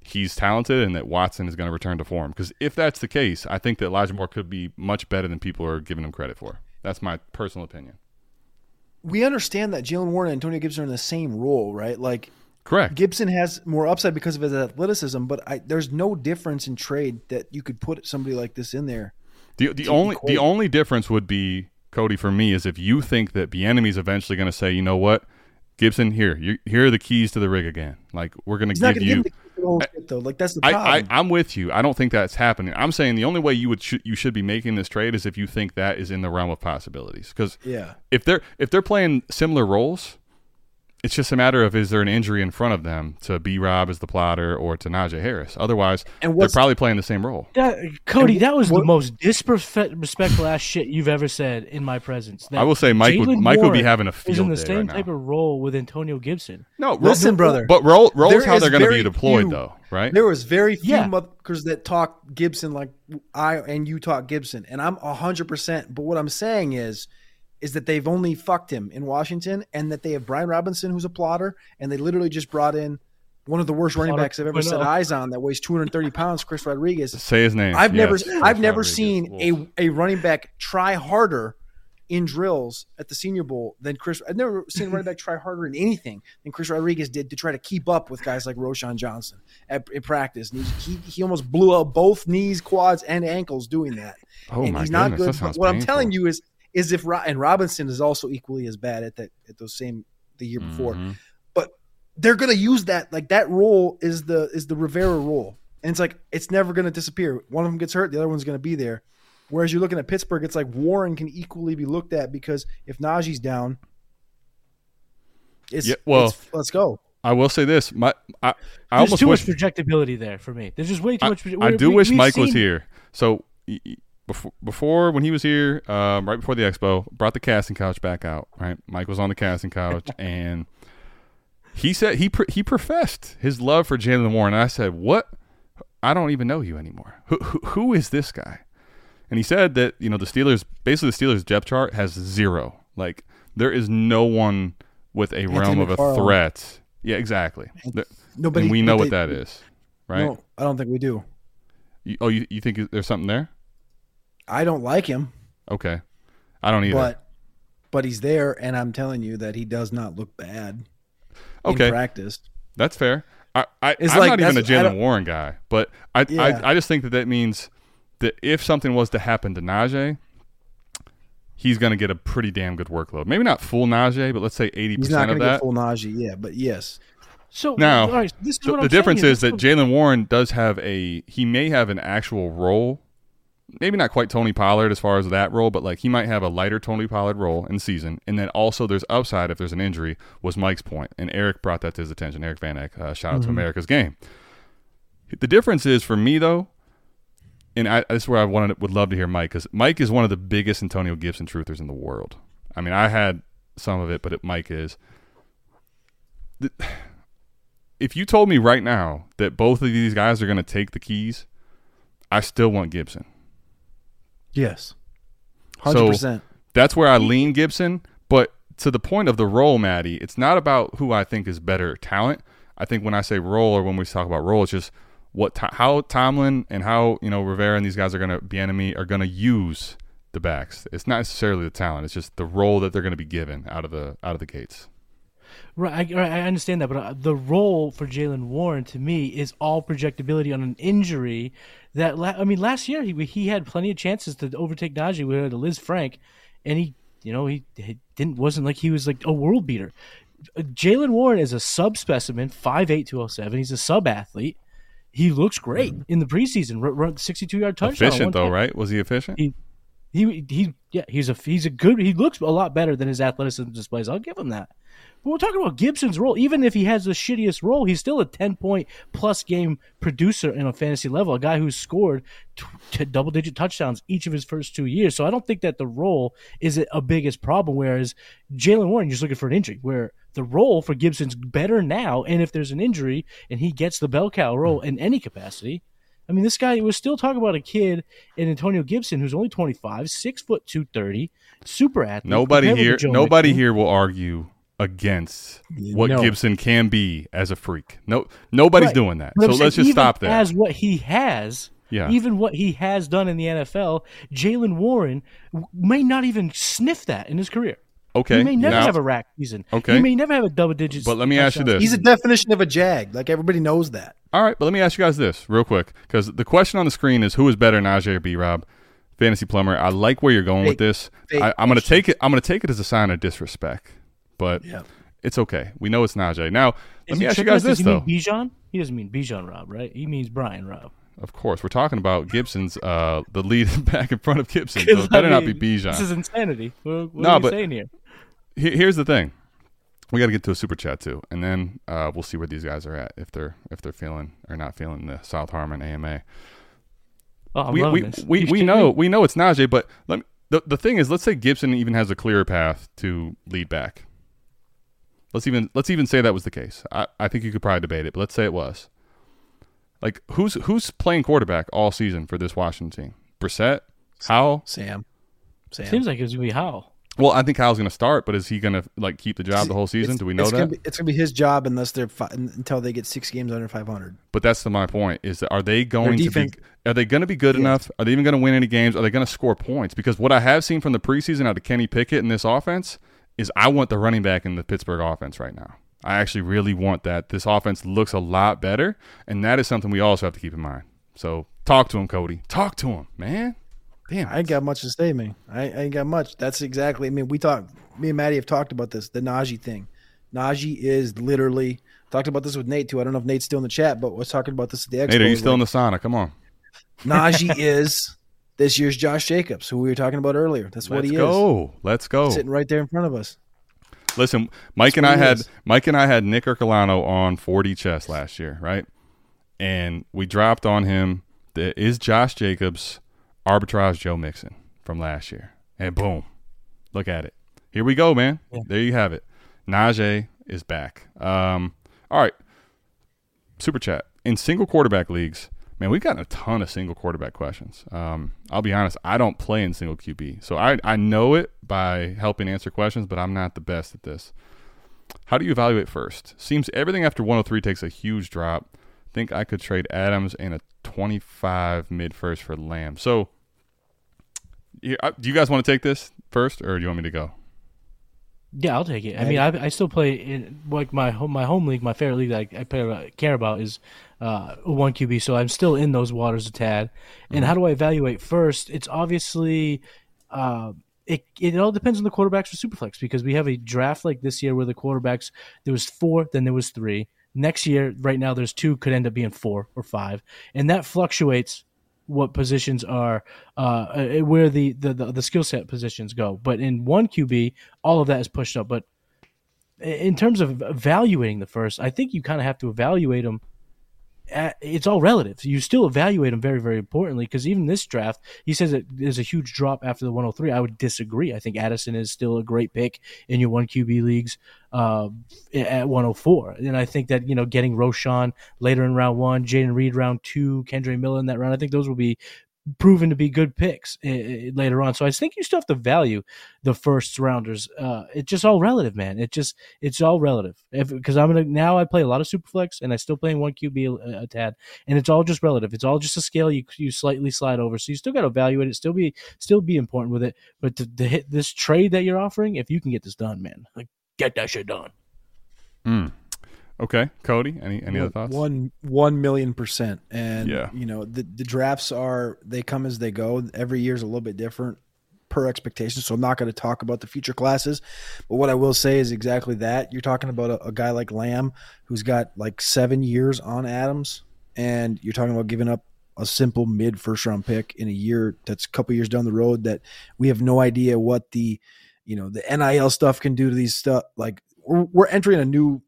S3: he's talented and that Watson is going to return to form? Because if that's the case, I think that Elijah Moore could be much better than people are giving him credit for. That's my personal opinion.
S5: We understand that Jaylen Warren and Antonio Gibson are in the same role, right? Like
S3: Correct.
S5: Gibson has more upside because of his athleticism, but I, there's no difference in trade that you could put somebody like this in there.
S3: The the only
S5: equate.
S3: the only difference would be Cody for me is if you think that the is eventually going to say, you know what, Gibson, here, you, here are the keys to the rig again. Like we're going to give you.
S5: give him the, the whole shit, though. Like that's the
S3: I,
S5: problem.
S3: I I'm with you. I don't think that's happening. I'm saying the only way you would sh- you should be making this trade is if you think that is in the realm of possibilities. Because
S5: yeah.
S3: if they're if they're playing similar roles, it's just a matter of is there an injury in front of them to B Rob as the plotter or to Najee Harris. Otherwise,
S5: And
S3: they're probably playing the same role.
S4: That, Cody,
S5: And
S4: that was
S5: what-
S4: the most disrespectful ass shit you've ever said in my presence. That
S3: I will say Mike would
S4: Jalen
S3: Mike would be having a
S4: is
S3: field
S4: in the
S3: day
S4: same
S3: right now.
S4: type of role with Antonio Gibson.
S3: No,
S5: Listen, brother.
S3: But role role is
S5: There
S3: how
S5: is
S3: they're going to be deployed,
S5: few-
S3: though, right?
S5: There was very few
S4: Yeah.
S5: motherfuckers that talk Gibson like I and you talk Gibson, and I'm hundred percent. But what I'm saying is, is that they've only fucked him in Washington, and that they have Brian Robinson, who's a plotter, and they literally just brought in one of the worst running backs I've ever set
S4: oh.
S5: eyes on that weighs 230 pounds, Chris Rodriguez.
S3: Say his name.
S5: I've never
S3: Yes,
S5: I've
S3: Chris
S5: never
S3: Rodriguez.
S5: seen a, a running back try harder in drills at the Senior Bowl than Chris. I've never seen a running back try harder in anything than Chris Rodriguez did to try to keep up with guys like Roschon Johnson at, in practice. And he, he he almost blew out both knees, quads, and ankles doing that.
S3: Oh
S5: and
S3: my
S5: he's not
S3: goodness,
S5: good.
S3: that
S5: But
S3: sounds
S5: what I'm telling you is is if Ro- and Robinson is also equally as bad at that at those same the year before
S3: Mhm.
S5: but they're gonna use that like that role is the is the Rivera role, and it's like it's never gonna disappear. One of them gets hurt, the other one's gonna be there. Whereas you're looking at Pittsburgh, it's like Warren can equally be looked at because if Najee's down, it's
S3: Yeah, well-
S5: it's- let's go.
S3: I will say this. My I, I
S4: There's
S3: almost
S4: too
S3: wish
S4: much projectability there for me. There's just way too
S3: I,
S4: much.
S3: I do
S4: we-
S3: wish
S4: we've
S3: Mike was here. So y- y- before before when he was here, um, right before the expo, brought the casting couch back out. Right, Mike was on the casting couch, and he said he pr- he professed his love for Jaylen Warren. And I said, "What? I don't even know you anymore. Who, who who is this guy?" And he said that you know the Steelers, basically the Steelers depth chart has zero. Like there is no one with a realm of a threat. Yeah, exactly.
S5: Nobody,
S3: and we know
S5: but
S3: what that is, right?
S5: No, I don't think we do.
S3: You, oh, you, you think there's something there?
S5: I don't like him,
S3: Okay, I don't either.
S5: but but he's there, and I'm telling you that he does not look bad
S3: okay,
S5: in practice.
S3: that's fair. I, I
S5: It's
S3: I'm
S5: like-
S3: not even a
S5: Jaylen
S3: Warren guy, but I,
S5: Yeah.
S3: I I just think that that means that if something was to happen to Najee, he's going to get a pretty damn good workload. Maybe not full Najee, but let's say eighty
S5: He's not
S3: percent
S5: going
S3: of
S5: to get
S3: that.
S5: full Najee, yeah, but yes,
S4: So
S3: Now,
S4: all right, this is
S3: So
S4: what
S3: the
S4: I'm saying
S3: difference is that Jaylen Warren does have a he may have an actual role, maybe not quite Tony Pollard as far as that role, but like he might have a lighter Tony Pollard role in season, and then also there's upside if there's an injury. Was Mike's point, and Eric brought that to his attention. Eric Van Eck, uh, shout out to America's Game. The difference is for me though, and I, this is where I wanted would love to hear Mike because Mike is one of the biggest Antonio Gibson truthers in the world. I mean, I had some of it, but it, Mike is if you told me right now that both of these guys are going to take the keys, I still want Gibson.
S5: Yes,
S3: So-
S5: hundred percent.
S3: That's where I lean Gibson. But to the point of the role, Maddie, it's not about who I think is better talent. I think when I say role or when we talk about role, it's just what how Tomlin and how you know Rivera and these guys are going to be enemy are going to use the backs. It's not necessarily the talent. It's just the role that they're going to be given out of the out of the gates.
S4: Right, I, right, I understand that, but uh, the role for Jaylen Warren to me is all projectability on an injury. That la- I mean, last year he he had plenty of chances to overtake Najee with Lisfranc, and he you know he, he didn't wasn't like he was like a world beater. Uh, Jaylen Warren is a sub specimen, 5'8", 207. He's a sub athlete. He looks great in the preseason. Run, run sixty two yard touchdown.
S3: efficient though, right? Was he efficient?
S4: He he he yeah, he's a he's a good he looks a lot better than his athleticism displays. I'll give him that. But we're talking about Gibson's role. Even if he has the shittiest role, he's still a ten point plus game producer in a fantasy level. A guy who's scored t- t- double digit touchdowns each of his first two years. So I don't think that the role is a biggest problem. Whereas Jaylen Warren, you're just looking for an injury. Where the role for Gibson's better now, and if there's an injury and he gets the bell cow role in any capacity, I mean, this guy was still talking about a kid in Antonio Gibson who's only 25, six foot two thirty, super athlete.
S3: Nobody here, nobody here will argue against what
S5: No.
S3: Gibson can be as a freak. No, nobody's
S4: Right.
S3: doing that.
S4: But
S3: So let's just stop there.
S4: As what he has,
S3: Yeah.
S4: even what he has done in the NFL, Jaylen Warren may not even sniff that in his career.
S3: okay,
S4: He may never
S3: now-
S4: have a rack season.
S3: Okay.
S4: He may never have a double digits.
S3: But let me ask you this.
S5: He's a definition of a jag. Like everybody knows that.
S3: All right, but let me ask you guys this real quick because the question on the screen is who is better, Najee or B Rob? Fantasy plumber. I like where you're going with this.
S5: fake
S3: I, I'm going to take it. I'm going to take it as a sign of disrespect, but
S5: Yeah.
S3: it's okay. We know it's Najee. Now, let
S4: he
S3: me ask you guys this
S4: he
S3: though.
S4: mean Bijan? He doesn't mean Bijan Rob, right? He means Brian Rob.
S3: Of course, we're talking about Gibson's uh, the lead back in front of Gibson. So it better
S4: I
S3: not
S4: be
S3: be
S4: This is insanity. What, what
S3: No,
S4: are we
S3: but-
S4: saying here?
S3: Here- Here's the thing. We got to get to a super chat too, and then uh, we'll see where these guys are at if they're if they're feeling or not feeling the South Harmon AMA.
S4: Oh,
S3: we we,
S4: this.
S3: we, we know we know it's Najee, but let me, the the thing is, let's say Gibson even has a clearer path to lead back. Let's even let's even say that was the case. I, I think you could probably debate it, but let's say it was. Like who's who's playing quarterback all season for this Washington team? Brissett, Howell.
S5: Sam. Sam.
S4: Seems like it's gonna be Howell.
S3: Well, I think Kyle's going to start, but is he going to like keep the job the whole season?
S5: It's-
S3: Do we know
S5: it's
S3: that?
S5: Gonna be, it's gonna be his job unless they're fi- until they get six games under 500.
S3: But that's the, my point: is that are they going
S5: defense-
S3: to be? Are they going to be good enough? Are they even going to win any games? Are they going to score points? Because what I have seen from the preseason out of Kenny Pickett in this offense is I want the running back in the Pittsburgh offense right now. I actually really want that. This offense looks a lot better, and that is something we also have to keep in mind. So talk to him, Cody. Talk to him, man. Damn,
S5: I ain't got much to say, man. I, I ain't got much. That's exactly. I mean, we talked. Me and Maddie have talked about this. The Najee thing. Najee is literally talked about this with Nate too. I don't know if Nate's still in the chat, but was talking about this at the Expo.
S3: Nate, are you still in the sauna? Come on,
S5: Najee is this year's Josh Jacobs, who we were talking about earlier. That's what he is.
S3: let's
S5: he
S3: go. Let's go.
S5: sitting right there in front of us.
S3: Listen, Mike and I had
S5: is.
S3: Mike and I had Nick Ercolano on 4D chess last year, right? And we dropped on him the is Josh Jacobs arbitrage Joe Mixon from last year. And boom. Look at it. Here we go, man. There you have it. Najee is back. Um, all right. Super chat. In single quarterback leagues, man, we've gotten a ton of single quarterback questions. Um, I'll be honest, I don't play in single QB. So I, I know it by helping answer questions, but I'm not the best at this. How do you evaluate first? Seems everything after 103 takes a huge drop. Think I could trade Adams and a 25 mid first for Lamb. So, uh, do you guys want to take this first, or do you want me to go?
S4: Yeah, I'll take it. I mean, I, I still play in like my home my home league. My favorite league that I, I play, care about is uh, one QB. So I'm still in those waters a tad. And how do I evaluate first? It's obviously uh, it it all depends on the quarterbacks for Superflex because we have a draft like this year where the quarterbacks there was four, then there was three. Next year, right now, there's two, could end up being four or five, and that fluctuates what positions are uh, uh, where the the, the, the skill set positions go. But in one QB, all of that is pushed up. But in terms of evaluating the first, I think you kind of have to evaluate them. It's all relative. You still evaluate them very, very importantly because even this draft, he says that there's a huge drop after the 103. I would disagree. I think Addison is still a great pick in your one QB leagues uh, at 104, and I think that you know getting Roschon later in round one, Jayden Reed round two, Kendre Miller in that round, I think those will be proven to be good picks uh, later on. So I think you still have to value the first rounders. Uh, it's just all relative, man. It just it's all relative. Because I'm gonna now I play a lot of superflex and I still playing one QB a, a, tad, and it's all just relative. It's all just a scale you you slightly slide over. So you still got to evaluate it. Still be still be important with it. But to, to hit this trade that you're offering, if you can get this done, man, like get that shit done.
S3: Mm. Okay, Cody. Any any other thoughts?
S5: One one million percent. And
S3: Yeah.
S5: you know the the drafts are they come as they go. Every year's a little bit different per expectation. So I'm not going to talk about the future classes, but what I will say is exactly that. You're talking about a, a guy like Lamb who's got like seven years on Adams, and you're talking about giving up a simple mid first round pick in a year that's a couple years down the road that we have no idea what the you know the NIL stuff can do to these stuff. Like we're, we're entering a new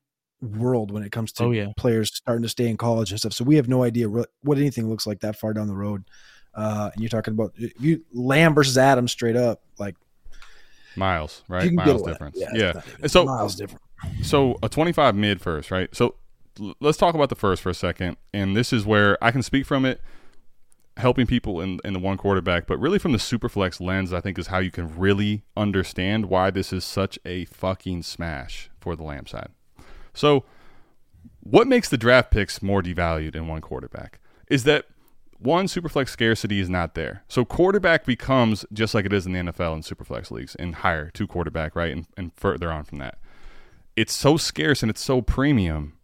S5: world when it comes to
S4: Oh, yeah.
S5: players starting to stay in college and stuff. So we have no idea what, what anything looks like that far down the road. Uh, and you're talking about if you Lamb versus Adams straight up, like
S3: Miles, right? Miles difference.
S5: Yeah,
S3: Yeah.
S5: even-
S3: so
S5: miles different.
S3: so a 25 mid first, right? So l- let's talk about the first for a second. And this is where I can speak from it, helping people in, in the one quarterback, but really from the superflex lens, I think is how you can really understand why this is such a fucking smash for the Lamb side. So, what makes the draft picks more devalued in one quarterback is that one superflex scarcity is not there. So quarterback becomes just like it is in the NFL and superflex leagues and higher two quarterback, right? And, and further on from that. It's so scarce and it's so premium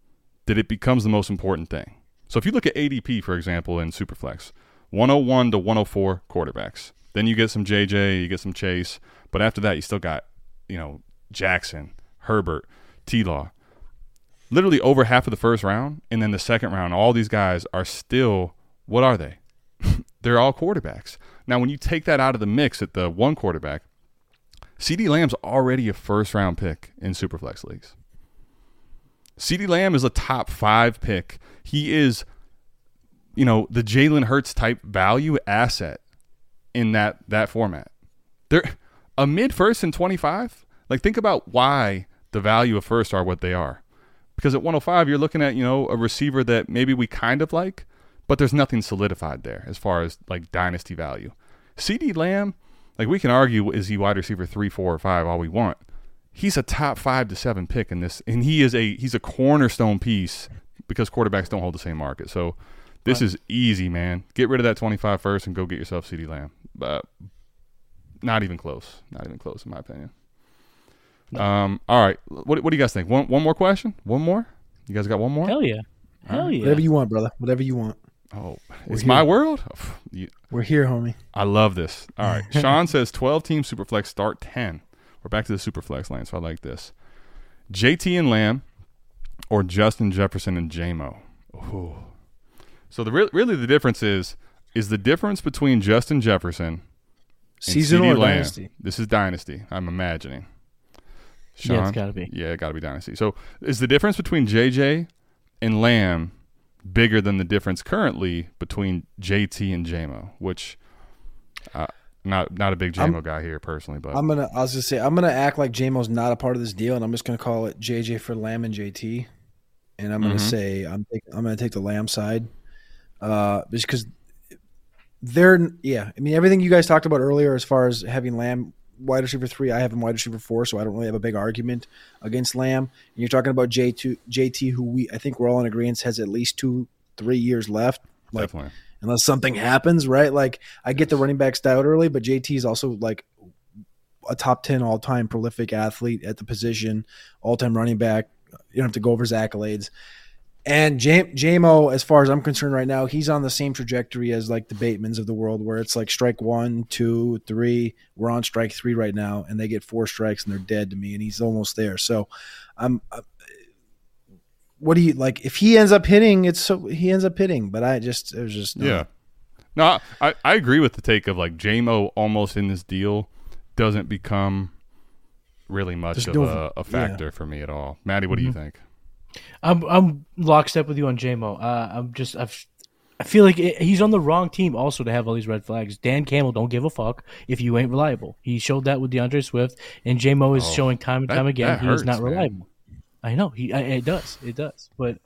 S3: that it becomes the most important thing. So if you look at ADP, for example, in superflex, 101 to 104 quarterbacks. Then you get some JJ, you get some Chase, but after that you still got, you know, Jackson, Herbert, T Law. Literally over half of the first round, and then the second round, all these guys are still what are they? They're all quarterbacks. Now, when you take that out of the mix at the one quarterback, CeeDee Lamb's already a first round pick in Superflex leagues. CeeDee Lamb is a top five pick. He is, you know, the Jalen Hurts type value asset in that that format. They're a mid first and twenty five. Like think about why the value of first are what they are. Because at 105, you're looking at, you know, a receiver that maybe we kind of like, but there's nothing solidified there as far as like dynasty value. CeeDee Lamb, like we can argue is he wide receiver three, four, or five all we want. He's a top five to seven pick in this, and he is a he's a cornerstone piece because quarterbacks don't hold the same market. So this is easy, man. Get rid of that 25 first and go get yourself CeeDee Lamb. But not even close. Not even close, in my opinion. Um. All right. What What do you guys think? One One more question. One more. You guys got one more?
S4: Hell yeah. Hell yeah.
S5: Whatever you want, brother. Whatever you want.
S3: Oh, it's my world. You-
S5: We're here, homie.
S3: I love this. All right. Sean says 12 team Superflex start 10. We're back to the Superflex lane, so I like this. JT and Lamb or Justin Jefferson and JMO. Ooh. So the re- really the difference is is the difference between Justin Jefferson and
S5: Seasonal
S3: CeeDee
S5: or
S3: Lamb.
S5: dynasty?
S3: This is dynasty. I'm imagining.
S4: Yeah, it's gotta be.
S3: Yeah, it got to be dynasty. So is the difference between JJ and Lamb bigger than the difference currently between JT and JMO? Which, uh, not not a big JMO guy here personally, but
S5: I'm gonna. I was gonna say I'm gonna act like JMO's not a part of this deal, and I'm just gonna call it JJ for Lamb and JT, and I'm gonna
S3: Mhm.
S5: say I'm take, I'm gonna take the Lamb side, uh, just because they're yeah. I mean everything you guys talked about earlier as far as having Lamb wide receiver three, I have him wide receiver four, so I don't really have a big argument against Lamb. And you're talking about J two JT, who we I think we're all in agreement has at least two three years left. Like
S3: definitely.
S5: unless something happens, right? Like I get the running backs out early, but JT is also like a top ten all time prolific athlete at the position, all time running back. You don't have to go over his accolades. And J- JMO, as far as I'm concerned right now, he's on the same trajectory as like the Batemans of the world, where it's like strike one, two, three. We're on strike three right now, and they get four strikes and they're dead to me, and he's almost there. So, I'm. uh, what do you like? If he ends up hitting, it's so he ends up hitting. But I just it was just no.
S3: Yeah. No, I, I agree with the take of like JMO almost in this deal doesn't become really much
S5: There's
S3: of
S5: no-
S3: a, a factor for me at all. Matty, what do you think?
S4: I'm I'm lockstep with you on JMO. Uh, I'm just I've, I feel like it, he's on the wrong team also to have all these red flags. Dan Campbell don't give a fuck if you ain't reliable. He showed that with D'Andre Swift, and JMO is
S3: Oh,
S4: showing time and
S3: that-
S4: time again
S3: that
S4: he's
S3: hurts,
S4: not
S3: man.
S4: reliable. I know he I, it does it does, but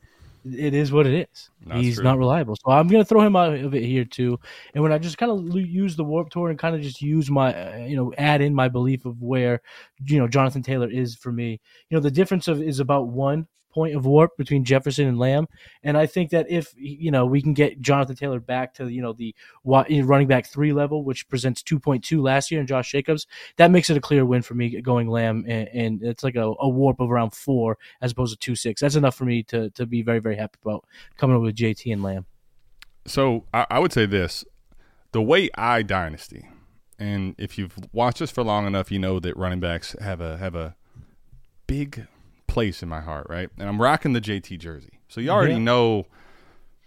S4: it is what it is.
S3: That's
S4: he's
S3: true.
S4: not reliable, so I'm gonna throw him out of it here too. And when I just kind of use the WoRP tour and kind of just use my uh, you know add in my belief of where you know Jonathan Taylor is for me, you know the difference of is about one point of WoRP between Jefferson and Lamb, and I think that if you know we can get Jonathan Taylor back to you know the running back three level, which presents two point two last year, and Josh Jacobs, that makes it a clear win for me going Lamb, and, and it's like a, a WoRP of around four as opposed to two six. That's enough for me to to be very very happy about coming up with JT and Lamb.
S3: So I, I would say this: the way I dynasty, and if you've watched us for long enough, you know that running backs have a have a big place in my heart, right? And I'm rocking the JT jersey, so you already
S4: Yeah.
S3: know.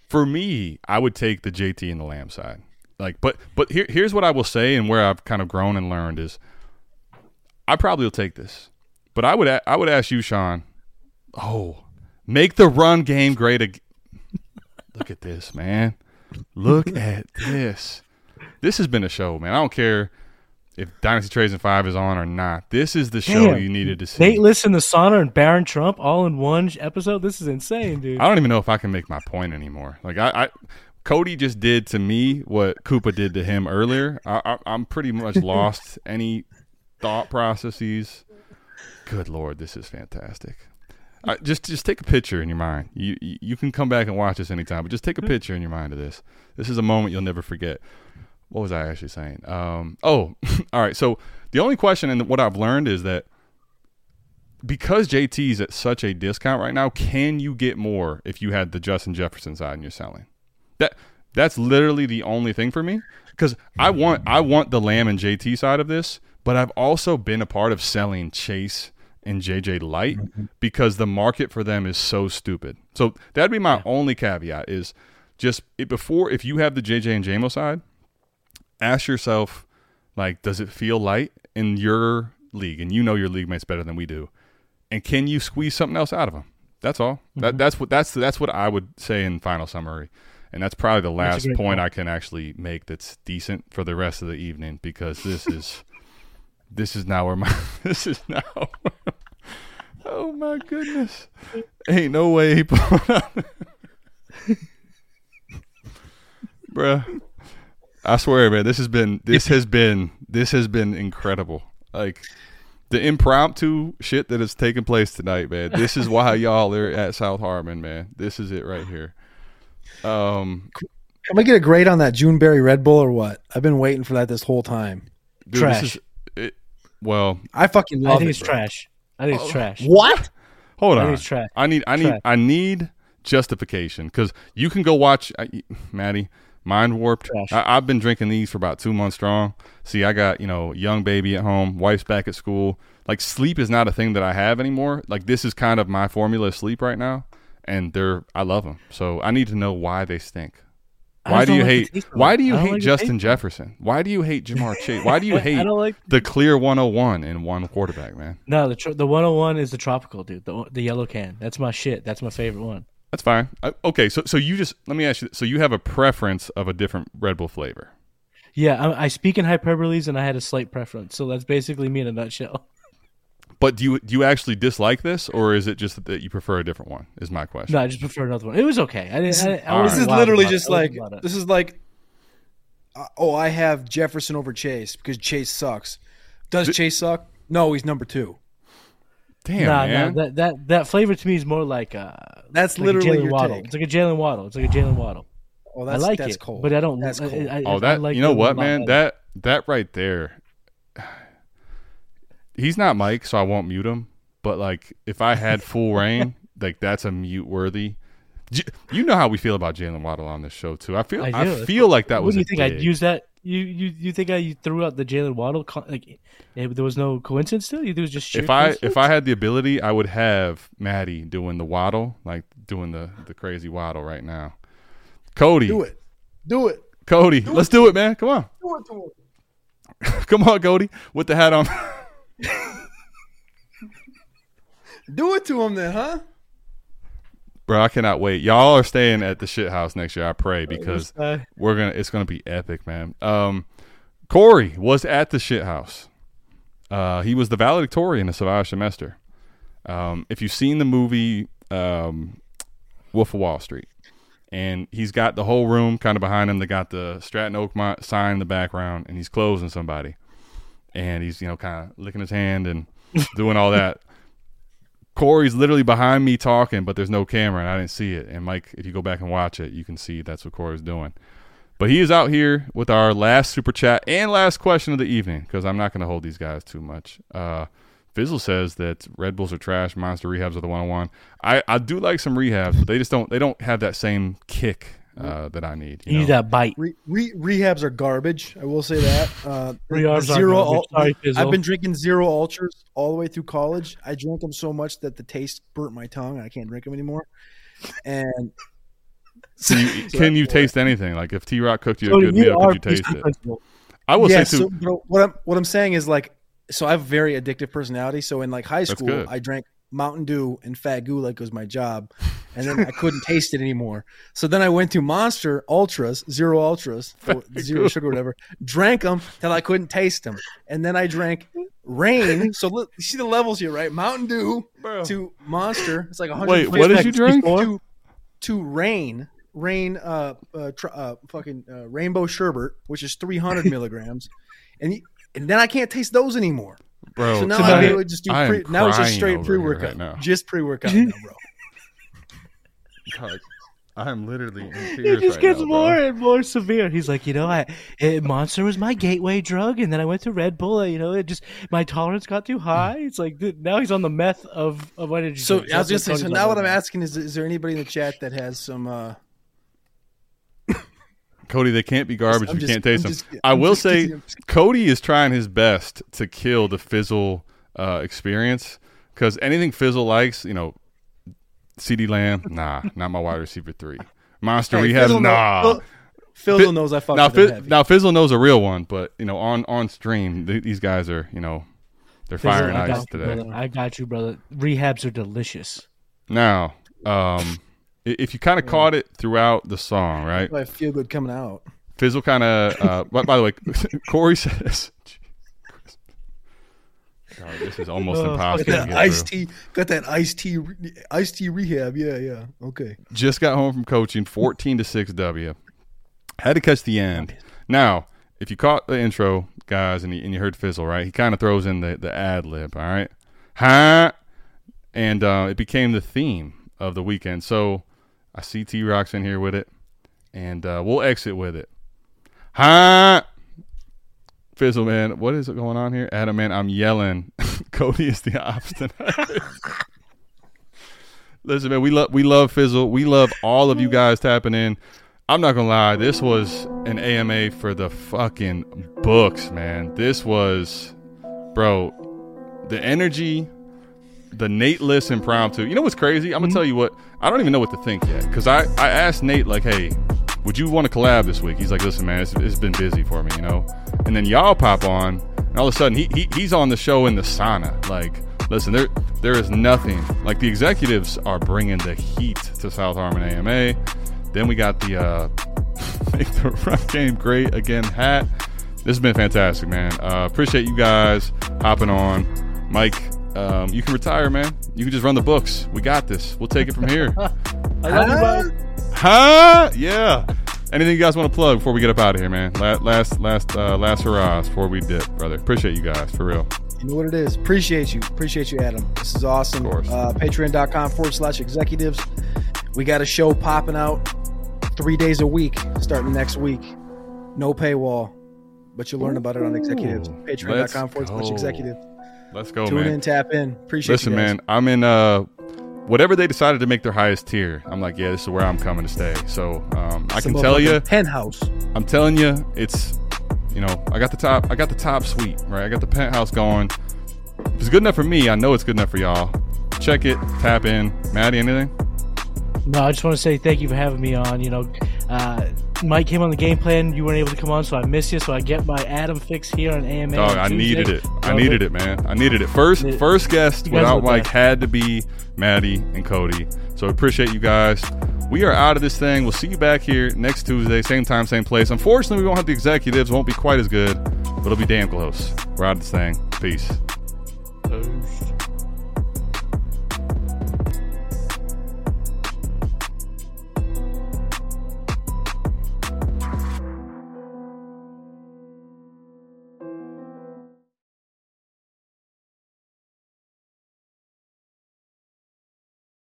S3: For me, I would take the JT and the Lamb side. Like, but but here here's what I will say, and where I've kind of grown and learned is, I probably will take this, but I would a- I would ask you, Sean. Oh, make the run game great again. Look at this, man. Look at this. This has been a show, man. I don't care if Dynasty Trades and Five is on or not. This is the show
S4: Damn.
S3: you needed to see.
S4: Nate, listen to Sonner and Baron Trump all in one episode. This is insane, dude.
S3: I don't even know if I can make my point anymore. Like I, I Cody just did to me what Koopa did to him earlier. I, I, I'm pretty much lost any thought processes. Good lord, this is fantastic. Just just take a picture in your mind. You, you you can come back and watch this anytime, but just take a picture in your mind of this. This is a moment you'll never forget. What was I actually saying? Um, oh, all right. So the only question and what I've learned is that because JT's at such a discount right now, can you get more if you had the Justin Jefferson side and you're selling? That that's literally the only thing for me because I want I want the Lamb and JT side of this, but I've also been a part of selling Chase and JJ Light because the market for them is so stupid. So that'd be my only caveat is just it, before if you have the JJ and JMO side, ask yourself like does it feel light in your league? And you know your league mates better than we do. And can you squeeze something else out of them that's all. That, that's what that's that's what i would say in final summary. And that's probably the last point
S4: point.
S3: i can actually make that's decent for the rest of the evening because this is this is now where my this is now oh my goodness. Ain't no way he pulling out bruh I swear, man, this has been this has been this has been incredible. Like the impromptu shit that has taken place tonight, man. This is why y'all are at South Harmon, man. This is it right here. Um,
S5: Can we get a grade on that Juneberry Red Bull or what? I've been waiting for that this whole time.
S3: dude,
S4: Trash.
S3: This is, it, well,
S5: I fucking love
S4: I
S5: love
S4: think
S5: it.
S4: it's
S5: bro.
S4: trash. I think it's trash.
S5: What?
S3: hold
S4: I
S3: on.
S4: think trash.
S3: I need, I need,
S4: Trash.
S3: I need justification because you can go watch, I, Matty. Mind warped. I, I've been drinking these for about two months strong. See, I got you know young baby at home, wife's back at school. Like sleep is not a thing that I have anymore. Like this is kind of my formula of sleep right now, and they're I love them. So I need to know why they stink. Why do you
S4: like
S3: hate? Why do you
S4: I don't
S3: hate
S4: like
S3: Justin
S4: taste.
S3: Jefferson? Why do you hate Ja'Marr Chase? Why do you hate
S4: like-
S3: the clear 101 in one quarterback, man?
S4: No, the tr- the 101 is the tropical, dude. The the yellow can. That's my shit. That's my favorite one.
S3: That's fine. I, okay, so so you just let me ask you. So you have a preference of a different Red Bull flavor?
S4: Yeah, I, I speak in hyperboles, and I had a slight preference. So that's basically me in a nutshell.
S3: But do you do you actually dislike this, or is it just that you prefer a different one? Is my question.
S4: No, I just prefer another one. It was okay. I didn't. I, I
S3: All
S5: This is literally
S4: about it.
S5: just like this is like uh, oh, I have Jefferson over Chase because Chase sucks. Does Chase suck? No, he's number two.
S3: Damn,
S4: nah,
S3: man.
S4: nah, that that that flavor to me is more like uh,
S5: That's
S4: like
S5: literally
S4: a Jaylen
S5: your
S4: Waddle.
S5: take.
S4: It's like a Jaylen Waddle. It's like a Jaylen Waddle.
S5: Oh,
S4: I
S5: that's,
S4: like
S5: that's
S4: it,
S5: cold.
S4: but I don't.
S5: That's
S4: I-
S5: cold.
S4: I,
S3: oh,
S4: I
S3: that
S4: like
S3: you know what, man?
S4: better.
S3: That that right there. He's not Mike, so I won't mute him. But like, if I had full reign, like that's a mute worthy. You know how we feel about Jaylen Waddle on this show too. I feel
S4: I
S3: I, feel like that
S4: What
S3: was.
S4: do you
S3: a
S4: think? I'd use that? You you you think I threw out the Jaylen Waddle? con- Like eh, there was no coincidence still. You think it was just sheer
S3: if I if I had the ability, I would have Matty doing the waddle, like doing the the crazy waddle right now. Cody,
S5: Do it. Do it.
S3: Cody, let's do it, man. Come on,
S5: Do it to him.
S3: come on, Cody, with the hat on.
S5: Do it to him then, huh?
S3: Bro, I cannot wait. Y'all are staying at the shit house next year. I pray because we're gonna. It's gonna be epic, man. Um, Corey was at the shit house. Uh, he was the valedictorian of Savage Semester. Um, if you've seen the movie um, Wolf of Wall Street, and he's got the whole room kind of behind him. They got the Stratton Oakmont sign in the background, and he's closing somebody, and he's you know kind of licking his hand and doing all that. Corey's literally behind me talking, but there's no camera and I didn't see it. And Mike, if you go back and watch it, you can see that's what Corey's doing. But he is out here with our last super chat and last question of the evening because I'm not going to hold these guys too much. Uh, Fizzle says that Red Bulls are trash, Monster rehabs are the one on one. I I do like some rehabs, but they just don't they don't have that same kick uh, that I need.
S4: you need
S3: know?
S4: that bite.
S5: Re, re, rehabs are garbage. I will say that. Uh,
S4: Rehabs are
S5: zero.
S4: garbage.
S5: ul-
S4: Sorry, Fizzle.
S5: I've been drinking zero ultras all the way through college. I drank them so much that the taste burnt my tongue. and I can't drink them anymore. And
S3: Can you, can you taste anything? Like if T Rock cooked you a good
S4: you
S3: meal, could you taste it?
S4: Principal.
S3: I will
S5: yeah,
S3: say
S5: so,
S3: too.
S5: but what I'm what I'm saying is like, so I have a very addictive personality. So in like high school. I drank Mountain Dew and Fat Goo like it was my job, and then I couldn't taste it anymore. So then I went to Monster Ultras, zero ultras, zero sugar, whatever. Drank them till I couldn't taste them, and then I drank Reign. So look, you see the levels here, right? Mountain Dew to Monster. It's like 100.
S3: Wait, what did you drink?
S5: To, to Reign. Reign, uh, uh, tr- uh fucking uh, rainbow sherbet, which is 300 milligrams, and and then I can't taste those anymore.
S3: Bro,
S5: So now
S3: tonight,
S5: I literally just do
S3: I am
S5: pre, now it's just straight pre workout.
S3: right
S5: just pre workout now, bro.
S3: God, I'm literally in
S4: It just
S3: right
S4: gets
S3: now, bro.
S4: more and more severe. He's like, you know, I eh, Monster was my gateway drug, and then I went to Red Bull. You know, it just my tolerance got too high. It's like dude, now he's on the meth of of energy.
S5: So. I was just saying. So now what I'm asking is, is there anybody in the chat that has some? uh
S3: Cody, they can't be garbage.
S5: I'm
S3: you
S5: just-
S3: can't taste
S5: I'm
S3: them.
S5: just-
S3: I will say,
S5: kidding, I'm just
S3: Cody is trying his best to kill the Fizzle uh, experience because anything Fizzle likes, you know, CeeDee Lamb, nah, not my wide receiver three. Monster
S5: Hey,
S3: Rehab,
S5: Fizzle
S3: nah.
S5: Phil- Fizzle knows I fuck
S3: now,
S5: with
S3: Fizz, now Fizzle knows a real one, but you know, on on stream, th- these guys are, you know, they're
S4: Fizzle,
S3: firing
S4: I
S3: ice
S4: got you,
S3: today.
S4: brother. I got you, brother. Rehabs are delicious.
S3: Now, um, i- if you kind of caught it throughout the song, right?
S5: I feel good coming out.
S3: Fizzle kind of. Uh, by, by the way, Corey says. God, this is almost
S4: Oh,
S3: impossible.
S5: Got that iced tea. Got that iced tea. Iced tea rehab. Yeah, yeah. Okay.
S3: Just got home from coaching, fourteen to six W. Had to catch the end. Now, if you caught the intro, guys, and you, and you heard Fizzle, right? He kind of throws in the, the ad lib, all right? Huh? And uh, it became the theme of the weekend. So I see T Rock's in here with it, and uh, we'll exit with it. Huh? Fizzle, man, what is going on here? Adam, man, I'm yelling. Cody is the obstinate. Listen, man, we love we love Fizzle. We love all of you guys tapping in. I'm not gonna lie, this was an AMA for the fucking books, man. This was, bro, the energy, the Nate Liss impromptu. You know what's crazy? I'm gonna tell you what. I don't even know what to think yet because I I asked Nate like, hey, would you want to collab this week? He's like, listen, man, it's, it's been busy for me, you know. And then y'all pop on, and all of a sudden he, he he's on the show in the sauna, like. Listen, there there is nothing like the executives are bringing the heat to South Harmon AMA. Then we got the uh, make the run game great again hat. This has been fantastic, man. Uh, appreciate you guys hopping on. Mike, um, you can retire, man. You can just run the books. We got this. We'll take it from here.
S4: I love you, bud.
S3: huh? Yeah. Anything you guys want to plug before we get up out of here, man? La- Last, last, uh, last hurrahs before we dip, brother. Appreciate you guys for real.
S5: You know what it is. Appreciate you. Appreciate you, Adam. This is awesome.
S3: Of course.
S5: Uh, Patreon.com forward slash executives. We got a show popping out three days a week starting next week. No paywall, but you'll learn about it on executives. Patreon.com forward slash
S3: go.
S5: Executive.
S3: Let's go,
S5: Tune
S3: man.
S5: in, tap in. Appreciate
S3: Listen,
S5: you guys.
S3: man, I'm in uh whatever they decided to make their highest tier. I'm like, yeah, this is where I'm coming to stay. So um, I can tell you,
S5: Penthouse.
S3: I'm telling you, it's you know, I got the top, I got the top suite, right? I got the penthouse going. If it's good enough for me, I know it's good enough for y'all. Check it, tap in. Matty, anything?
S4: No, I just want to say thank you for having me on. You know, uh, Mike came on the game plan. You weren't able to come on, so I missed you. So I get my Adam fix here on AMA.
S3: Dog,
S4: on
S3: I needed it. I
S4: Love
S3: needed it, man. I needed it. First,
S4: It-
S3: first guest without Mike
S4: there.
S3: had to be Matty and Cody. So appreciate you guys. We are out of this thing. We'll see you back here next Tuesday, same time, same place. Unfortunately, we won't have the executives. Won't be quite as good, but it'll be damn close. We're out of this thing. Peace. Oh,